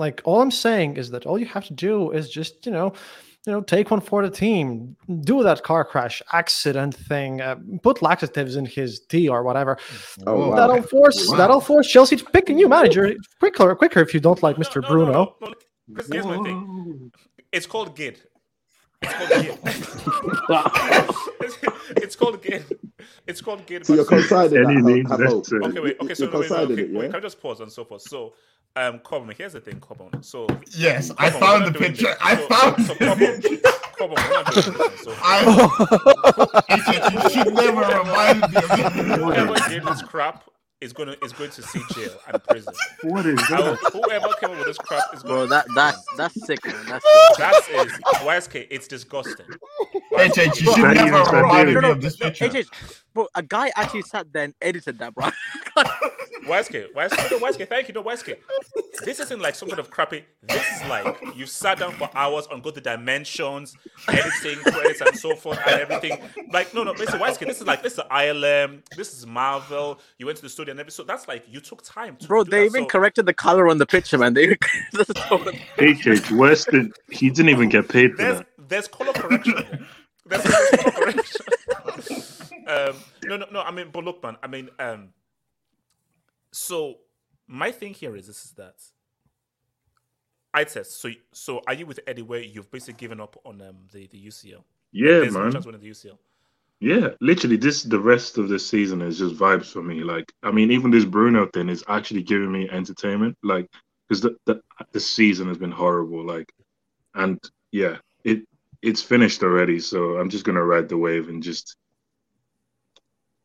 like all I'm saying is that all you have to do is just, you know, you know, take one for the team, do that car crash accident thing, uh, put laxatives in his tea or whatever. Oh, wow. That'll force Wow. that'll force Chelsea to pick a new manager quicker, quicker if you don't like Mr. No, no, Bruno. No, no, no. Chris, here's my thing. It's called GID. It's called GID. it's, it's called GID. It's called GID. So but you're co-signing Any that, means Hamo? necessary. Okay, wait. Okay, so You're no, wait, wait, co-signing okay, it, wait, yeah? can I just pause and so forth? So, um, Corbin, here's the thing, Corbin. So, Yes, I found the picture. this. I So- found so, the Corbin, picture. Corbin, we're not doing this. So, I, you should never remind me of whoever did this crap is gonna is going to see jail and prison. What is I will- that? whoever came up with this crap is going. Bro, going. that that's that's sick, man. That's sick. That is YSK. It's disgusting. HH, you should never remind me of this no, picture. AJ, bro, a guy actually sat there and edited that, bro. YSK, YSK, no, YSK, thank you, no, YSK. This isn't like some kind of crappy. This is like you've sat down for hours on go to dimensions, editing, credits, and so forth, and everything. Like, no, no, listen, YSK, this is like, this is ILM, this is Marvel. You went to the studio and everything. So that's like, you took time to bro, do they that. even So corrected the color on the picture, man. They that's so- HH Weston, he didn't even get paid for there's, that. there's color correction. here. There's, there's color correction. um, no, no, no. I mean, but look, man. I mean, um, so my thing here is this: is that I test. So, so are you with Eddie? Where you've basically given up on um the the UCL? Yeah, There's man. winning the UCL. Yeah, literally, this the rest of the season is just vibes for me. Like, I mean, even this Bruno thing is actually giving me entertainment. Like, because the, the the season has been horrible. Like, and yeah, it it's finished already. So I'm just gonna ride the wave and just,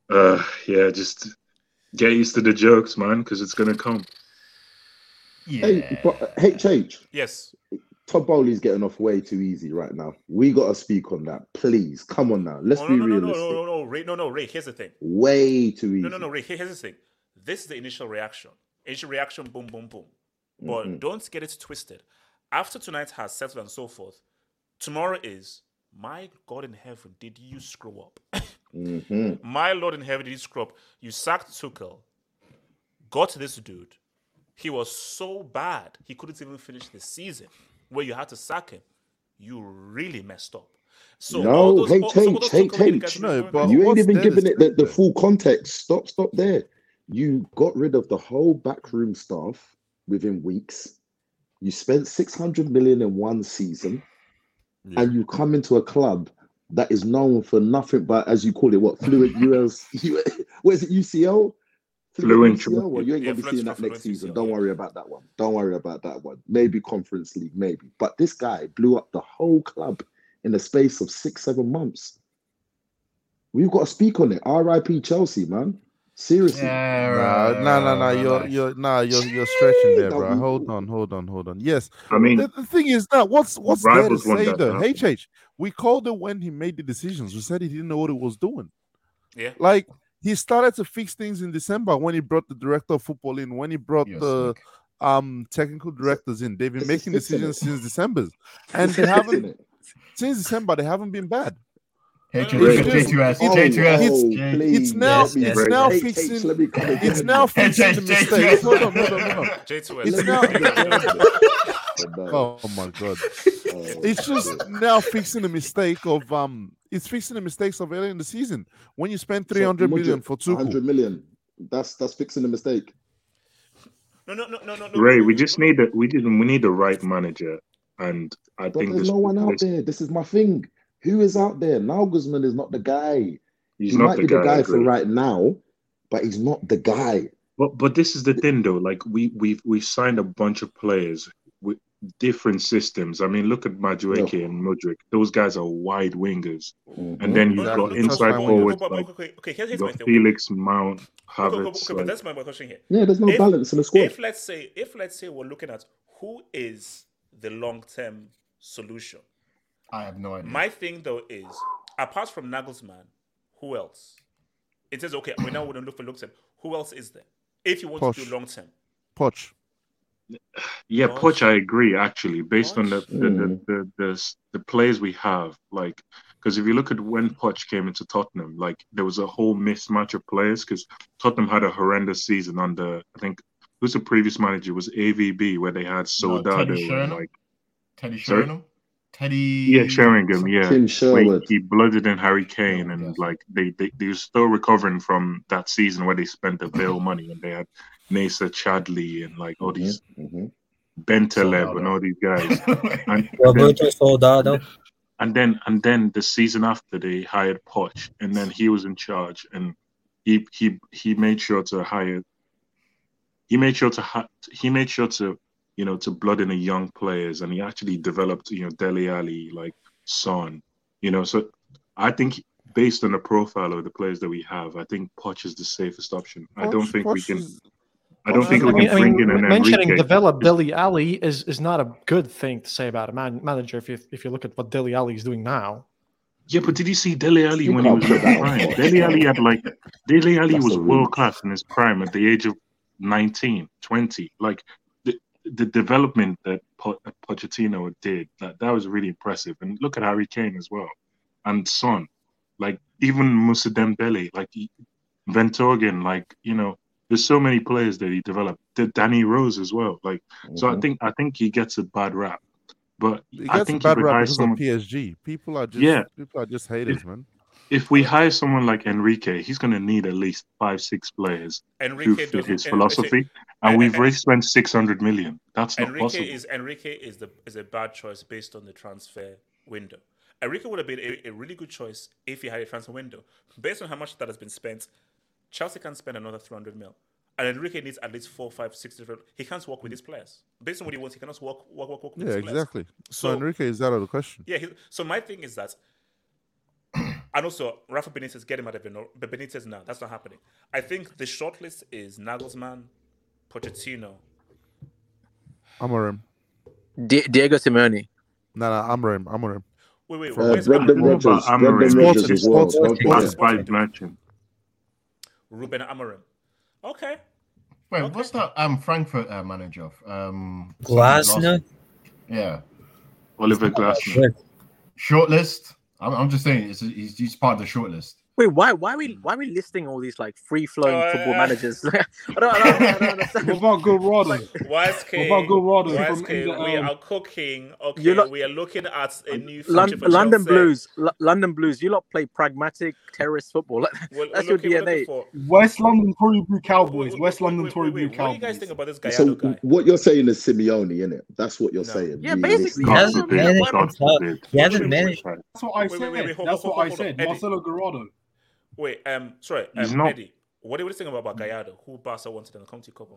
uh, yeah, just get used to the jokes, man, because it's gonna come. Hey, but uh, HH, Yes. Todd Boehly's getting off way too easy right now. We got to speak on that, please. Come on now, let's Oh, be no, no, no, no, realistic. no, no, no, Ray. No, no, Ray. Here's the thing. Way too easy. No, no, no, Ray. Here's the thing. This is the initial reaction. Initial reaction. Boom, boom, boom. But Mhm. don't get it twisted. After tonight has settled and so forth, tomorrow is my God in heaven. Did you screw up? Mhm. My Lord in heaven, did you screw? You sacked Tuchel. Got this dude. He was so bad he couldn't even finish the season. Where you had to sack him. You really messed up. So no, those, H all, some H those H Tuchel H. guys were No, but. You ain't even giving it the, the full context. Stop, stop there. You got rid of the whole backroom staff within weeks. You spent 600 million in one season, Yeah. and you come into a club that is known for nothing but, as you call it, what fluent US, what is it, UCL? Fluent UCL? Well, you ain't Yeah, gonna be fluent seeing that fluent next season. Don't worry about that one. Don't worry about that one. Maybe Conference League, maybe. But this guy blew up the whole club in the space of six, seven months. We've got to speak on it. R.I.P. Chelsea, man. Seriously. Nah, nah, nah, nah. You're, you're, nah, you're, you're stretching there, bro. Hold on, hold on, hold on. Yes, I mean, the, the thing is that what's what's there to rivals say though? happen. HH, we called it when he made the decisions. We said he didn't know what he was doing. Yeah. Like he started to fix things in December when he brought the director of football in, when he brought Yes, the um technical directors in. They've been making decisions since December, and they haven't since December. They haven't been bad. H- No, no, H- no, J2S, it's- J2S, oh, J- please, It's now Yes, it's now H- H, fixing let it's now fixing the H- H- mistakes. Hold on, hold on, hold on. J2S. Now Oh, Oh my god. oh, It's just shit. now fixing the mistake of um it's fixing the mistakes of earlier in the season when you spent So, 300 Mudryk, million for Tuchel. 100 million. That's that's fixing the mistake. No, no, no, no, no. no. Ray, we just need a we did we need the right manager, and I But think there's this, no one out this- there. This is my thing. Who is out there? Nagelsmann is not the guy. he's he not might the be guy. the guy for right now, but he's not the guy. But but this is the thing though. Like we we've we've signed a bunch of players with different systems. I mean, look at Madueke and Mudryk. Those guys are wide wingers, Mhm. and then you've Exactly. got inside fine wingers. forwards But- but- like okay, okay, here's my. Felix, Mount, Okay, okay, okay, Havertz. okay, but Like, that's my my question here. Yeah, there's no If- balance in the squad. If let's say, if let's say we're looking at who is the long-term solution, I have no idea. my thing though is apart from Nagelsmann, who else? It says okay, we now want to look for long-term. Who else is there? If you want to Poch. do long-term, Poch. Yeah, Poch. Poch, I agree. Actually, based on the the, the, Mm. the, the, s- the players we have, like, because if you look at when Poch came into Tottenham, like there was a whole mismatch of players. Because Tottenham had a horrendous season under, I think, who's the previous manager it was AVB, where they had No, Soldado Teddy and Sheringham? like, Teddy Sorry? Sheringham? Teddy. yeah, Sheringham, yeah, Tim where he, Sherwood. he blooded in Harry Kane, and yes. like they, they they were still recovering from that season where they spent the Bale money, and they had Nacer Chadli and like all these Mhm. Bentaleb and all these guys. And then, Roberto Soldado. and then and then the season after they hired Poch, and then he was in charge, and he he he made sure to hire. He made sure to ha- he made sure to you know to blood in the young players, and he actually developed you know Dele Ali like Son, you know. So I think based on the profile of the players that we have, I think Poch is the safest option. I don't Poch- think we can. is- I don't Poch think is- we I mean, can I bring mean, in an mentioning Enrique. develop Dele Ali is is not a good thing to say about a man, manager if you if you look at what Dele Ali is doing now. Yeah, but did you see Dele Ali when he was in put that his on prime? Poch, Dele Ali had like Dele Ali That's was world class in his prime at the age of 19, 20. Like the development that po- Pochettino did, that that was really impressive. And look at Harry Kane as well, and Son, like even Musa Dembele, like Vertonghen, like you know, there's so many players that he developed. The Danny Rose as well. Like so, I Mhm. think I think he gets a bad rap, but He I gets a think bad if we rap because of. PSG. People are just Yeah. people are just haters, man. If we hire someone like Enrique, he's going to need at least five, six players who Enrique fit his philosophy, En- and we've already spent six hundred million. That's not Enrique possible. is Enrique is the is a bad choice based on the transfer window. Enrique would have been a, a really good choice if he had a transfer window. Based on how much that has been spent, Chelsea can spend another 300 mil. And Enrique needs at least four, five, six different. He can't work with these players. Based on what he wants, he cannot work, work, work, work with Yeah, these players. exactly. So, So- Enrique is out of the question. Yeah. He, so my thing is that, and also Rafa Benitez get him out of Beno- but Benitez now. That's not happening. I think the shortlist is Nagelsmann, Pochettino. Amorim. Di- Diego Simeone. No, no, Amorim. Amorim. Wait, wait, Uh, where's Brendan Amorim? Rodgers. Amorim. Brendan Sporting, Rodgers as well. sporting, Don't sporting. forget. That's by matching. Ruben Amorim. Okay. Wait, Okay. what's that um Frankfurt uh, manager? Um, Glasner. Yeah, Oliver Glasner. shortlist. I'm, I'm just saying, it's, he's, he's part of the shortlist. Wait, why why are we why are we listing all these like free flowing Uh, football managers? I don't, I don't, I don't understand. What about Gallardo? YSK, What about Gallardo from YSK, England, we um, are cooking. Okay, You lot- we are looking at a new future Lon- for London Chelsea. Blues, L- London Blues. You lot play pragmatic terrorist football. Like, We're, That's we're your looking, we're looking DNA. for. West London Tory Blue Cowboys. Wait, West London wait, Tory Blue wait. What do you guys Cowboys. think about this So guy? what you're saying is Simeone, isn't it? That's what you're No. saying. Yeah, basically, God yeah. hasn't managed God to talk- forbid. He hasn't Wait, wait, managed. That's what I said. wait, wait, wait, That's what I said. Marcelo Gallardo. Wait, um, sorry, He's um, not- Eddie. What do you think about Gallardo, who Barca wanted in the County Cup?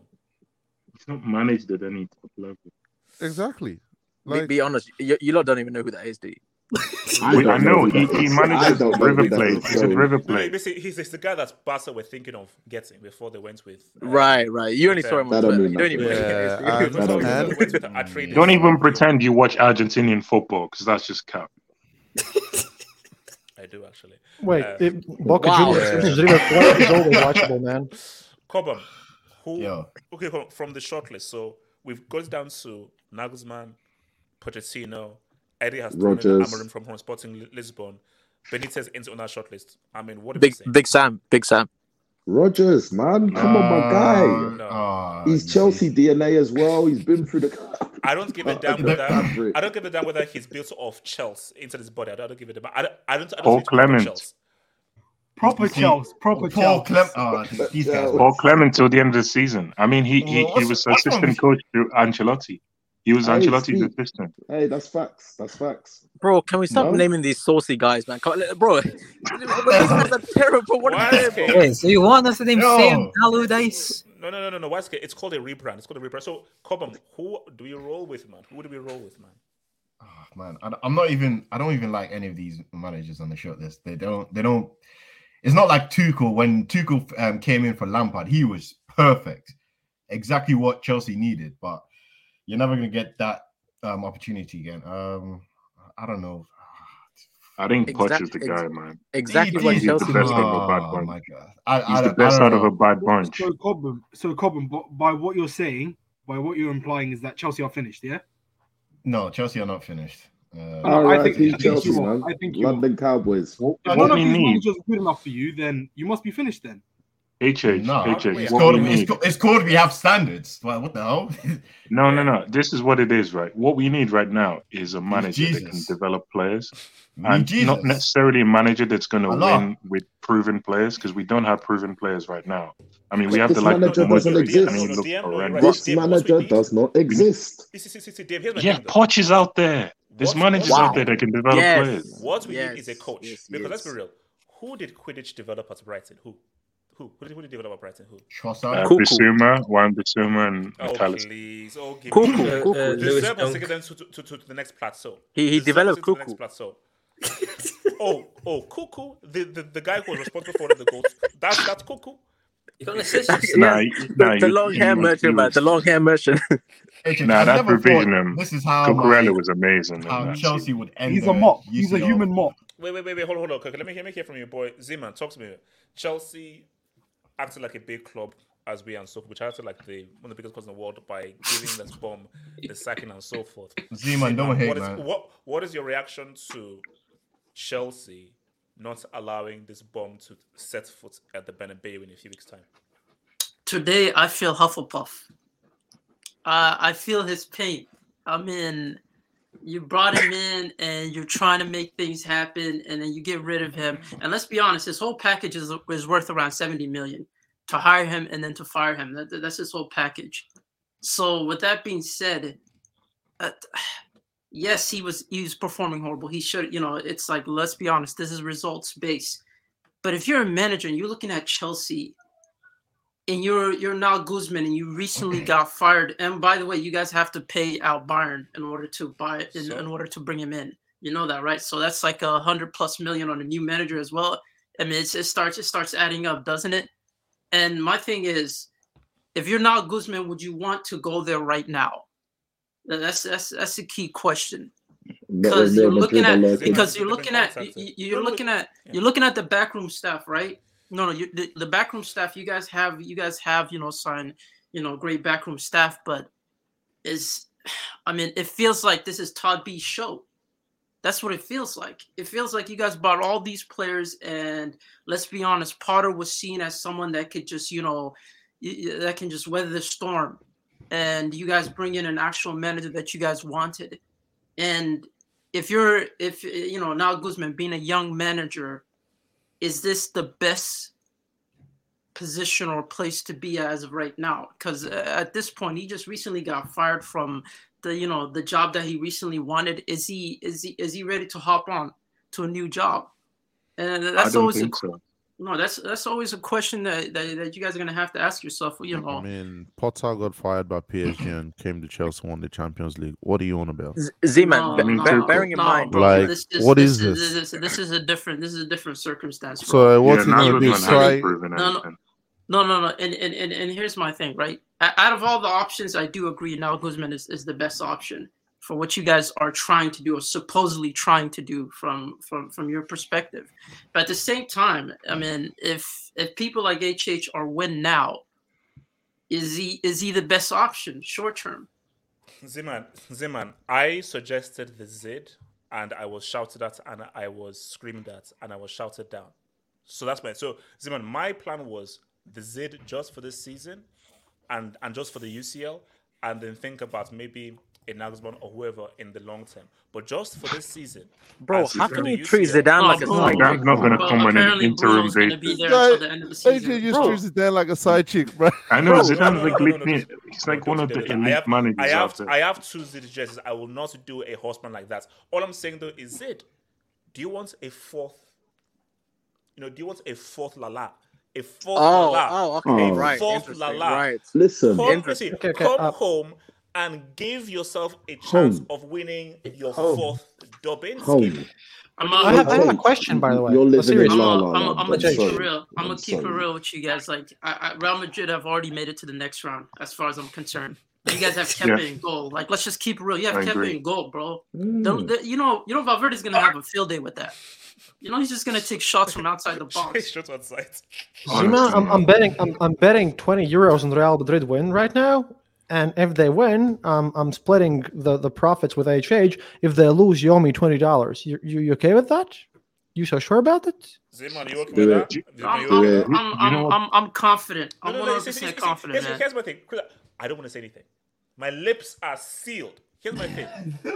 He's not managed at any top level. Exactly. be, Like, be honest, you, you lot don't even know who that is, do you? I We- I know who he, he manages River Plate. He's at Sorry. River No, Plate. basically, he's, he's the guy that Barca were thinking of getting before they went with. uh, Right, right. You only Fair. saw him on That don't mean You don't even nothing. Yeah, I history. That don't mean understand. They went with Atreides. Don't even pretend you watch Argentinian football because that's just cap. I do actually. Wait, Uh, it, Boca Wow. Juniors versus River Plate is always watchable, man. Cobham, who? Yo. Okay, from- from the shortlist. So we've got down to Nagelsmann, Pochettino, Eddie has thrown in Rodgers. Amorim from, from Sporting Lisbon, Benitez into on our shortlist. I mean, what do Big, we say? Big Sam, Big Sam. Rodgers, man, come on, my guy. No. Uh, He's Chelsea. DNA as well. He's been through the. I don't give a Uh, damn whether. I don't give a damn whether he's built off Chelsea into his body. I don't, I don't give a damn. I don't. I don't. I don't Paul think he's built off Clement. Chelsea. Proper Chelsea. Proper Paul Chelsea. Oh, these- these guys. Paul Clement till the end of the season. I mean, he he, he was assistant coach to Ancelotti. He was Hey, Ancelotti's speak. assistant. Hey, that's facts. That's facts. Bro, can we stop No? naming these saucy guys, man? Come on, bro, these guys are terrible. What Why are is they? Hey, so you want us to name Yo. Sam Allardyce? No, no, no, no, no. Why is it? It's called a rebrand. It's called a rebrand. So, Cobham, who do you roll with, man? Who do we roll with, man? Oh, man, I, I'm not even. I don't even like any of these managers on the short list. They don't. They don't. It's not like Tuchel. When Tuchel um, came in for Lampard, he was perfect, exactly what Chelsea needed. But you're never gonna get that um, opportunity again. Um, I don't know. I think Poch is the ex- guy, man. Exactly He- he's the Chelsea best needed. of a bad Oh bunch. my god! I, He's I, the I best don't out of a bad bunch. So Cobham, so Cobham, by what you're saying, by what you're implying is that Chelsea are finished, yeah? No, Chelsea are not finished. Uh, No, I think- R.I.P. I think Chelsea, you are. man. I think you are. London Cowboys. If What none of we these need, managers are good enough for you, then you must be finished then. HH, no, HH, it's what called, we it's, called, it's called we have standards. Well, what the hell? No, no, no. This is what it is, right? What we need right now is a manager that can develop players, and Jesus. not necessarily a manager that's going to win with proven players because we don't have proven players right now. I mean, we have This the like manager of doesn't exist. and he No, no, DM, right. This DM, manager does not exist. See, see, see, see, Dave, Yeah, thing. Poch is out there. There's What- managers what- out there that can develop Yes. players. What we Yes, need is a coach. yes, because let's be real. Who did Quidditch develop at Brighton? Who? Who? Who did, who did develop at Brighton? Who? Trossard. Uh, Cuckoo. Bissouma, Juan Bissouma, and Oh, McAllister. please. Oh, give Cuckoo, me. Uh, Cuckoo. uh, Lewis Zerb has taken them to, to, to, to the next plateau. He- he The developed taken to the next plateau. oh, oh, Cuckoo, the, the, the guy who was responsible for all of the goals. That's that's Cuckoo. You got an assist. Nah, Yeah, you- the, the long hair merchant, man. The long hair merchant. Nah, I that never provision, um, This is how Cucurella was amazing. how Chelsea season. would end. He's a the mop. He's a human mop. Wait, wait, wait, wait. Hold on, hold on. Okay, let me hear, let me hear from your boy Zeman. Talk to me. Chelsea acted like a big club as we and so forth, which acted like the one of the biggest clubs in the world by giving this bomb the sacking and so forth. Z-Man, don't hate, what is, man. What what is your reaction to Chelsea not allowing this bomb to set foot at the Bernabeu in a few weeks' time? Today, I feel Hufflepuff. Uh, I feel his pain. I mean, you brought him in and you're trying to make things happen, and then you get rid of him. And let's be honest, his whole package is, is worth around 70 million to hire him and then to fire him. That, that's his whole package. So, with that being said, uh, yes, he was he was performing horrible. He should, you know, it's like let's be honest, this is results based. But if you're a manager and you're looking at Chelsea and you're you're Nagelsmann and you recently got fired, and by the way, you guys have to pay out Bayern in order to buy in, So? in order to bring him in. You know that, right? So that's like a hundred plus million on a new manager as well. I mean, it's, it starts it starts adding up, doesn't it? And my thing is, if you're Nagelsmann, would you want to go there right now? That's that's that's a key question because you're looking at because you're looking at you- you're No, no, looking at you're looking at the backroom staff, right? No, no, you, the, the backroom staff. You guys have you guys have you know signed you know great backroom staff, but is I mean it feels like this is Todd B's show. That's what it feels like. It feels like you guys bought all these players, and let's be honest, Potter was seen as someone that could just you know that can just weather the storm, and you guys bring in an actual manager that you guys wanted, and if you're if you know Nagelsmann being a young manager, is this the best position or place to be as of right now? Because uh, at this point, he just recently got fired from the you know the job that he recently wanted. Is he is he is he ready to hop on to a new job? And I that's don't always a, so. No, that's that's always a question that, that, that you guys are gonna have to ask yourself. You know, I mean, Potter got fired by PSG and came to Chelsea, won the Champions League. What are you on about? Z man, No, be- no, be- no, bearing in no, mind, bro, Like, this is, what this is is, this? This is, this is a different. This is a different circumstance. So, bro. uh, what's Yeah, he gonna do? Nagelsmann Try? No, no, no, no, no. And, and and and here's my thing, right? Out of all the options, I do agree Nagelsmann is, is the best option for what you guys are trying to do or supposedly trying to do from from from your perspective. But at the same time, I mean, if if people like HH are win now, is he is he the best option short term? Ziman, Ziman, I suggested the Zid, and I was shouted at, and I was screamed at, and I was shouted down. So that's my so Ziman. My plan was the Zid just for this season, and and just for the UCL, and then think about maybe a Nagelsmann or whoever in the long term. But just for this season, Bro, how can you treat UCL Zidane like a bro, side That's chick? not going to come on an interim Bruno's gonna basis. be Guy- the end of the season. AJ just Bro, treats it there like a side chick, bro. I know Bro, Zidane's no, no, like no, no, no, no, He's like one of the elite managers I have, out there. I have two Zid jerseys. I will not do a horseman like that. All I'm saying though is Zid. Do you want a fourth? You know, do you want a fourth Lala? A fourth Oh, Lala? oh, okay, Oh. right. Fourth Lala. right. Listen, Come, Interesting. listen, Okay, okay, come uh, home and give yourself a chance Home. of winning your Home. fourth Dubbin home. I'm I have, I have a question, by the way. You're living in serious I'm La one. La gonna I'm I'm I'm gonna keep it real. I'm gonna I'm keep it real with you guys. Like I, I, Real Madrid have already made it to the next round, as far as I'm concerned. You guys have kept Yeah. in goal. Like let's just keep it real. You have I Kepa agree. in goal, bro. The, Mm. the, you know, you know Valverde's gonna have a field day with that. You know, he's just gonna take shots from outside the box. Shot on sight. Zima, I'm, I'm betting I'm, I'm betting 20 euros on Real Madrid win right now. And if they win, um, I'm splitting the, the profits with HH. If they lose, you owe me twenty dollars. You, you you okay with that? You so sure about it? Ziman, you okay with that? I'm, you I'm, okay with that? I'm, I'm. I'm, I'm confident. I'm 100 no. you see, see, percent confident, here's, my thing. I don't want to say anything. My lips are sealed. Here's my thing.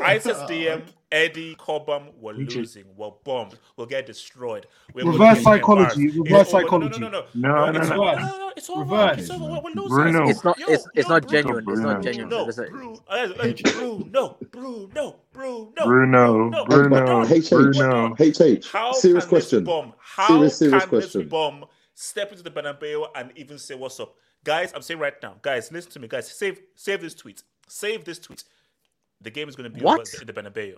ISIS DM, Eddie, Cobham, we're losing. We're bombed. We'll get destroyed. We're Reverse gonna get psychology, embarrassed. reverse It's over. psychology. No, no, no, No, no. no, it's no. over. Reverse. No, no, no. It's over. Reverse. It's over. We're losing. Bruno. It's not. Yo, It's it's yo, not Bruno. genuine. It's not genuine. Bruno, It's a- Bruno, Bruno, Bruno, Bruno, Bruno, no, Bruno, HH, Bruno. HH. How Serious can question. this bomb? How Serious, serious can question. this bomb step into the Bernabeu and even say what's up, guys? I'm saying right now, guys, listen to me, guys. Save, save this tweet. Save this tweet. The game is going to be What? over in the Bernabeu.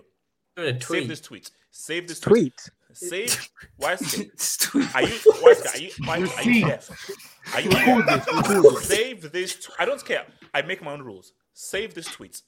Save this tweet. Save this tweet. Tweet. Save. Why? Save? It's Are you? Why? Are you? Why, are you deaf? Are you deaf? this, record. Save this. T- I don't care. I make my own rules. Save this tweet.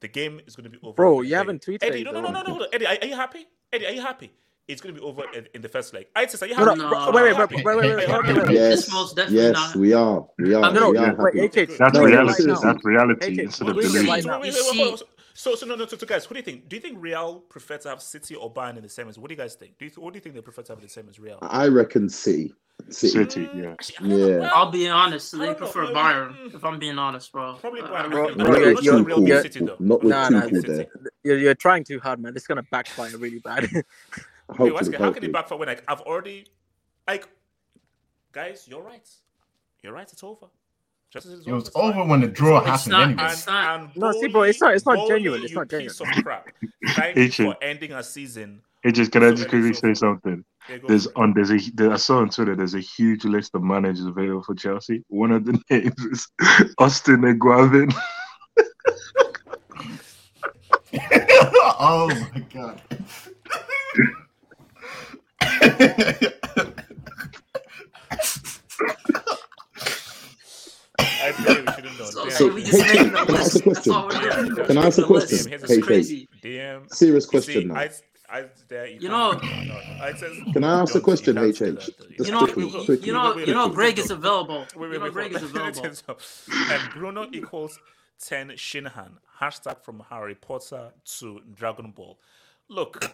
The game is going to be over. Bro, you leg. haven't tweeted Eddie, no, no, no, no, no, no. Eddie, are, are you happy? Eddie, are you happy? It's going to be over in, in the first leg. I says, are you happy? no, No, bro, wait, wait, wait, wait, wait, wait, wait, wait, wait. Yes, It's yes, not. we are. We are. I'm gonna we are wait, happy. HH. That's No, reality. seriously. That's reality HH, instead of we're doing it right delusion. now. Wait, wait, You wait, see- wait, wait. So, so no, no, so, so guys, who do you think? Do you think Real prefer to have City or Bayern in the semis? What do you guys think? Do you, what do you think they prefer to have in the semis? Real. I reckon City. City. City, yeah. Actually, I don't know. Yeah. Well, I'll be honest. They don't know. prefer Uh, Bayern. mm, If I'm being honest, bro. Probably Uh, Bayern. I Bro, bro, Not you're- with you're- Real you're- City though. not with Nah, nah, Tuchel City. there. You're, you're trying too hard, man. This is gonna backfire really bad. Wait, Hopefully, how can it backfire when like I've already like guys, you're right. You're right, it's over. Justice It was it's fine. over when the draw It's happened not- anyway. it's not- And No, see, bro, it's not- it's not Boehly, genuine, it's you not piece of crap. Thank you for ending a season. Hey, just can I just quickly say something? There you go. There's on there's a there, I saw on Twitter there's a huge list of managers available for Chelsea. One of the names is Austin Eguavoen. oh my god. I feel we shouldn't. So, Damn. so Hey, can I ask a question? all. Can I ask a question? Hey, a hey. crazy. DM. Serious question see, now. I, I, there, you, You can't- know- no, no, I says, Can I ask a question, can't HH? You know, you, you know, you know, Greg is available. Wait, You wait, know, wait, Greg is available. and Bruno equals 10 Shinahan. Hashtag from Harry Potter to Dragon Ball. Look,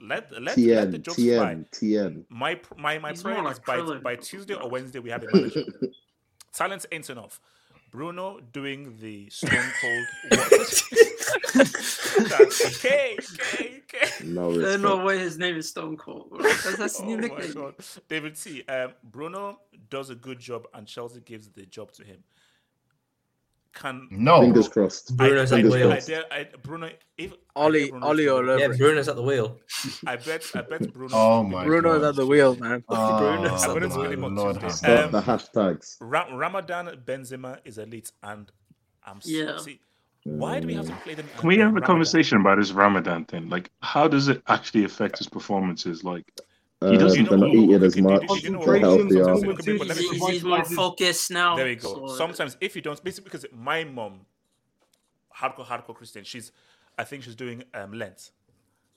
let, let, let the TN, jokes fly. TN, TN. My my my He's prayer more is by by Tuesday or Wednesday we have a manager. Talent ain't enough. Bruno doing the Stone Cold. K okay, okay. No There's respect. no way his name is Stone Cold. That's, that's Oh new my nickname. god, David T. Um, Bruno does a good job, and Chelsea gives the job to him. Can No. Fingers crossed. Bruno's at the wheel. I dare, I, Bruno, if Ollie, I dare Bruno Ollie to- all over Yeah. Bruno's at the wheel. I bet, I bet Bruno. Oh my Bruno's god. Ah, at the wheel, man. Oh, Bruno's at the wheel on Lord Tuesday. have Start the hashtags. Ra- Ramadan Benzema is elite, and I'm s- Yeah. see. Why do we have to play them? Can we have a Ramadan? conversation about this Ramadan thing? Like, how does it actually affect his performances? Like, Uh, he doesn't. they're not eating as much. you They're healthier. Sometimes it could be- but let me- He's, he's more focused now. There we go. so- Sometimes if you don't, basically because my mom, hardcore hardcore Christian, she's, I think she's doing um, Lent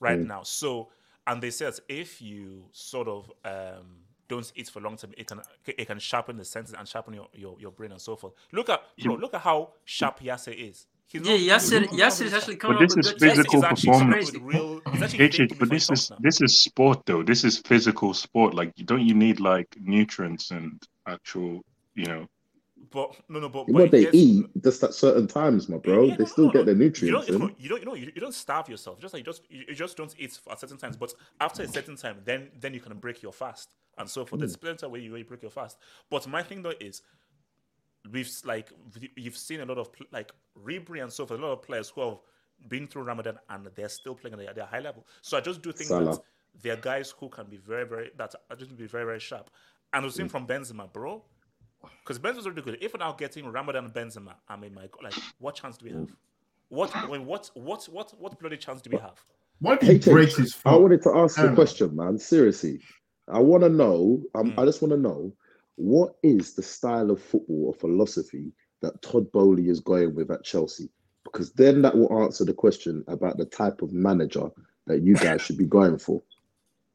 right Mm. now. So and they said if you sort of um, don't eat for long term, it can it can sharpen the senses and sharpen your, your, your brain and so forth. Look at bro, look at how sharp Yasser is. He's Yeah, Yasser- Yasser is actually coming But up this with is good physical He's actually performance. with real. He's actually HH, but this is now. this is sport though. This is physical sport. Like, don't you need like nutrients and actual, you know? But no, no, but, but What they yes, eat just at certain times, my bro. They still get their nutrients. You don't, you don't, you know, you, you don't starve yourself. Just like you just, you, you just don't eat at certain times. But after a certain time, then then you can break your fast and so forth. There's hmm. plenty of way you, where you break your fast. But my thing though is, we've like you've seen a lot of pl- like Ribery and so forth. A lot of players who have been through Ramadan and they're still playing at their high level. So I just do think Salah. that there are guys who can be very, very that are just be very, very sharp. And we've seen from Benzema, bro. Because Benzema's already good. If we're now getting Ramadan and Benzema, I mean, my God, like, what chance do we have? What, I mean, what, what, what, what bloody chance do we have? What if he HH, breaks his I wanted to ask you a question, man. Seriously, I want to know. Um, Hmm. I just want to know what is the style of football or philosophy that Todd Boehly is going with at Chelsea? Because then that will answer the question about the type of manager that you guys should be going for,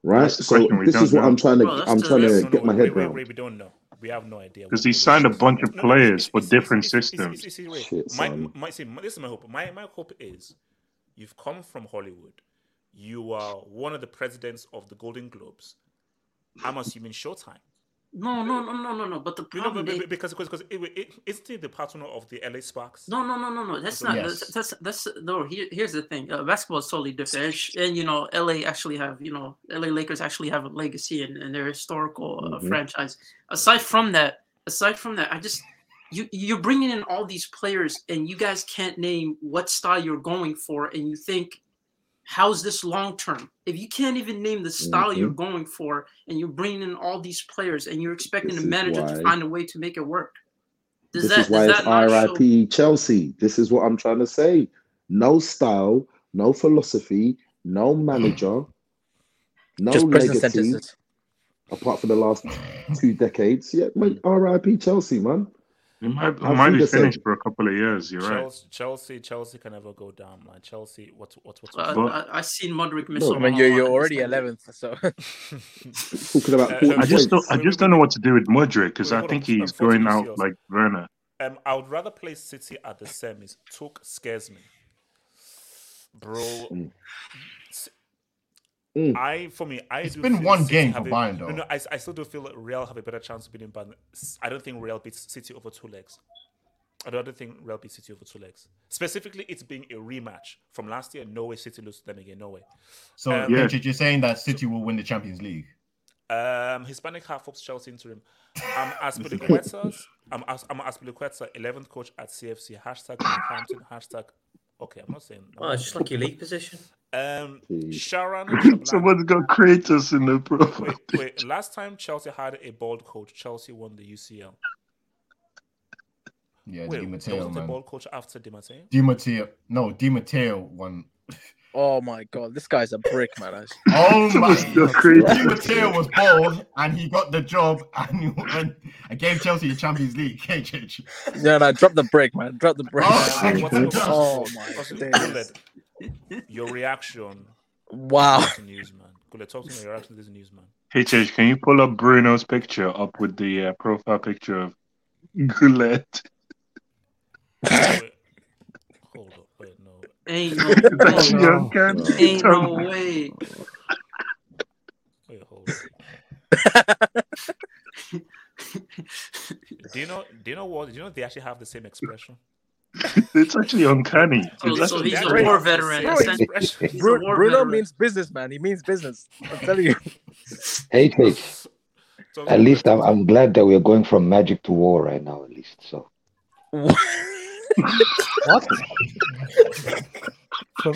right? So this is what know. I'm trying to. Bro, I'm trying to get no, my head wait, around. wait, we don't know. We have no idea. Because he signed a bunch of No, no, players for different it's- it's- systems. it's- it's- Shit, My, my, see, my- this is my hope. My, my hope is you've come from Hollywood. You are one of the presidents of the Golden Globes. I'm assuming Showtime. No, no, no, no, no, no. But the You know, problem be- is, because because because it, it, isn't he the partner of the LA Sparks? no, no, no, no, no. That's not. Yes. That's, that's that's no. Here, here's the thing. Uh, basketball is totally different, and, and you know, LA actually have you know, LA Lakers actually have a legacy and, and their historical uh, Mhm. franchise. Aside from that, aside from that, I just you you're bringing in all these players, and you guys can't name what style you're going for, and you think. How's this long term? If you can't even name the style you're mm-hmm. going for, and you're bringing in all these players, and you're expecting This the is manager to find a way to make it work, does This that is why does it's that not show? RIP Chelsea. This is what I'm trying to say. No style, no philosophy, no manager, no Just legacy. sentences. Apart from the last two decades, yeah, mate, RIP Chelsea, man. He might, he might be Fuga said. finished for a couple of years. You're right. Chelsea, Chelsea, Chelsea can never go down, man. Chelsea, what, what, what? Uh, But- I, I seen Modric miss. No, a I mean, you're, you're already 11th, so Talking about Uh, 40 I just don't. I just don't know what to do with Modric because I think on. he's going out serious. like Werner. Um, I would rather play City at the semis. Took scares me, bro. Mm. I for me, I It's do been one City game have for a- Bayern, No, no, I, I still do feel that Real have a better chance of beating Bayern. S- I don't think Real beats City over two legs. I don't think Real beats City over two legs. Specifically, it's being a rematch from last year. No way City lose to them again. No way. So, Um, Yeah. HH, you're saying that City will win the Champions League? Um, Hispanic half ups Chelsea interim. I'm Azpilicueta's. I'm As- I'm Aspilicueta, 11th coach at CFC. Hashtag Northampton. Hashtag. Okay, I'm not saying. Oh, it's just like your league position. Um, Sharon. Shablan- Someone's got Kratos in the profile. Wait, wait. Last time Chelsea had a bald coach, Chelsea won the UCL. Yeah, Wait, Di there Matteo, wasn't a man. bald coach after Di Matteo. Di Matteo. No, Di Matteo won. oh my god, this guy's a brick, man. I- Oh my! Someone's. Di Matteo was bald, and he got the job, and he went and gave Chelsea the Champions League. HH. No, no, drop the brick, man. Drop the brick. Oh, man. What's up? Oh my What's up? days. Guled, Your reaction Wow. to this news, man. Guled, talk to me. Your reaction to this news, man. HH, can you pull up Bruno's picture up with the uh, profile picture of Guled? Wait, hold up. Wait, no. Ain't no, It's ain't actually no, uncanny. ain't no way. Wait, hold up. do you know? Do you know what? Do you know they actually have the same expression? It's actually uncanny. So, It's so actually he's a Right. war veteran. Bro, essentially. expression. A war Bruno veteran. means business, man. He means business. I'm telling you. Hey, HH, at least I'm, I'm glad that we're going from magic to war right now, at least. So, what? Oh,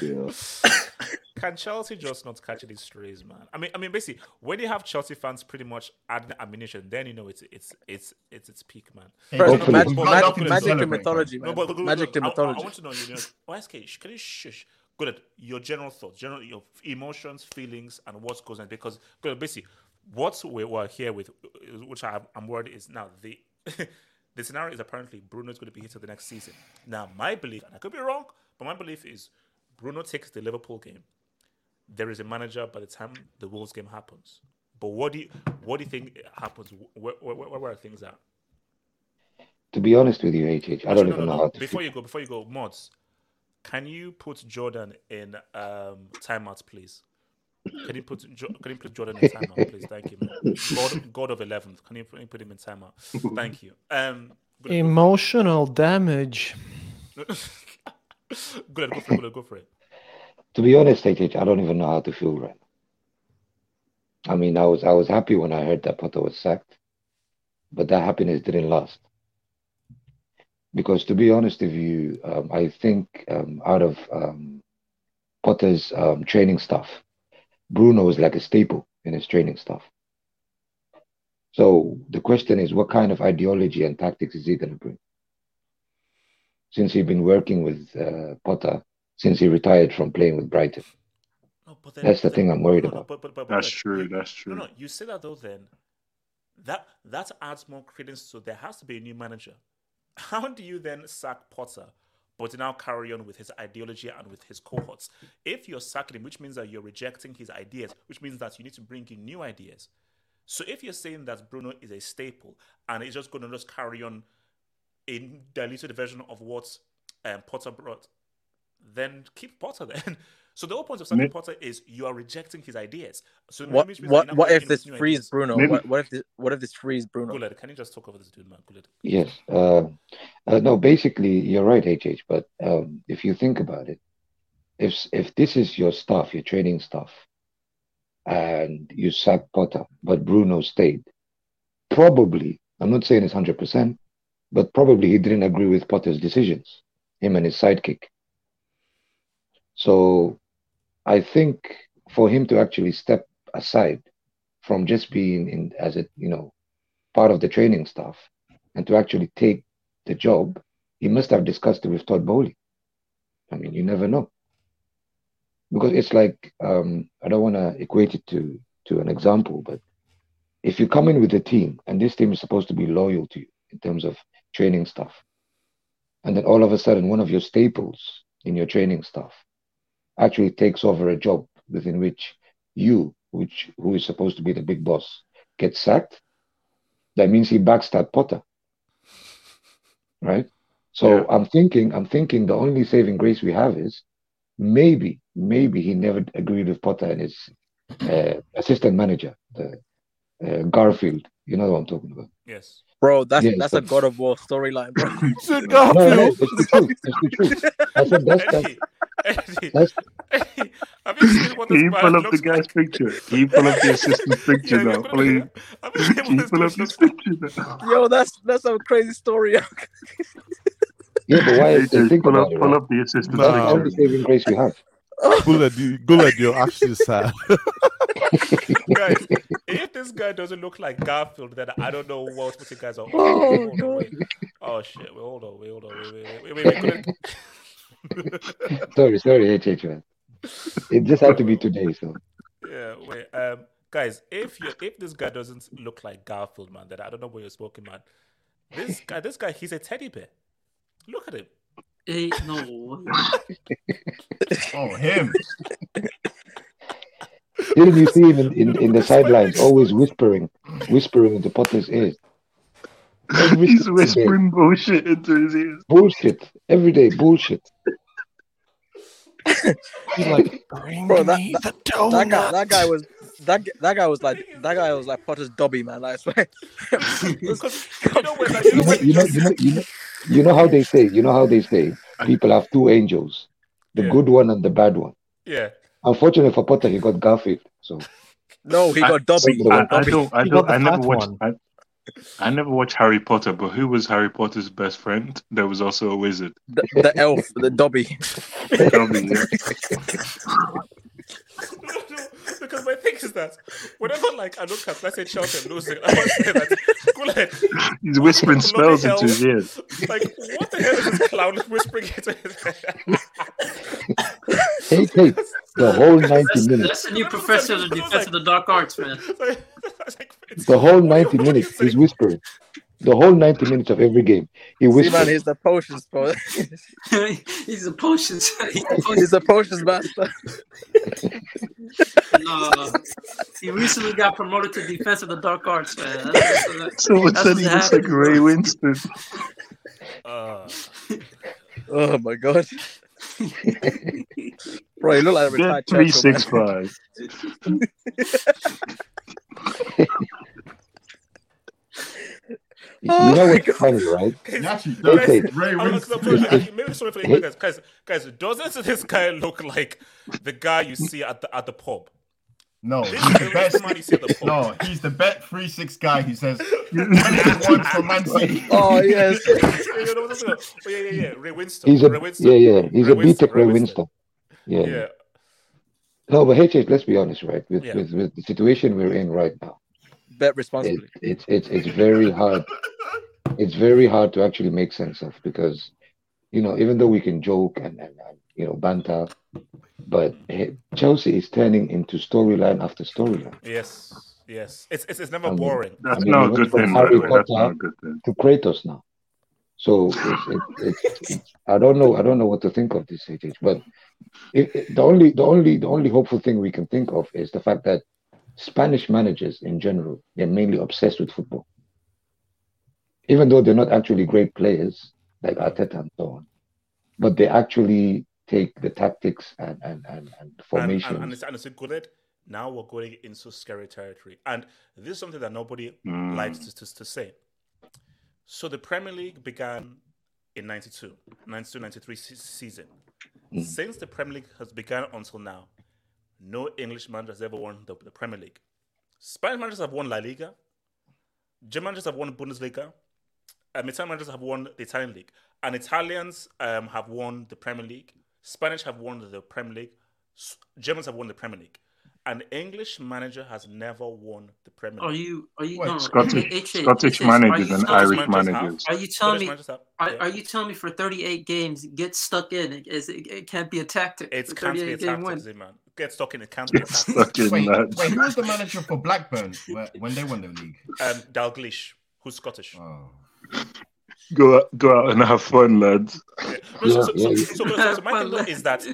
dear. Can Chelsea just not catch these strays, man? I mean, I mean, basically, when you have Chelsea fans pretty much adding ammunition, then you know it's it's it's it's its peak, man. Bro, No, Hopefully. but- magic- but- magic- but- but- magic but- and mythology, No, but look, look, Magic look, and I- I- I mythology. want to know, you know, OSK, can you shush? Good at your general thoughts, general your emotions, feelings, and what goes on. Because good, basically, what we were here with, uh, which I, I'm worried is now the the scenario is apparently Bruno is going to be here till the next season. Now, my belief, and I could be wrong, but my belief is Bruno takes the Liverpool game. There is a manager by the time the Wolves game happens. But what do you what do you think happens? Where, where, where, where are things at? To be honest with you, HH, I don't no, even no, know no. how to. Before you go, before you go, mods, can you put Jordan in um, timeout, please? Can you put Jo- Can you put Jordan in timeout, please? Thank you, man. God, God of eleventh. Can you put, put him in timeout? Thank you. Um. Emotional damage. Good, go for it. Good, go for it. To be honest, HH, I don't even know how to feel right. I mean, I was I was happy when I heard that Potter was sacked, but that happiness didn't last. Because to be honest with you, um, I think um, out of um, Potter's um, training staff, Bruno is like a staple in his training staff. So the question is, what kind of ideology and tactics is he going to bring? Since he's been working with uh, Potter since he retired from playing with Brighton. but then- That's the but thing I'm worried No, no, about. but- but- but- That's but true, you- that's No, true. no. You say that though. Then that that adds more credence. So there has to be a new manager. How do you then sack Potter, but now carry on with his ideology and with his cohorts? If you're sacking him, which means that you're rejecting his ideas, which means that you need to bring in new ideas. So if you're saying that Bruno is a staple and he's just going to just carry on a diluted version of what um, Potter brought, then keep Potter then. So the whole point of sacking May- Potter is you are rejecting his ideas. So What which means that what what if this frees ideas. Bruno? Maybe- What, what if this, what if this frees Bruno? Guled, can you just talk over this dude, man? Guled. Yes. Uh, uh, no, basically, you're right, HH. But um, if you think about it, if if this is your stuff, your training stuff, and you sack Potter, but Bruno stayed, probably, I'm not saying it's 100%, but probably he didn't agree with Potter's decisions, him and his sidekick. So I think for him to actually step aside from just being in as a, you know, part of the training staff and to actually take the job, he must have discussed it with Todd Boehly. I mean, you never know. Because it's like um, I don't want to equate it to to an example, but if you come in with a team and this team is supposed to be loyal to you in terms of training stuff, and then all of a sudden one of your staples in your training staff actually takes over a job within which you, which who is supposed to be the big boss, gets sacked, that means he backstabbed Potter. Right? So I'm thinking, I'm thinking the only saving grace we have is maybe, maybe he never agreed with Potter and his uh, assistant manager, the uh, Garfield. You know what I'm talking about? Yes. Bro, that's Yeah, that's so- a God of War storyline, bro. No, no, it's the truth. It's the truth. I said that's that's, Eddie, that's have you seen what Can you pull up the guy's like? picture? Can you pull up the assistant's picture Yeah, now, please? Have you seen Can what you this pull up his picture now? Yo, that's that's a crazy story. yeah, but why? AJ, think pull up, it, pull right? up the assistant's That's the Nah. only saving grace we have. Guled, you, Guled, you're actually sad. Guys, if this guy doesn't look like Garfield, then I don't know what what you guys are. Oh, hold on. Oh shit! Wait, hold on, wait, hold on, wait, wait, wait, wait, wait. Sorry, sorry, HH man. It just had to be today, so Yeah, wait. Um, guys, if you if this guy doesn't look like Garfield, man, then I don't know what you're smoking, man. This guy, this guy, he's a teddy bear. Look at him. Hey, no. Oh, him. didn't you see him in, in, in the sidelines always whispering, whispering into Potter's ears? Every He's single day. whispering bullshit into his ears. Bullshit. Every day, bullshit. He's like, bring Bro, that, me that, the that guy that guy was that that guy was like that guy was like Potter's Dobby, man. I swear. Because you know when, like, you You know know, when you know, how they say, you know how they say, people have two angels, the Yeah. good one and the bad one. yeah. Unfortunately for Potter, he got Garfield. So no, he I- got Dobby. I- I, got I don't, I don't, got I never fat watched. I, I never watched Harry Potter, but who was Harry Potter's best friend? There was also a wizard. The, the elf, the Dobby. Dobby, yeah. because my thing is that whenever like I look at let's say Chelsea losing, I always say that Guled, He's whispering spells into his ears. like what the hell is this clown whispering into his head? Hey, hey, the whole 90 That's, minutes, that's the new professor of the defense of the dark arts, man. the whole 90 minutes, he's whispering. The whole 90 minutes of every game, he See, man, whispers. he's the potions, bro. He's a potions. he's a potions master. no, he recently got promoted to defense of the dark arts, man. That's, that's, Someone that's said what's he looks happening, like Ray Winstone. Uh, Oh my god. Bro, you look like a Get retired three Churchill, six man. five. You know oh what's funny, right? Actually, Hey, does. hey, Ray I'm not- Winstone. I'm sorry, If- maybe sorry for Hey. the guys. Guys, guys, doesn't this guy look like the guy you see at the at the pub? No, he's the the best. man you see at the pub. No, he's the bet three six guy who says one for Man City. Oh yes. Yeah, yeah. Oh, yeah, yeah, yeah. Ray Winstone. He's a Ray Winstone. yeah, yeah. He's Ray a Winstone, B-Tech Ray Winstone. Yeah. Yeah. No, but HH, let's be honest, right? With, Yeah. with with the situation we're in right now, Bet it, responsibly. it's it's it's very hard. It's very hard to actually make sense of because, you know, even though we can joke and, and, and you know banter, but Chelsea is turning into storyline after storyline. Yes. Yes. It's it's, it's never I mean, boring. I That's mean, not a good thing, by Harry the. That's not a good thing. to Kratos now. So it's, it's, it's, it's I don't know I don't know what to think of this HH, but it, it- the only the only the only hopeful thing we can think of is the fact that Spanish managers in general they're mainly obsessed with football, even though they're not actually great players like Arteta and so on, but they actually take the tactics and and and, and And, formations. and, and, it's, and it's a good. Now we're going into scary territory, and this is something that nobody Mm. likes to, to, to say. So the Premier League began in 92, 92 93 season. Mm. Since the Premier League has begun until now, no English manager has ever won the, the Premier League. Spanish managers have won La Liga, German managers have won Bundesliga, um, Italian managers have won the Italian league, and Italians um, have won the Premier League. Spanish have won the Premier League. S- Germans have won the Premier League. An English manager has never won the Premier Are League. you? Are you? Wait, No, no, Scottish- H- H- Scottish H- are managers you and telling- Irish managers managers. Are you telling Scottish me? have. Are, Yeah. are you telling me for 38 games, get stuck in? It, is- it, it can't be a tactic. It can't be a 38 game tactic, win. Z-man. Get stuck in it can't be a tactic. Fucking Wait, nuts. wait, who was the manager for Blackburn when they won the league? Um, Dalglish, who's Scottish. Oh. Go out, go out and have fun, lads. Yeah. No, so, so, Yeah, so, yeah, so, so, so my thing is that,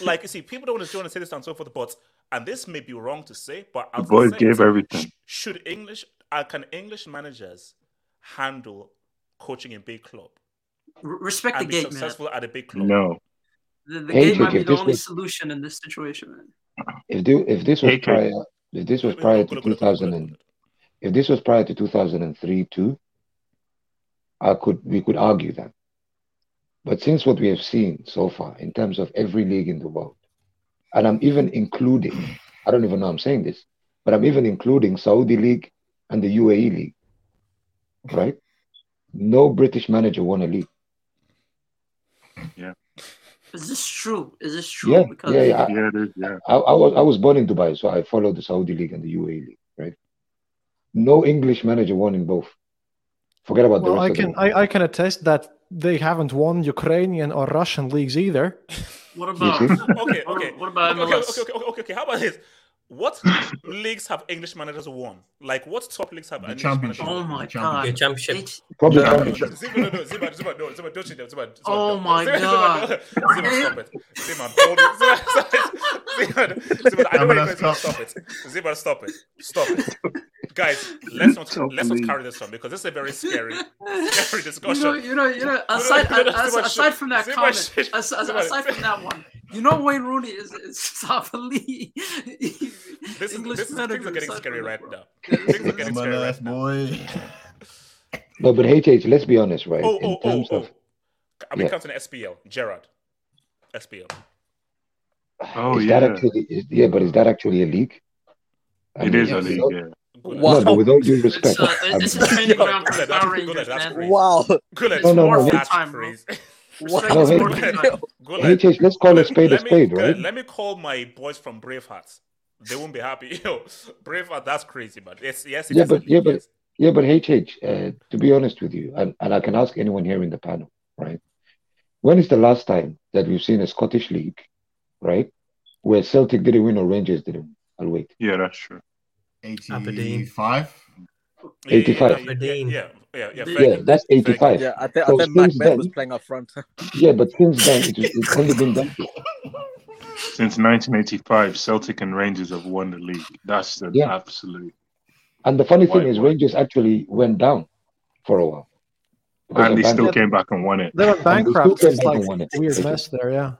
like, you see, people don't want to, don't want to say this and so forth, but and this may be wrong to say, but The I'll boys gave it. everything. Should English, uh, can English managers handle coaching in big club R- Respect the and be gate, man. successful at a big club? No. The, the Hey, gate might be the only was- solution in this situation, man. If they, if this was Okay. prior if this was Wait, wait, prior to go, go, go, go, 2000 and if this was prior to 2003 too, I could we could argue that. But since what we have seen so far in terms of every league in the world, and I'm even including, I don't even know I'm saying this, but I'm even including Saudi League and the UAE League, right? No British manager won a league. Yeah. Is this true? Is this true? Yeah, because yeah, yeah. Yeah, it is. Yeah. I, I was I was born in Dubai, so I followed the Saudi League and the UAE League, right? No English manager won in both. Forget about the rest I of can. I, I can attest that they haven't won Ukrainian or Russian leagues either. What about see? Okay, what, okay. what about okay, MLS? okay, okay, okay, okay, okay. How about this? What leagues have English managers won? Like, what top leagues have The English championship. managers Oh my god! The championship. H- Probably Yeah. championship. Zima, no, no, Zima, Zima, no, Zima, don't you dare, Zima, Zima, Oh no. my Zima, God. Zima, no. Zima, stop it. Zima, hold it. Zima, Zima, Zima, I know where you're. Zima, stop it. Zima, stop it. Stop it. Guys, let's not Top let's not carry this on because this is a very scary, scary You discussion. know, you know, you know. no, Aside, no, no, as- aside from that Zima, comment, shit. as- as- aside from that one, you know Wayne Rooney is is South League. This is English this is things are getting scary from right now. bro. Things are getting scary MLS right now. boy. No, but HH, let's be honest, right? Oh, In oh, oh, terms oh. of I mean, Yeah. comes in SPL. Gerrard. SPL. Oh is yeah. that actually is, yeah, but is that actually a league? I It mean, is a yes. league. no- Yeah. No, but with all due respect, So, I'm- this is training ground for Good, Power that's- Rangers, good, that's man. crazy. Wow. Good, No, no, no, that's time, bro. crazy. Respect No, is hey, more than time. Hey, let's call a spade a let me- spade, good, right? Let me call my boys from Braveheart. They won't be happy. Yo, Braveheart, that's crazy, but yes, yes, it yeah, is but yeah, but yeah, but HH, uh, to be honest with you, and, and I can ask anyone here in the panel, right? When is the last time that we've seen a Scottish league, right, where Celtic didn't win or Rangers didn't win? I'll wait. Yeah, that's true. Aberdeen. 85. Yeah, yeah, 85. Yeah, yeah, yeah, yeah, yeah, Yeah, game, that's 85. game. Yeah, I think So I think Mac since was then- playing up front. Yeah, but since then, it, it's only been done. Since 1985, Celtic and Rangers have won the league. That's the Yeah. absolute. And the funny thing is, boy. Rangers actually went down for a while. And they still came back and won it. They went And they still bankrupt. came It's back like and won it. weird mess there. Yeah.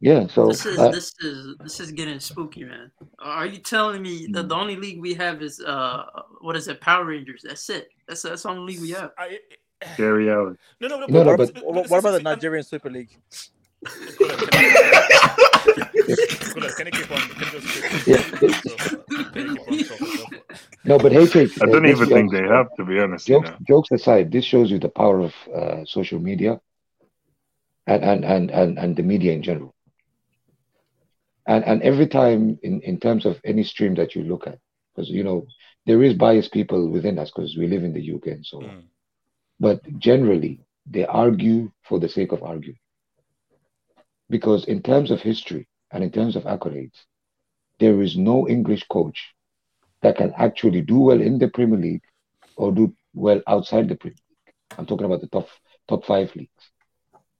Yeah, so This is uh, this is this is getting spooky, man. Are you telling me that the only league we have is uh what is it, Power Rangers? That's it. That's that's the only league we have. I, Gary Allen. no, no, no, No, no, but, but- What, what about the Nigerian Super League? Good, can you keep on? Can you just Yeah. keep on talking? Can you keep on talking? no, but HH, I uh, don't this even think shows- they have, to be honest. You jokes know. jokes aside, this shows you the power of uh, social media and, and, and, and, and the media in general. And and every time in, in terms of any stream that you look at, because you know, there is biased people within us because we live in the UK and so on. Mm. But generally they argue for the sake of arguing. Because in terms of history and in terms of accolades, there is no English coach that can actually do well in the Premier League or do well outside the Premier League. I'm talking about the top top five leagues.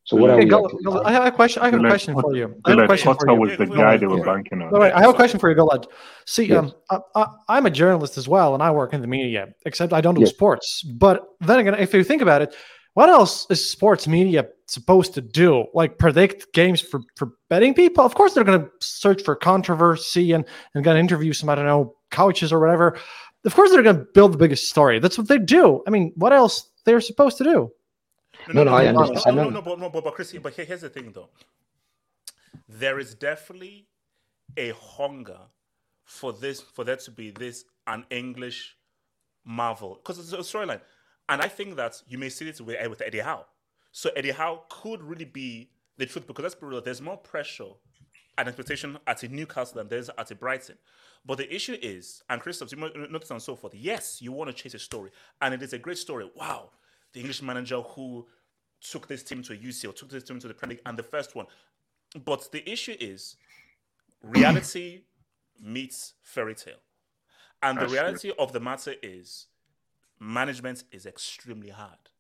So what are Hey, we Guled, I have a question. I have a Guled, question for you. I have a Guled, question for Potter you. was the guy wait, they were wait, banking on. No, wait, I have a question for you, Guled. See, Yes. um, I, I, I'm a journalist as well, and I work in the media, except I don't do Yes. sports. But then again, if you think about it, what else is sports media supposed to do? Like predict games for, for betting people? Of course, they're going to search for controversy and, and going to interview some, I don't know, coaches or whatever. Of course, they're going to build the biggest story. That's what they do. I mean, what else they're supposed to do? No, no, I no, understand. No, no, no, but, no, but, but Chris, but here- here's the thing, though. There is definitely a hunger for this, for there to be this an English marvel because it's a storyline, and I think that you may see it with, eh, with Eddie Howe. So Eddie Howe could really be the truth because let's be real. There's more pressure and expectation at a Newcastle than there's at a Brighton. But the issue is, and Christoph, you might notice and so forth. Yes, you want to chase a story, and it is a great story. Wow, the English manager who took this team to a UCL, took this team to the Premier League, and the first one. But the issue is, reality meets fairy tale, and the true. reality of the matter is, management is extremely hard,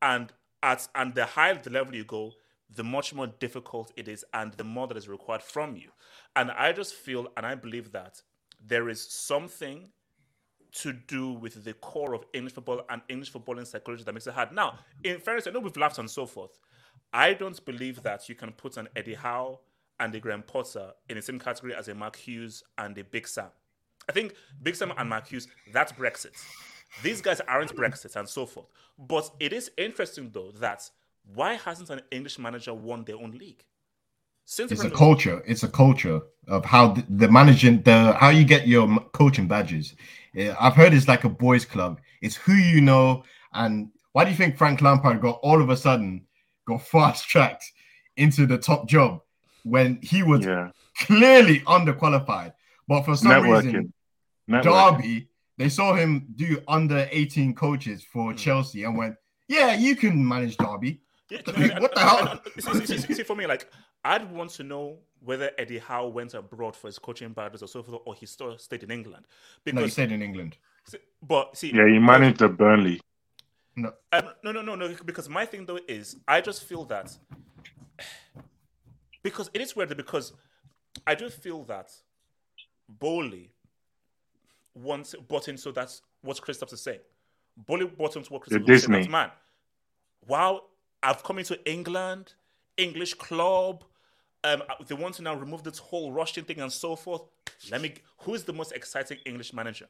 and at and the higher the level you go, the much more difficult it is, and the more that is required from you. And I just feel, and I believe that there is something to do with the core of English football and English footballing psychology that makes it hard. Now, in fairness, I know we've laughed and so forth. I don't believe that you can put an Eddie Howe and a Graham Potter in the same category as a Mark Hughes and a Big Sam. I think Big Sam and Mark Hughes, that's Brexit. These guys aren't Brexit and so forth. But it is interesting, though, that why hasn't an English manager won their own league? Since It's a culture. It's a culture of how the, the managing the how you get your coaching badges. Eh, I've heard it's like a boys' club. It's who you know. And why do you think Frank Lampard got all of a sudden got fast tracked into the top job when he was Yeah. clearly underqualified? But for some reason, Networking. Networking. Derby, they saw him do under 18 coaches for hmm. Chelsea and went, Yeah, you can manage Derby. Yeah, What no, the- what the hell? no, no, See, see, see, see, for me, like I'd want to know whether Eddie Howe went abroad for his coaching battles or so forth, or he still stayed in England. No, he stayed in England. But see, Yeah, he managed the Burnley. No, um, no, no, no, no. Because my thing though is, I just feel that because it is weird because I do feel that Boehly wants bought into so that's what Christoph is saying. Boehly bought into what The Christoph is saying. Disney. Man, wow, I've come into England, English club. Um, they want to now remove this whole Russian thing and so forth. Let me. Who is the most exciting English manager?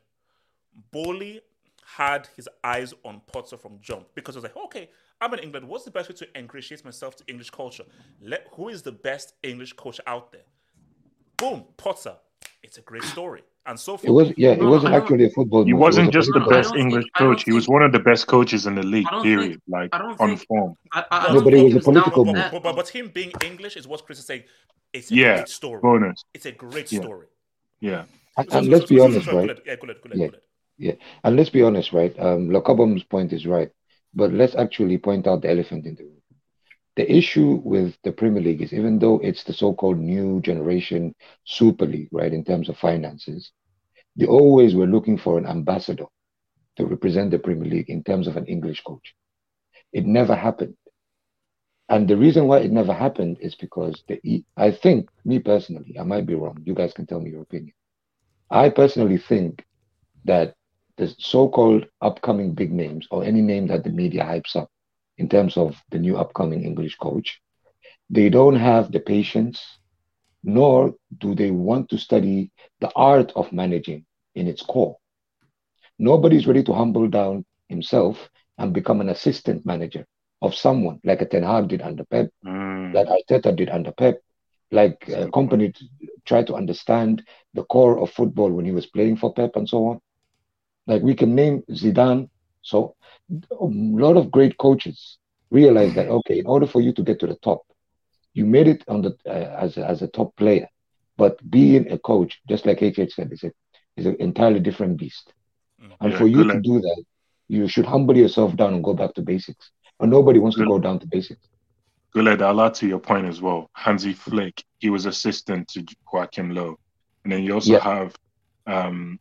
Boehly had his eyes on Potter from jump because I was like, okay, I'm in England. What's the best way to ingratiate myself to English culture? Let who is the best English coach out there? Boom, Potter. it's a great story. And so It was yeah, it wasn't actually a football He move. Was wasn't a just the best. English I don't coach. He was one of the best coaches in the league. Period. think- Like I don't on think- form. I, I, I No, but it was a political move. but, but, but him being English is what Chris is saying. It's a Yeah, great story. bonus. It's a great Yeah. story. Yeah. And, So- and so- let's so- be so- so- honest, so- right? Yeah, go ahead, go ahead, Yeah. go ahead. Yeah, and let's be honest, right? Um, Lokobom's point is right, but let's actually point out the elephant in the room. The issue with the Premier League is even though it's the so-called new generation Super League, right, in terms of finances, they always were looking for an ambassador to represent the Premier League in terms of an English coach. It never happened. And the reason why it never happened is because the I think, me personally, I might be wrong. You guys can tell me your opinion. I personally think that the so-called upcoming big names or any name that the media hypes up in terms of the new upcoming English coach, they don't have the patience, nor do they want to study the art of managing in its core. Nobody's ready to humble down himself and become an assistant manager of someone like a Ten Hag did under Pep, Mm. like Arteta did under Pep, like a Kompany tried to understand the core of football when he was playing for Pep and so on. Like we can name Zidane. So a lot of great coaches realize that okay, in order for you to get to the top, you made it on the uh, as a, as a top player, but being a coach, just like HH said, is a is an entirely different beast. And Yeah, for you good to do that, you should humble yourself down and go back to basics. But nobody wants to go down to basics. Guled, I'll add to your point as well. Hansi Flick, he was assistant to Joachim Low. And then you also Yeah. have um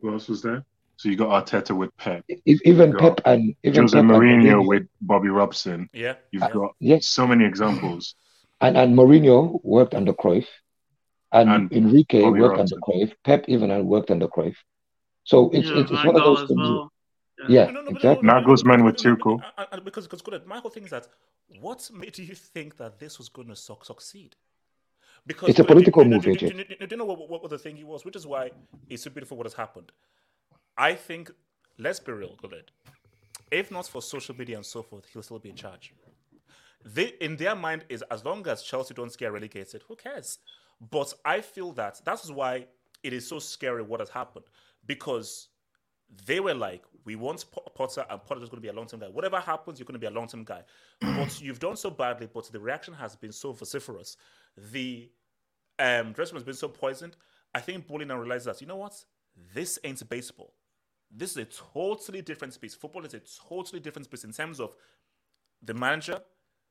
who else was there? So you got Arteta with Pep. Even Pep and even Jose Pep and Mourinho Mourinho, with Bobby Robson. Yeah. You've Uh, got yes. so many examples. and and Mourinho worked under Cruyff, and, And Enrique Bobby worked Robson. under Cruyff. Pep even worked under Cruyff. So it's Yeah, it's, it's one of those things. well. Yeah, no, no, exactly. no, Nagelsmann with no, no, Tuchel. no, because because good. My whole thing is that what made you think that this was going to su- succeed? Because It's a political do- do- move, do- you know what, what, what the thing he was? Which is why it's so beautiful what has happened. I think, let's be real, good. If not for social media and so forth, he'll still be in charge. They, in their mind, is as long as Chelsea don't get relegated, who cares? But I feel that that's why it is so scary what has happened because they were like, we want Po- Potter, and Potter is going to be a long term guy. Whatever happens, you're going to be a long term guy. but you've done so badly, but the reaction has been so vociferous. The um, dressing room has been so poisoned. I think Bowling now realizes that, you know what? This ain't baseball. This is a totally different space. Football is a totally different space in terms of the manager,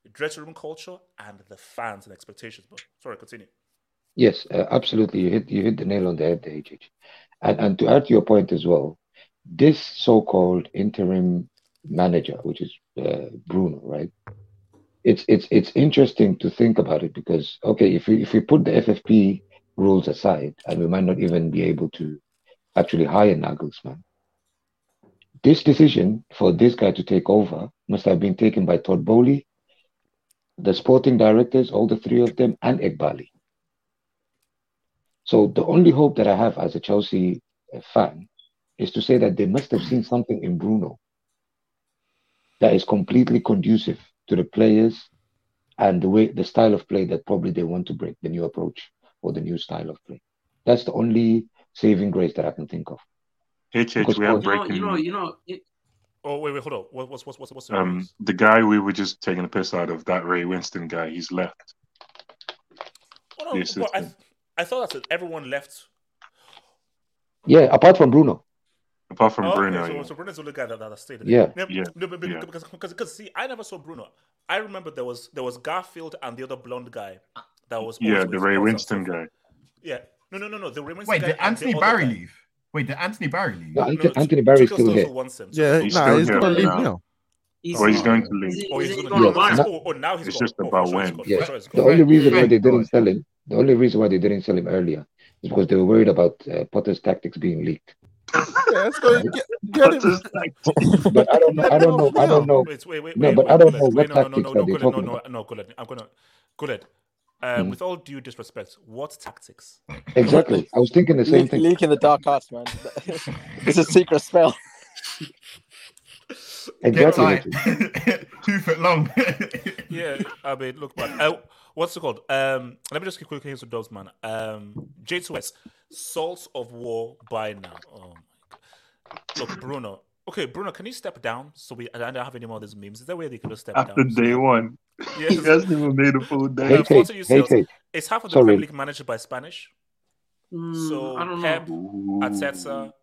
the dressing room culture, and the fans and expectations. But sorry, continue. Yes, uh, absolutely. You hit you hit the nail on the head, HH. And and to add to your point as well, this so-called interim manager, which is uh, Bruno, right? It's it's it's interesting to think about it because okay, if we if we put the FFP rules aside, and we might not even be able to actually hire Nagelsmann, this decision for this guy to take over must have been taken by Todd Boehly, the sporting directors, all the three of them, and Eghbali. So the only hope that I have as a Chelsea uh, fan is to say that they must have seen something in Bruno that is completely conducive to the players and the way the style of play that probably they want to bring, the new approach or the new style of play. That's the only saving grace that I can think of. HH, Because we have You know, you know, you know. It, Oh wait, wait, hold on. What, what's what's what's what's the Um, news? the guy we were just taking a piss out of, that Ray Winstone guy, he's left. Oh, the no, but I, assistant. I thought that everyone left. Yeah, apart from Bruno. Apart from Oh, Bruno, okay, so, yeah. so Bruno's the only guy that, that stayed. Yeah. Yeah, No, but yeah. because, because, because see, I never saw Bruno. I remember there was there was Garfield and the other blonde guy that was Yeah, the Ray Winstone guy. Yeah, no, no, no, no. The Ray Winstone Wait, guy did Anthony other Barry guy. leave? Wait, did Anthony Barry leave? No, Anthony, No, Anthony Barry's still still here. wants him. Yeah, He's nah, still he's here gonna leave now. now. he's, Oh, he's going to is leave. he, Oh, is he's he going going to to Yes, Bayern? no- now he's It's just about for sure he's when. gone. Yeah, For sure he's the only reason why they didn't sell him, the only reason why they didn't sell him earlier is because they were worried about uh, Potter's tactics being leaked. Yeah, let's go get, get him. But I don't know. I don't know. I don't know. Wait, wait, wait, No, but wait, I don't Guled. know Wait, what no, no, no, tactics no, are no, they Guled, no, talking no, about. no, Guled. I'm gonna, Guled. Um, Mm. with all due disrespect, what tactics? Exactly. I was thinking the same Leak, thing. leak in the dark arts, man. it's a secret spell. Get Exactly. tight. Richard. Two foot long. Yeah, I mean, look, man. Uh, what's it called? Um, let me just keep quickly into those, man. Um, J2S, Salts of War by now. Oh my god. Look, Bruno. Okay, Bruno, can you step down so we I don't have any more of these memes? Is there a way they could just step After down? day one, Yeah, he 'cause- hasn't even made a full day. Hey, Forza hey, UCLs, hey, It's half of the sorry. Premier League managed by Spanish. Mm, So I don't Pep, know. Arteta,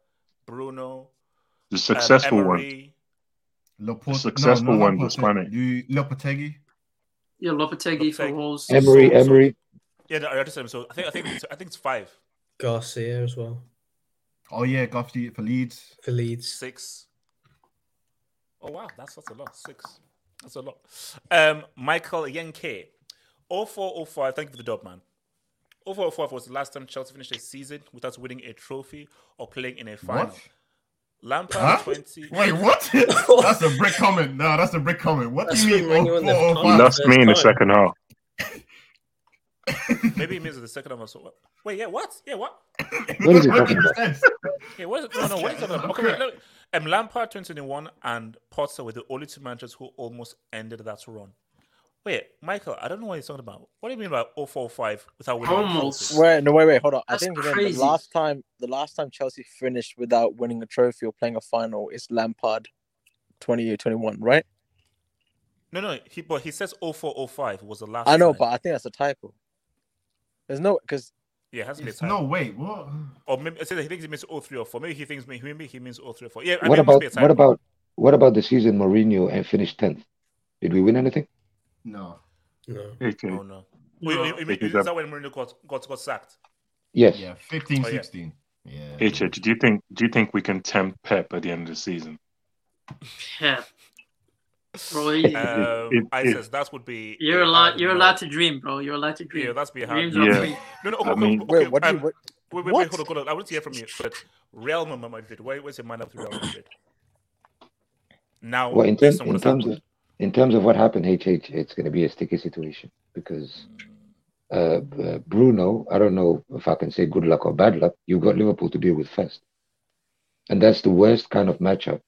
Bruno, The um, successful one. Emery. Laporte, successful no, no, one, the Spanish. You Lopetegui. Yeah, Lopetegui for Wolves. Emery, So- so- Emery. Yeah, no, I just said so. I think I think it's, I think it's five, Garcia as well Oh yeah, Garcia for Leeds. for Leeds. six. Oh wow, that's that's a lot. Six. That's a lot. Um, Michael Yenke, 0405. Thank you for the dub, man. 0405 was the last time Chelsea finished a season without winning a trophy or playing in a final. What? Lampard Huh? 20. Wait, what? that's a brick comment. No, that's a brick comment. What That's do you mean? when you Oh, won the four, oh, final. five? That's me in the second half. Maybe it means the second of us. Wait, yeah, what? Yeah, what? What is he talking about? Yeah, what is, no, no, what is that about? Okay, wait, look. Um, Lampard 2021 and Potter were the only two managers who almost ended that run. Wait, Michael, I don't know what you're talking about. What do you mean by 045 without winning? a Almost. Wait, no, wait, wait, hold on. That's I think crazy. the last time, the last time Chelsea finished without winning a trophy or playing a final is Lampard, 2021, right? No, no, he but he says 0405 was the last. I know, time. but I think that's a typo. There's no because yeah, it has to be a It's- No, wait, what? Or maybe I said he thinks he means 0304. Maybe he thinks maybe he means 0304. Yeah, I What mean, it must about be a time. what about what about the season Mourinho and finished tenth? Did we win anything? No. No. Okay. Oh no. Wait, No. wait, wait, Because is that- that when Mourinho got got got sacked? Yes. Yeah, 15, Oh, yeah. 16. Yeah. HH, uh, do you think do you think we can tempt Pep at the end of the season? Yeah. Bro, Um, it- I it- says that would be. you're allowed. You're allowed to dream, bro. You're allowed to dream. Yeah, that's be a hard. Dreams no. are Yeah. free. No, no. I mean- okay, Wait, what do you- um, what- Wait, wait, what? wait, hold on, hold on. I want to hear from you. But Real Madrid, where, where's your mind up to Real Madrid? Now, Well, in, based terms in terms happened. of in terms of what happened, HH, it's going to be a sticky situation because uh, uh, Bruno, I don't know if I can say good luck or bad luck. You've got Liverpool to deal with first, and that's the worst kind of matchup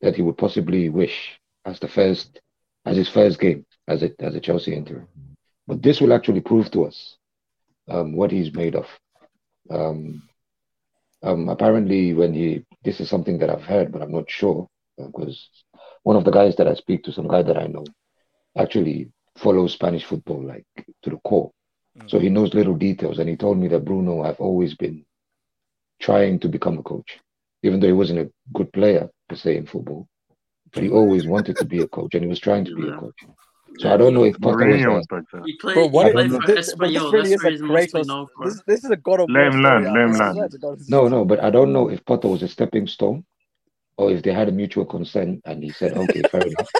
that he would possibly wish as the first, as his first game as a as a Chelsea interim. But this will actually prove to us um, what he's made of. Um, um, apparently, when he this is something that I've heard, but I'm not sure because one of the guys that I speak to, some guy that I know, actually follows Spanish football like to the core. So he knows little details, and he told me that Bruno have always been trying to become a coach, even though he wasn't a good player per se in football, but he always wanted to be a coach, and he was trying to be a coach. So I don't know if Potter was Mourinho was like that. He played. Bro, what he played for this, but this really That's is where a he's mostly Kratos. known for. This, this is a God of Let War him story. learn, I- let him learn. swear to God, this is- No, no, but I don't know if Potter was a stepping stone or if they had a mutual consent and he said, okay, fair enough.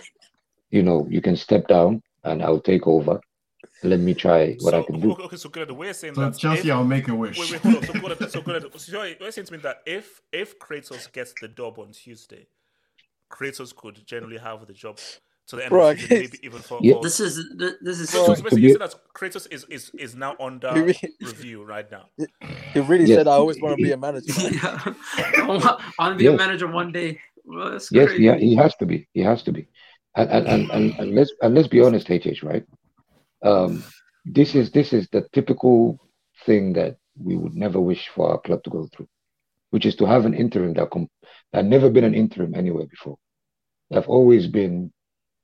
You know, you can step down and I'll take over. Let me try what I can do. okay, okay, so good. We're saying So that Chelsea, if, I'll make a wish. Wait, wait, hold on. So good. So good. So you're saying to me that if if Kratos gets the job on Tuesday, Kratos could generally have the job to the end Bro, of the season, maybe even for. Yeah. for This is this is so, so. so basically, you said that Kratos is, is is now under really- review right now. He really Yes. said, "I always want to be a manager." yeah. I want to be a manager one day. Well, Yes, crazy. yeah, he has to be. He has to be. And and, and, and, and let's and let's be honest, HH, right? Um, this is this is the typical thing that we would never wish for our club to go through, which is to have an interim that com- that never been an interim anywhere before. I've always been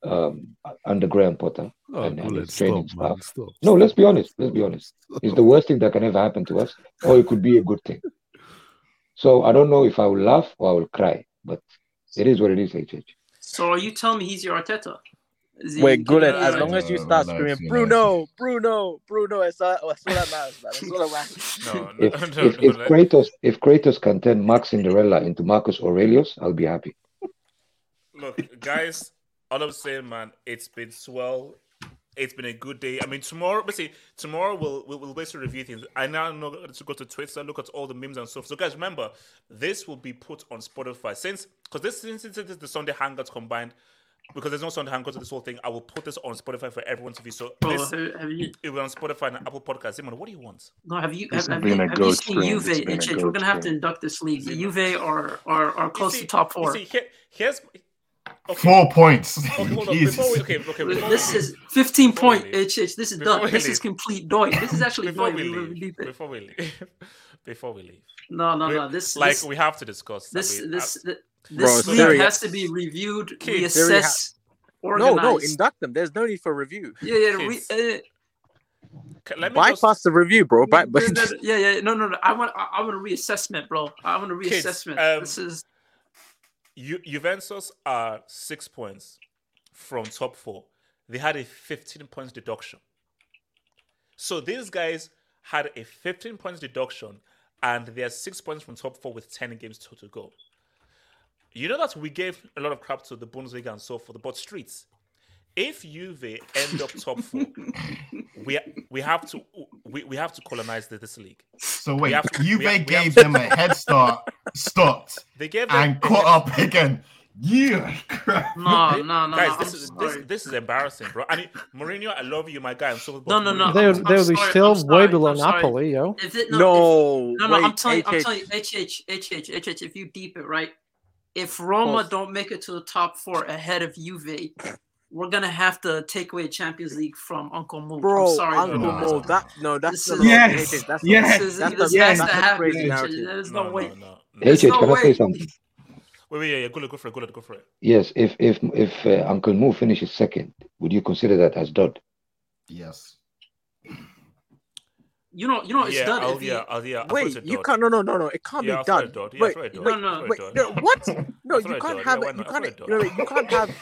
um, under Graham Potter Oh, and, and Guled, his training stop, man, staff. stop. No, let's be honest. Let's be honest. It's the worst thing that can ever happen to us, or it could be a good thing. So I don't know if I will laugh or I will cry, but it is what it is, HH. So are you telling me he's your Arteta? Is he Wait, good. giving As you long as you start relax, screaming, relax. Bruno, Bruno, Bruno, it's all, that's all that matters, man. That's all that matters. No, no, If, no, if, no, if no. Kratos if Kratos can turn Max Cinderella into Marcus Aurelius, I'll be happy. Look, guys, all I'm saying, man, it's been swell. It's been a good day. I mean, tomorrow, basically, tomorrow we'll we'll, we'll basically review things. I now know to go to Twitter, look at all the memes and stuff. So, guys, remember, this will be put on Spotify since because this since, since this is the Sunday Hangouts combined. Because there's no Sunday Hangouts to this whole thing, I will put this on Spotify for everyone to view. So Bro, this have, have you it will be on Spotify and Apple Podcasts. Simon, what do you want? no? Have you This have, has have you, been a have you goat seen stream. Juve? It's been a Itch, We're gonna have to induct this league. Juve are are, are close see- to top four. see, here- here's Four points. Okay, hold on. Jesus. Before we, okay, okay. Before This we is 15 before we point leave, HH. This is before done. we This is leave, complete doy. This is actually before doy. we We leave, leave it. before we leave, before we leave. No, no, we- no. This like this, we have to discuss. that this this this Bro, league Siri- has to be reviewed, Kids, Siri ha- reassessed, No, no, induct them. There's no need for review. yeah, yeah. Re, uh, let me Bypass just, the review, bro. By, no, no, no, yeah, yeah. No, no, no. I want I, I want a reassessment, bro. I want a Kids, reassessment. um, this is Ju- Juventus are six points from top four. They had a 15 points deduction. So these guys had a 15 points deduction, and they're six points from top four with 10 games to, to go. You know that we gave a lot of crap to the Bundesliga and so forth, but streets. If Juve end up top four, we we have to we, we have to colonize the, this league. So wait, have to- Juve have- we have gave to- them a head start, stopped, They gave them and caught up again. Yeah, crap. no, no, no. guys, no, this I'm is this, sorry. this is embarrassing, bro. I mean, Mourinho, I love you, my guy. I'm so No, no, no. they I'm- they be sorry, still I'm way below Napoli, yo. If it, no, No, if, no, no. I'm wait, telling, I'm HH. telling you, HH, HH, HH. If you deep it right, if Roma Pause. don't make it to the top four ahead of Juve, we're gonna have to take away Champions League from Uncle Mo. Bro, I'm sorry, Uncle bro. Mo, that no, that's This is- Yes, HH, that's yes, not, This, is, that's, this the, has that's to crazy narrative. There's No, no, no, way. no, no. There's HH, no can I way. say something? Wait, wait, yeah, yeah. Go, go for it. Go, go for it. Yes, if if if uh, Uncle Mo finishes second, would you consider that as dud? Yes. You know, you know, it's yeah, done. I'll, if yeah, you, I'll, yeah. Wait, you can't. No, no, no, no. It can't Yeah, be done. it done. Yeah, Wait, throw wait, No, no. Wait. done. No, what? No, you can't have Yeah, it. You can't. Throw it You, know, done. you can't have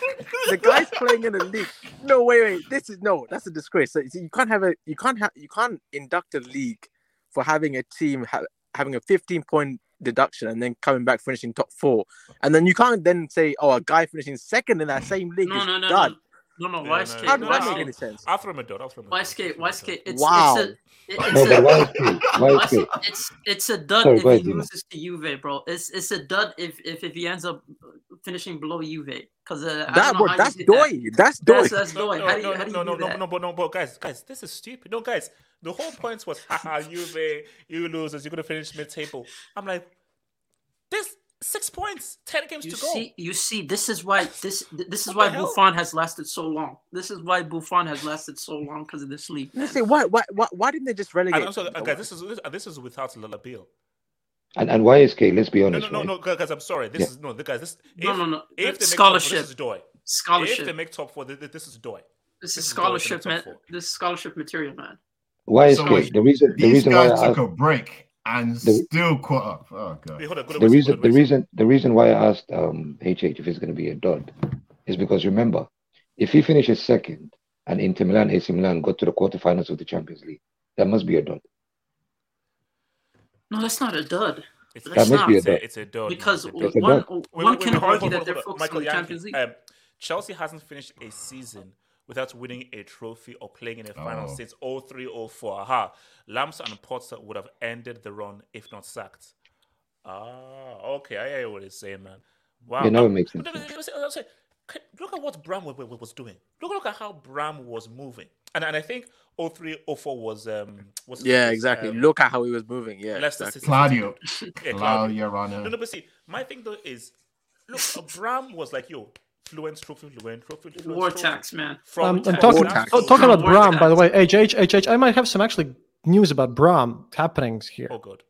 the guys playing in the league. No, wait, wait. This is no. That's a disgrace. So, you can't have a. You can't have. You can't induct a league for having a team ha- having a 15 point deduction and then coming back finishing top four, and then you can't then say, oh, a guy finishing second in that same league no, is no, no, done. No, no, no. Yeah, Why no, skate? How no, does Why that make any sense? I'll throw him a dud. I'll throw him a Why dud. skate? Why skate? It's Wow. it's a it's No, a is it? It's it's a dud Sorry, if go he loses to Juve, bro. It's it's a dud if if, if he ends up finishing below Juve. Because uh, I That, don't bro, that's you that. doy. That's doy. That's that's doy. no, How do you no, how do you no, no, do no, no, but no, but guys, guys, this is stupid. No, guys, the whole point was, haha, Juve, you losers, you're gonna finish mid-table. I'm like, this six points, ten games You to go. you see, this is why this this is why hell? Buffon has lasted so long. This is why Buffon has lasted so long because of this league. Let's say why, why, why, why didn't they just relegate? And also, guys, this is this, uh, this is without Lalabil. And and YSK, let's be honest, no, no, right? no, guys, I'm sorry. This Yeah. is no, the guys. This if, No, no, no. If they It's make top four, scholarship. this is Doy. Scholarship. If they make top four, th- th- this is Doy. This This is is Doy if they make scholarship, top man. This is scholarship material, man. YSK, wait, the reason the These reason why I guys took asked a break and The- still caught up. Oh god. Wait, hold on, go to the reason the reason the reason why I asked um HH if it's going to be a dud is because remember, if he finishes second and Inter Milan, AC Milan go to the quarterfinals of the Champions League, that must be a dud. No, that's not a dud. It's, That That must must not. be a it's a, dud. it's a dud. Because man. It's a one, dud. Wait, one wait, can wait, hold argue on, that hold they're on, focused Michael on the Yankee. Champions League. Um, Chelsea hasn't finished a season without winning a trophy or playing in a final Oh. since 03 04. Aha. Lamps and Potter would have ended the run if not sacked. Ah, okay. I hear what he's saying, man. Wow. Yeah, now Uh, it makes sense. Look at what Bram wa- wa- was doing. Look, look at how Bram was moving. And and I think 03 04 was um was Yeah, was, exactly. um, Look at how he was moving. Yeah, Leicester exactly. Claudio. Yeah, Claudio. Claudio No, no, but see, my thing though is, look, Bram was like, yo, fluent, trophy, fluent, trophy, fluent, War tax, man. Um, From I'm tax, talking, that's tax. oh, talking about War Bram, by the way. tax. H, H, H, H, I might have some actually news about Bram happenings here. Oh god.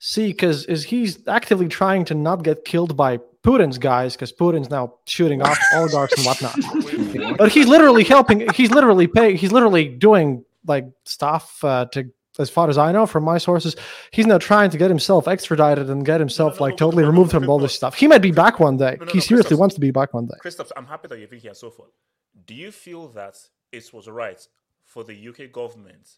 See, because is he's actively trying to not get killed by Putin's guys, because Putin's now shooting off oligarchs and whatnot. But he's literally helping. He's literally pay. He's literally doing like stuff uh, to, as far as I know from my sources, he's now trying to get himself extradited and get himself no, like but- totally removed from all this stuff. He might be back one day. No, no, he no, seriously wants to be back one day. Christoph, I'm happy that you're here and so far. Do you feel that it was right for the UK government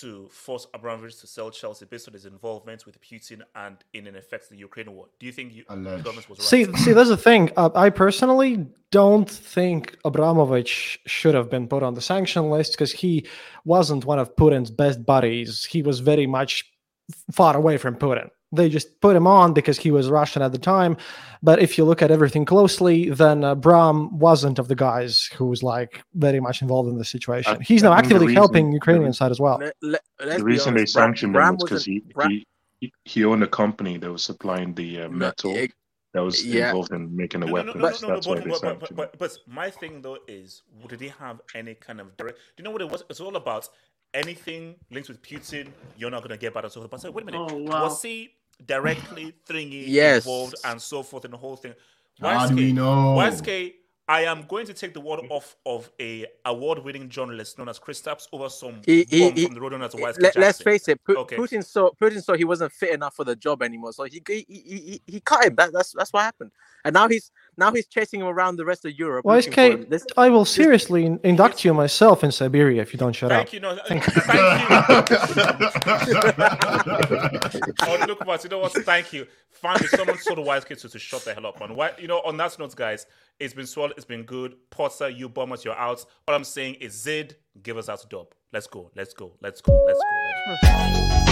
to force Abramovich to sell Chelsea based on his involvement with Putin and in, in effect, the Ukraine war? Do you think you, the government was right? See, see, there's the thing. Uh, I personally don't think Abramovich should have been put on the sanction list because he wasn't one of Putin's best buddies. He was very much far away from Putin. They just put him on because he was Russian at the time. But if you look at everything closely, then uh, Bram wasn't of the guys who was like very much involved in the situation. I- He's I now actively reason- helping Ukrainian re- side as well. Let, let, the reason they honest, Bram- sanctioned Bram him was because wasn't- he, Bram- he he owned a company that was supplying the uh, No, metal ex- that was Yeah. involved in making the No, no, no, no, That's no, no, that's why but, they but, but, but, but my thing though is, did he have any kind of direct? Do you know what it was? It's all about anything linked with Putin. You're not gonna get bad and so forth. But I said, wait a minute, Oh, wow. was he directly thingy Yes. involved and so forth in the whole thing? How do we know? YSK, I am going to take the word off of a award-winning journalist known as Kristaps over some He, he, bum he, from the road known as YSK let, us face it. Pu- Okay. Putin saw Putin saw he wasn't fit enough for the job anymore, so he he, he, he, he cut him. That, that's that's what happened. And now he's now he's chasing him around the rest of Europe. looking for him. YSK, This- I will seriously in- induct you myself in Siberia if you don't shut up. Thank up. you. No, Thank you. oh, look, Matt, you know what? Thank you. Finally, someone told the wise kids to, to shut the hell up, man. Why, you know, on that note, guys, it's been swell. It's been good. Potter, you bombers, you're out. All I'm saying is Zid, give us out dub. Let's go. Let's go. Let's go. Let's go. Let's go.